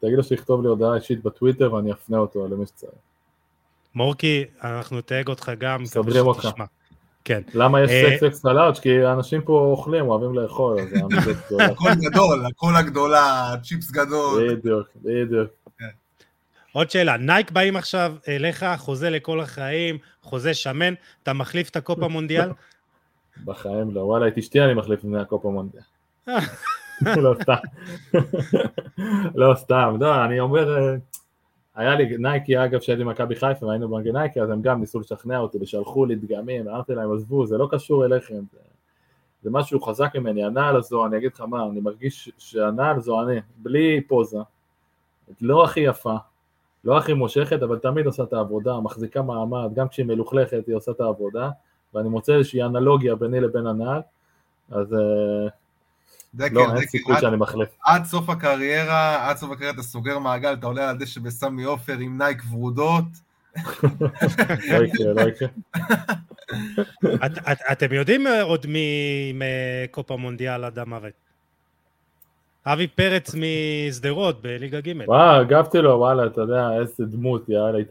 תגיד לו שיכתוב לי הודעה אישית בטוויטר ואני אפנה אותו למי שצריך. מורקי, אנחנו נתייג אותך גם. מסדרים אותך. כן. למה יש סקס אקסטרה לארג'? כי אנשים פה אוכלים, אוהבים לאכול, אז הכל גדול, הכל הגדולה, צ'יפס גדול. בדיוק, בדיוק. עוד שאלה, נייק באים עכשיו אליך, חוזה לכל החיים, חוזה שמן, אתה מחליף את הקופה מונדיאל? בחיים לא, וואלה, את אשתי אני מחליף לפני הקופה מונדיאל. לא סתם. לא סתם, לא, אני אומר, אה, היה לי נייקי, אגב, שהייתי במכבי חיפה והיינו בבגדי נייקי, אז הם גם ניסו לשכנע אותי ושלחו לי דגמים, אמרתי להם, עזבו, זה לא קשור אליכם, זה, זה משהו חזק ממני, הנעל הזו, אני אגיד לך מה, אני מרגיש שהנעל זו אני, בלי פוזה, לא הכי יפה, לא הכי מושכת, אבל תמיד עושה את העבודה, מחזיקה מעמד, גם כשהיא מלוכלכת היא עושה את העבודה, ואני מוצא איזושהי אנלוגיה ביני לבין הנעל, אז אה, דקל, לא, דקל, אין סיכוי שאני מחליף. עד סוף הקריירה, עד סוף הקריירה אתה סוגר מעגל, אתה עולה על הדשא בסמי עופר עם נייק ורודות. לא יקרה, לא יקרה. אתם יודעים עוד מקופה מונדיאל עד המוות? אבי פרץ משדרות בליגה ג'. וואו, הגבתי לו, וואלה, אתה יודע, איזה דמות,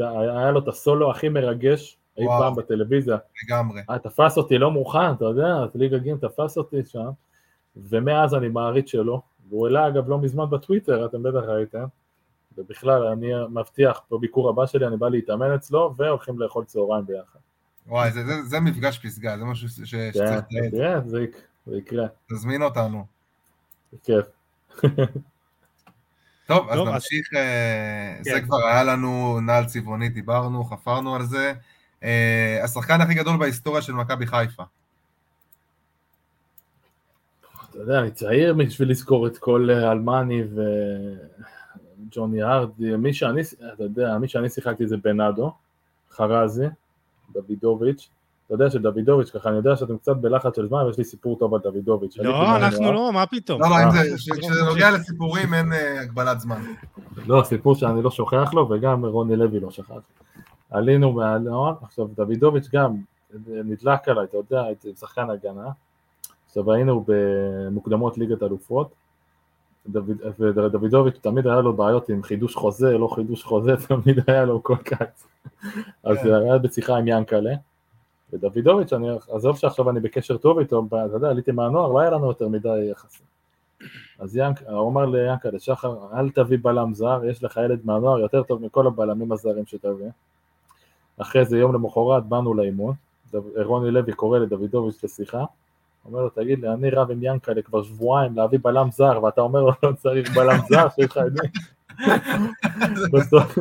היה לו את הסולו הכי מרגש אי פעם בטלוויזיה. לגמרי. אה, תפס אותי לא מוכן, אתה יודע, ליגה ג' תפס אותי שם, ומאז אני מעריץ שלו, והוא העלה אגב לא מזמן בטוויטר, אתם בטח ראיתם, ובכלל, אני מבטיח, בביקור הבא שלי אני בא להתאמן אצלו, והולכים לאכול צהריים ביחד. וואי, זה, זה, זה מפגש פסגה, זה משהו ש- ש- כן, שצריך. תראה, זה זה יקרה, תזמין אותנו. כיף. טוב, אז נמשיך, אה, זה כן. כבר היה לנו נעל צבעוני, דיברנו, חפרנו על זה. אה, השחקן הכי גדול בהיסטוריה של מכבי חיפה. אתה יודע, אני צעיר בשביל לזכור את כל אה, אלמני וג'וני הרדי, מי שאני, אתה יודע, מי שאני שיחקתי זה בנאדו, חרזי, דוידוביץ', אתה יודע שדוידוביץ', ככה אני יודע שאתם קצת בלחץ של זמן, ויש לי סיפור טוב על דוידוביץ'. לא, אנחנו. לא, מה פתאום? לא, לא, אם אה. כשזה נוגע לסיפורים אין אה, הגבלת זמן. לא, סיפור שאני לא שוכח לו, וגם רוני לוי לא שכח. עלינו מהנוער, עכשיו דוידוביץ' גם נדלק עליי, אתה יודע, הייתי שחקן הגנה. עכשיו היינו במוקדמות ליגת אלופות, ודוידוביץ' תמיד היה לו בעיות עם חידוש חוזה, לא חידוש חוזה, תמיד היה לו כל קיץ. אז כן. היה בשיחה עם ינקלה, ודוידוביץ', אני, עזוב שעכשיו אני בקשר טוב איתו, אתה יודע, עליתי מהנוער, לא היה לנו יותר מדי יחסים. אז ינק, הוא אמר ליענקלה, שחר, אל תביא בלם זר, יש לך ילד מהנוער יותר טוב מכל הבלמים הזרים שתביא. אחרי זה יום למחרת באנו לאימון, רוני לוי קורא לדוידוביץ' לשיחה, אומר לו, תגיד לי, אני רב עם ינקלה כבר שבועיים להביא בלם זר, ואתה אומר לו, לא צריך בלם זר, שיש לך את זה. בסוף-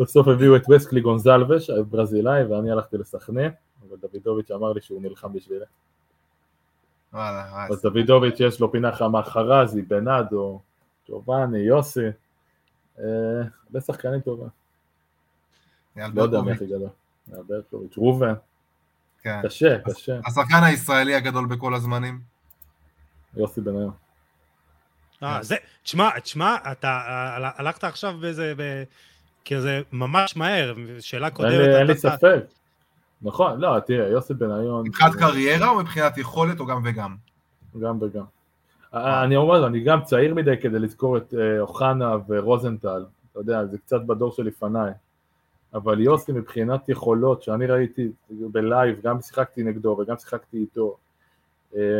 בסוף הביאו את וסקלי גונזלבש, ברזילאי, ואני הלכתי לסכנין, אבל דוידוביץ' אמר לי שהוא נלחם בשבילי. אז דוידוביץ' יש לו פינה חמה חרזי, בנאדו, ג'ובאני, יוסי, אה, הרבה שחקנים טובים, אייל לא יודע מי הכי גדול, ברקוביץ', ראובן, כן. קשה, קשה, השחקן הישראלי הגדול בכל הזמנים. יוסי בניון. אה, זה, תשמע, תשמע, אתה אה, הלכת עכשיו באיזה, כזה ממש מהר, שאלה קודמת. אין לי ספק. נכון, לא, תראה, יוסי בניון, מבחינת קריירה או מבחינת יכולת או גם וגם? גם וגם. אה, אני אומר, אני גם צעיר מדי כדי לזכור את אה, אוחנה ורוזנטל, אתה יודע, זה קצת בדור שלפניי. אבל יוסי מבחינת יכולות שאני ראיתי בלייב, גם שיחקתי נגדו וגם שיחקתי איתו, אה,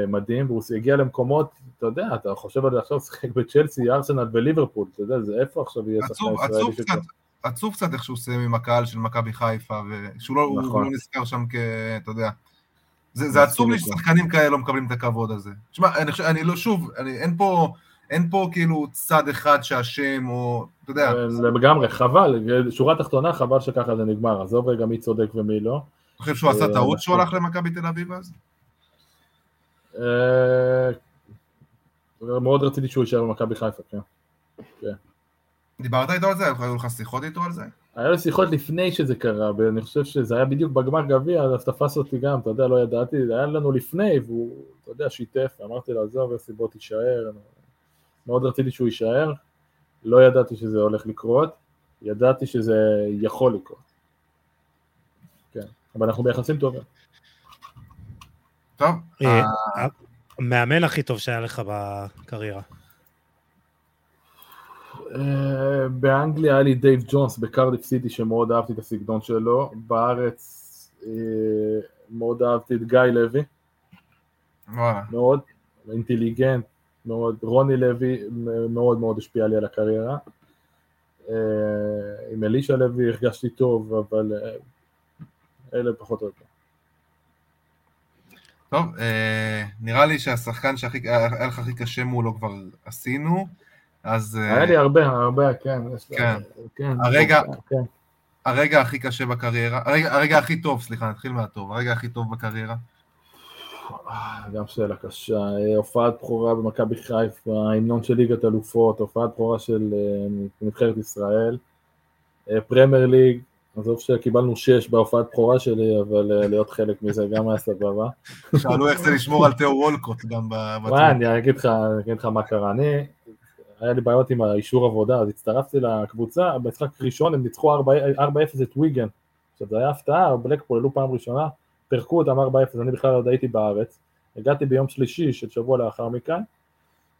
מדהים, והוא הגיע למקומות, אתה יודע, אתה חושב על זה עכשיו, שיחק בצ'לסי, ארסנל וליברפול, אתה יודע, זה איפה עכשיו יהיה שחקן ישראלי. קצת, עצוב קצת איך שהוא סיים עם הקהל של מכבי חיפה, ושהוא לא, נכון. לא נזכר שם כ... אתה יודע. זה, זה עצוב לי. ששחקנים כאלה לא מקבלים את הכבוד הזה. תשמע, אני חושב, אני לא, שוב, אני, אין פה, אין פה כאילו צד אחד שאשם, או, אתה יודע, אה, לגמרי, חבל, שורה תחתונה, חבל שככה זה נגמר, עזוב רגע מי צודק ומי לא. אתה חושב שהוא עשה אה, טעות שהוא נכון. הלך למכבי תל אביב אז? אה, מאוד רציתי שהוא יישאר במכבי חיפה, כן. דיברת איתו על זה? היו לך שיחות איתו על זה? היה לי שיחות לפני שזה קרה, ואני חושב שזה היה בדיוק בגמר גביע, אז תפס אותי גם, אתה יודע, לא ידעתי, זה היה לנו לפני, והוא, אתה יודע, שיתף, אמרתי לו, עזוב, יש סיבות תישאר, מאוד רציתי שהוא יישאר, לא ידעתי שזה הולך לקרות, ידעתי שזה יכול לקרות. כן, אבל אנחנו ביחסים טובים. טוב, אה, אה, המאמן הכי טוב שהיה לך בקריירה. אה, באנגליה היה לי דייב ג'ונס בקרדיף סיטי שמאוד אהבתי את הסגנון שלו, בארץ מאוד אהבתי את גיא לוי. מאוד אינטליגנט, מאוד, רוני לוי מאוד מאוד השפיע לי על הקריירה. עם אלישע לוי הרגשתי טוב, אבל אלה פחות או יותר. טוב, אה, נראה לי שהשחקן שהכי, היה לך הכי קשה מולו כבר עשינו, אז אה, היה לי הרבה, הרבה, כן. כן. כן. הרגע- כן. הרגע הכי קשה בקריירה, הרגע, הרגע הכי טוב, סליחה, נתחיל מהטוב, הרגע הכי טוב בקריירה. אה, גם שאלה קשה, אה, הופעת בכורה במכבי חיפה, המנון של ליגת אלופות, הופעת בכורה של אה, נבחרת ישראל, אה, פרמייר ליג, עזוב שקיבלנו שש בהופעת בכורה שלי, אבל אה, להיות חלק מזה גם היה סבבה. שאלו איך זה לשמור על תיאו וולקוט גם ב- וואי, אני אגיד לך, אני אגיד לך מה קרה, אני, היה לי בעיות עם האישור עבודה, אז הצטרפתי לקבוצה, במשחק ראשון הם ניצחו 4-0 את ויגן, עכשיו זה היה הפתעה, בלקפול עלו פעם ראשונה, פירקו אותם 4-0, אני בכלל עוד הייתי בארץ, הגעתי ביום שלישי של שבוע לאחר מכן,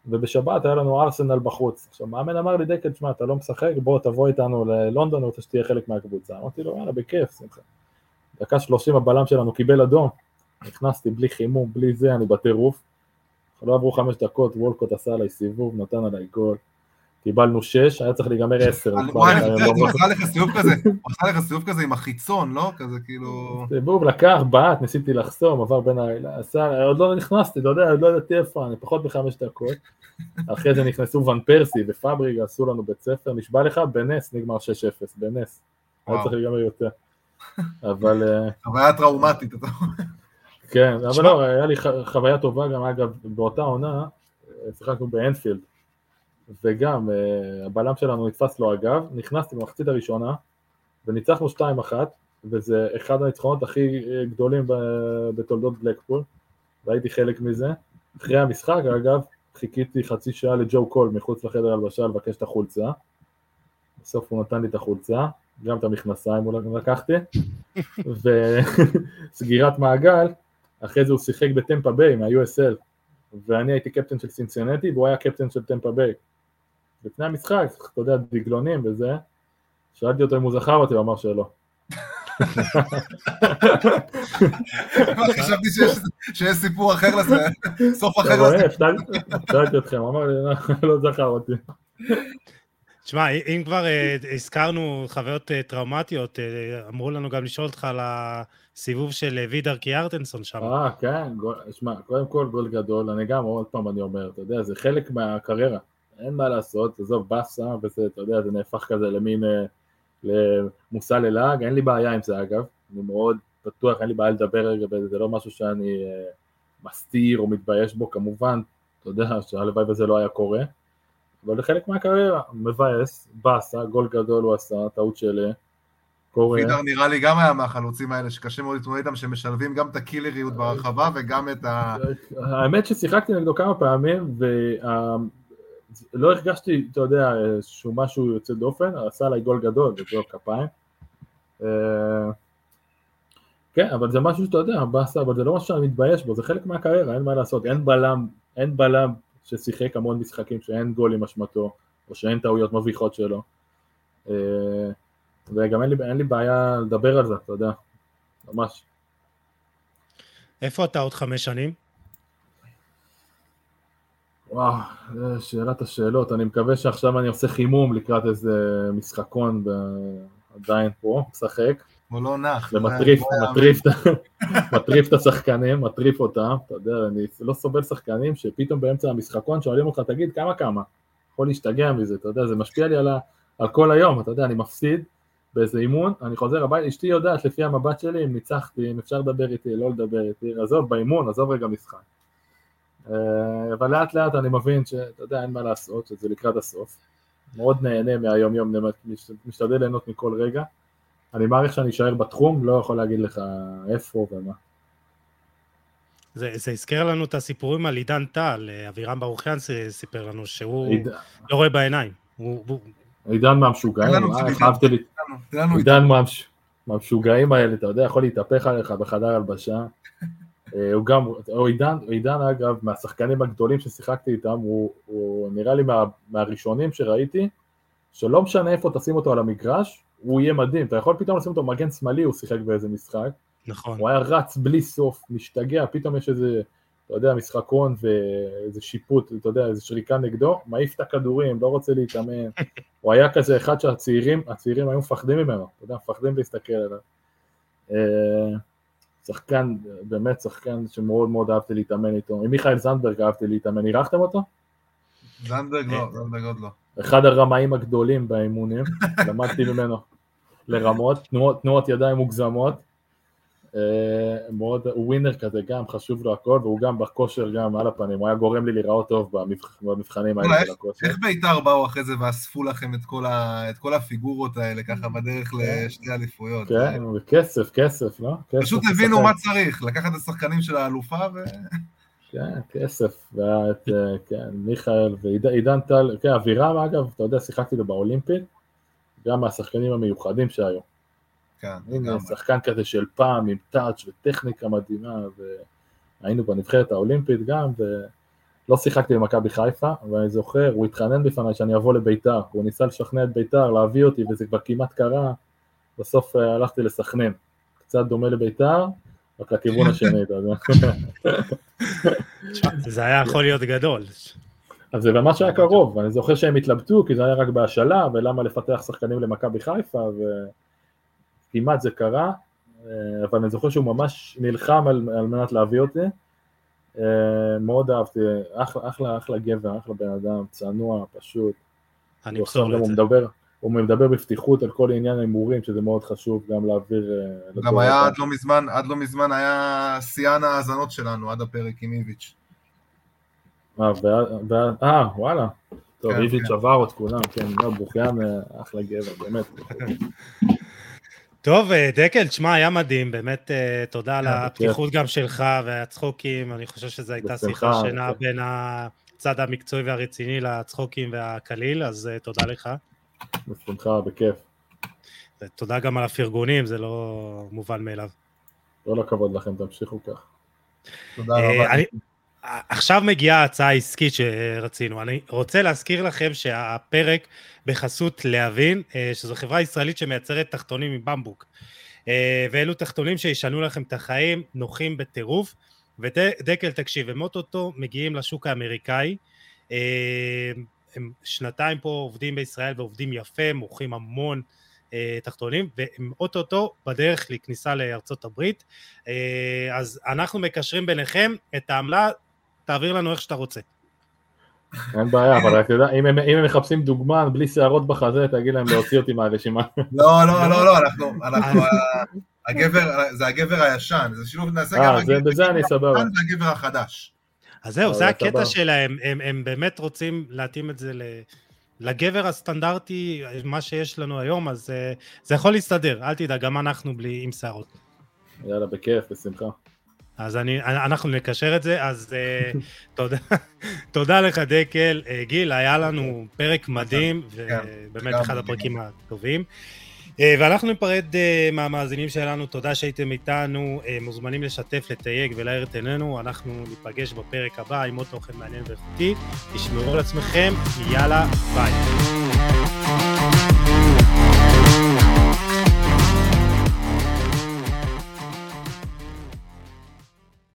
ובשבת היה לנו ארסנל בחוץ. עכשיו, מאמן אמר לי, דקל, תשמע, אתה לא משחק, בוא תבוא איתנו ללונדון, אני רוצה שתהיה חלק מהקבוצה. אמרתי לו, יאללה, בכיף, שמחה. דקה שלושים הבלם שלנו קיבל אדום, נכנסתי בלי חימום, בלי זה, אני בטירוף. לא עברו חמש דקות, וולקוט עשה עליי סיבוב, נתן עליי גול. קיבלנו 6, היה צריך להיגמר 10. הוא עשה לך סיבוב כזה, הוא עשה לך סיבוב כזה עם החיצון, לא? כזה כאילו... סיבוב לקח, בעט, ניסיתי לחסום, עבר בין ה... עוד לא נכנסתי, אתה יודע, עוד לא ידעתי איפה, אני פחות מחמש דקות. אחרי זה נכנסו ון פרסי ופבריג, עשו לנו בית ספר, נשבע לך, בנס נגמר 6-0, בנס. היה צריך להיגמר יותר. אבל... אה, חוויה טראומטית, אתה אומר. כן, אבל לא, היה לי חוויה טובה גם, אגב, באותה עונה, שיחקנו באנפילד, וגם uh, הבלם שלנו נתפס לו אגב, נכנסתי במחצית הראשונה וניצחנו 2-1 וזה אחד הניצחונות הכי uh, גדולים בתולדות בלקפול והייתי חלק מזה. אחרי המשחק אגב חיכיתי חצי שעה לג'ו קול מחוץ לחדר הלבשה לבקש את החולצה. בסוף הוא נתן לי את החולצה, גם את המכנסיים הוא לקחתי. וסגירת מעגל, אחרי זה הוא שיחק בטמפה ביי מה-USL ואני הייתי קפטן של סינסינטי והוא היה קפטן של טמפה ביי לפני המשחק, אתה יודע, דגלונים וזה, שאלתי אותו אם הוא זכר אותי, הוא אמר שלא. חשבתי שיש סיפור אחר לזה, סוף אחר לזה. שאלתי אתכם, הוא אמר לי, לא, לא זכר אותי. תשמע, אם כבר אה, הזכרנו חוויות אה, טראומטיות, אה, אמרו לנו גם לשאול אותך על הסיבוב של וידר קיארטנסון שם. אה, כן, שמע, קודם כל גול גדול, אני גם, עוד פעם אני אומר, אתה יודע, זה חלק מהקריירה. אין מה לעשות, עזוב באסה, וזה, אתה יודע, זה נהפך כזה למין, אה, למושא ללעג, אין לי בעיה עם זה אגב, אני מאוד פתוח, אין לי בעיה לדבר רגע בזה, זה לא משהו שאני אה, מסתיר או מתבייש בו, כמובן, אתה יודע, שהלוואי וזה לא היה קורה, אבל זה חלק מהקריירה, מבאס, באסה, גול גדול הוא עשה, טעות שלי, קורה. וידר נראה לי גם היה מהחלוצים האלה שקשה מאוד להתמודד איתם, שמשלבים גם את הקילריות ברחבה וגם את ה... האמת ששיחקתי נגדו כמה פעמים, לא הרגשתי, אתה יודע, שהוא משהו יוצא דופן, עשה עליי גול גדול, וגול כפיים. אה, כן, אבל זה משהו שאתה יודע, באסה, אבל זה לא משהו שאני מתבייש בו, זה חלק מהקריירה, אין מה לעשות, אין בלם, אין בלם ששיחק המון משחקים שאין גול עם אשמתו, או שאין טעויות מביכות שלו. אה, וגם אין לי, אין לי בעיה לדבר על זה, אתה יודע, ממש. איפה אתה עוד חמש שנים? וואו, שאלת השאלות, אני מקווה שעכשיו אני עושה חימום לקראת איזה משחקון עדיין פה, משחק. הוא לא נח. ומטריף, מטריף, מטריף את השחקנים, מטריף אותם, אתה יודע, אני לא סובל שחקנים שפתאום באמצע המשחקון שואלים אותך, תגיד כמה כמה, יכול להשתגע מזה, אתה יודע, זה משפיע לי על, ה, על כל היום, אתה יודע, אני מפסיד באיזה אימון, אני חוזר הביתה, אשתי יודעת לפי המבט שלי אם ניצחתי, אם אפשר לדבר איתי, לא לדבר איתי, עזוב באימון, עזוב רגע משחק. אה, אבל לאט לאט אני מבין שאתה יודע, אין מה לעשות, שזה לקראת הסוף. מאוד נהנה מהיום יום, משתדל ליהנות מכל רגע. אני מעריך שאני אשאר בתחום, לא יכול להגיד לך איפה ומה. זה, זה הזכר לנו את הסיפורים על עידן טל, אבירם ברוכיאן סיפר לנו שהוא עיד... לא רואה בעיניים. הוא... עידן מהמשוגעים, חייבתי לי... עידן מהמשוגעים האלה, אתה יודע, יכול להתהפך עליך בחדר הלבשה. אה, הוא גם, או עידן, עידן אגב, מהשחקנים הגדולים ששיחקתי איתם, הוא, הוא נראה לי מה, מהראשונים שראיתי, שלא משנה איפה תשים אותו על המגרש, הוא יהיה מדהים, אתה יכול פתאום לשים אותו מגן שמאלי, הוא שיחק באיזה משחק, נכון. הוא היה רץ בלי סוף, משתגע, פתאום יש איזה, אתה יודע, משחקון ואיזה שיפוט, אתה יודע, איזה שריקה נגדו, מעיף את הכדורים, לא רוצה להתאמן, הוא היה כזה אחד שהצעירים, הצעירים היו מפחדים ממנו, אתה יודע, מפחדים להסתכל עליו. אה, שחקן, באמת שחקן שמאוד מאוד אהבתי להתאמן איתו. עם מיכאל זנדברג אהבתי להתאמן, אירחתם אותו? זנדברג לא, זנדברג עוד לא. אחד הרמאים הגדולים באימונים, למדתי ממנו לרמות, תנועות, תנועות ידיים מוגזמות. אה, מאוד, הוא ווינר כזה גם, חשוב לו הכל, והוא גם בכושר גם על הפנים, הוא היה גורם לי להיראות טוב במבחנים האלה של הכושר. איך בית"ר באו אחרי זה ואספו לכם את כל, ה, את כל הפיגורות האלה ככה בדרך כן. לשתי אליפויות? כן, כסף, כסף, לא? פשוט הבינו מה צריך, לקחת את השחקנים של האלופה ו... כן, כסף, והיה את, אה, כן, מיכאל ועידן טל, כן, אבירם אגב, אתה יודע, שיחקתי לו באולימפי, גם מהשחקנים המיוחדים שהיו. כן, הנה, שחקן כזה של פעם, עם טאץ' וטכניקה מדהימה, והיינו בנבחרת האולימפית גם, ולא שיחקתי במכבי חיפה, ואני זוכר, הוא התחנן בפניי שאני אבוא לביתר, הוא ניסה לשכנע את ביתר להביא אותי, וזה כבר כמעט קרה, בסוף אה, הלכתי לסכנין, קצת דומה לביתר, רק לכיוון השני, אתה יודע. זה היה יכול להיות גדול. אז זה ממש היה קרוב, ואני זוכר שהם התלבטו, כי זה היה רק בהשאלה, ולמה לפתח שחקנים למכבי חיפה, וכמעט זה קרה, אה, אבל אני זוכר שהוא ממש נלחם על, על מנת להביא אותי. אה, מאוד אהבתי, אחלה, אחלה, אחלה גבר, אחלה בן אדם, צנוע, פשוט. אני אמסור לו את הוא זה. מדבר, הוא מדבר בפתיחות על כל עניין ההימורים, שזה מאוד חשוב גם להעביר... אה, גם היה. עד לא מזמן, עד לא מזמן היה שיאן ההאזנות שלנו, עד הפרק עם איביץ'. אה, אה, וואלה. טוב, כן, איביץ' כן. עבר את כולם, כן, לא, בוכיאן אה, אחלה גבר, באמת. טוב, אה, דקל, תשמע, היה מדהים, באמת אה, תודה על הפתיחות גם שלך והצחוקים, אני חושב שזו הייתה שיחה שינה כן. בין הצד המקצועי והרציני לצחוקים והקליל, אז אה, תודה לך. בשמחה, בכיף. ותודה גם על הפרגונים, זה לא מובן מאליו. כל הכבוד לכם, תמשיכו כך. תודה רבה. עכשיו מגיעה ההצעה העסקית שרצינו. אני רוצה להזכיר לכם שהפרק בחסות להבין, אה, שזו חברה ישראלית שמייצרת תחתונים מבמבוק. אה, ואלו תחתונים שישנו לכם את החיים, נוחים בטירוף. ודקל, תקשיב, הם אוטוטו מגיעים לשוק האמריקאי. אה, הם שנתיים פה עובדים בישראל ועובדים יפה, מוכרים המון תחתונים, והם אוטוטו בדרך לכניסה לארצות הברית. אז אנחנו מקשרים ביניכם את העמלה, תעביר לנו איך שאתה רוצה. אין בעיה, אבל אתה יודע, אם הם- אם הם מחפשים דוגמן בלי שערות בחזה, תגיד להם להוציא אותי מהרשימה. לא, לא, לא, לא, אנחנו, אנחנו, ה- הגבר, זה הגבר הישן, זה שילוב, נעשה גם אה, זה- הגבר בזה אני סבבה. הישן והגבר החדש. אז זהו, אבל זה הקטע. שלהם, הם, הם באמת רוצים להתאים את זה ל... לגבר הסטנדרטי, מה שיש לנו היום, אז אה, זה יכול להסתדר, אל תדאג, גם אנחנו בלי עם שערות. יאללה, בכיף, בשמחה. אז אני, אנחנו נקשר את זה, אז אה, תודה, תודה לך דקל. אה, גיל, היה לנו פרק מדהים, ובאמת גם אחד. הפרקים הטובים. אה, ואנחנו ניפרד אה, מהמאזינים שלנו, תודה שהייתם איתנו, אה, מוזמנים לשתף, לתייג ולהאיר את עינינו, אנחנו ניפגש בפרק הבא עם עוד תוכן מעניין ואיכותי, תשמרו על עצמכם, יאללה, ביי.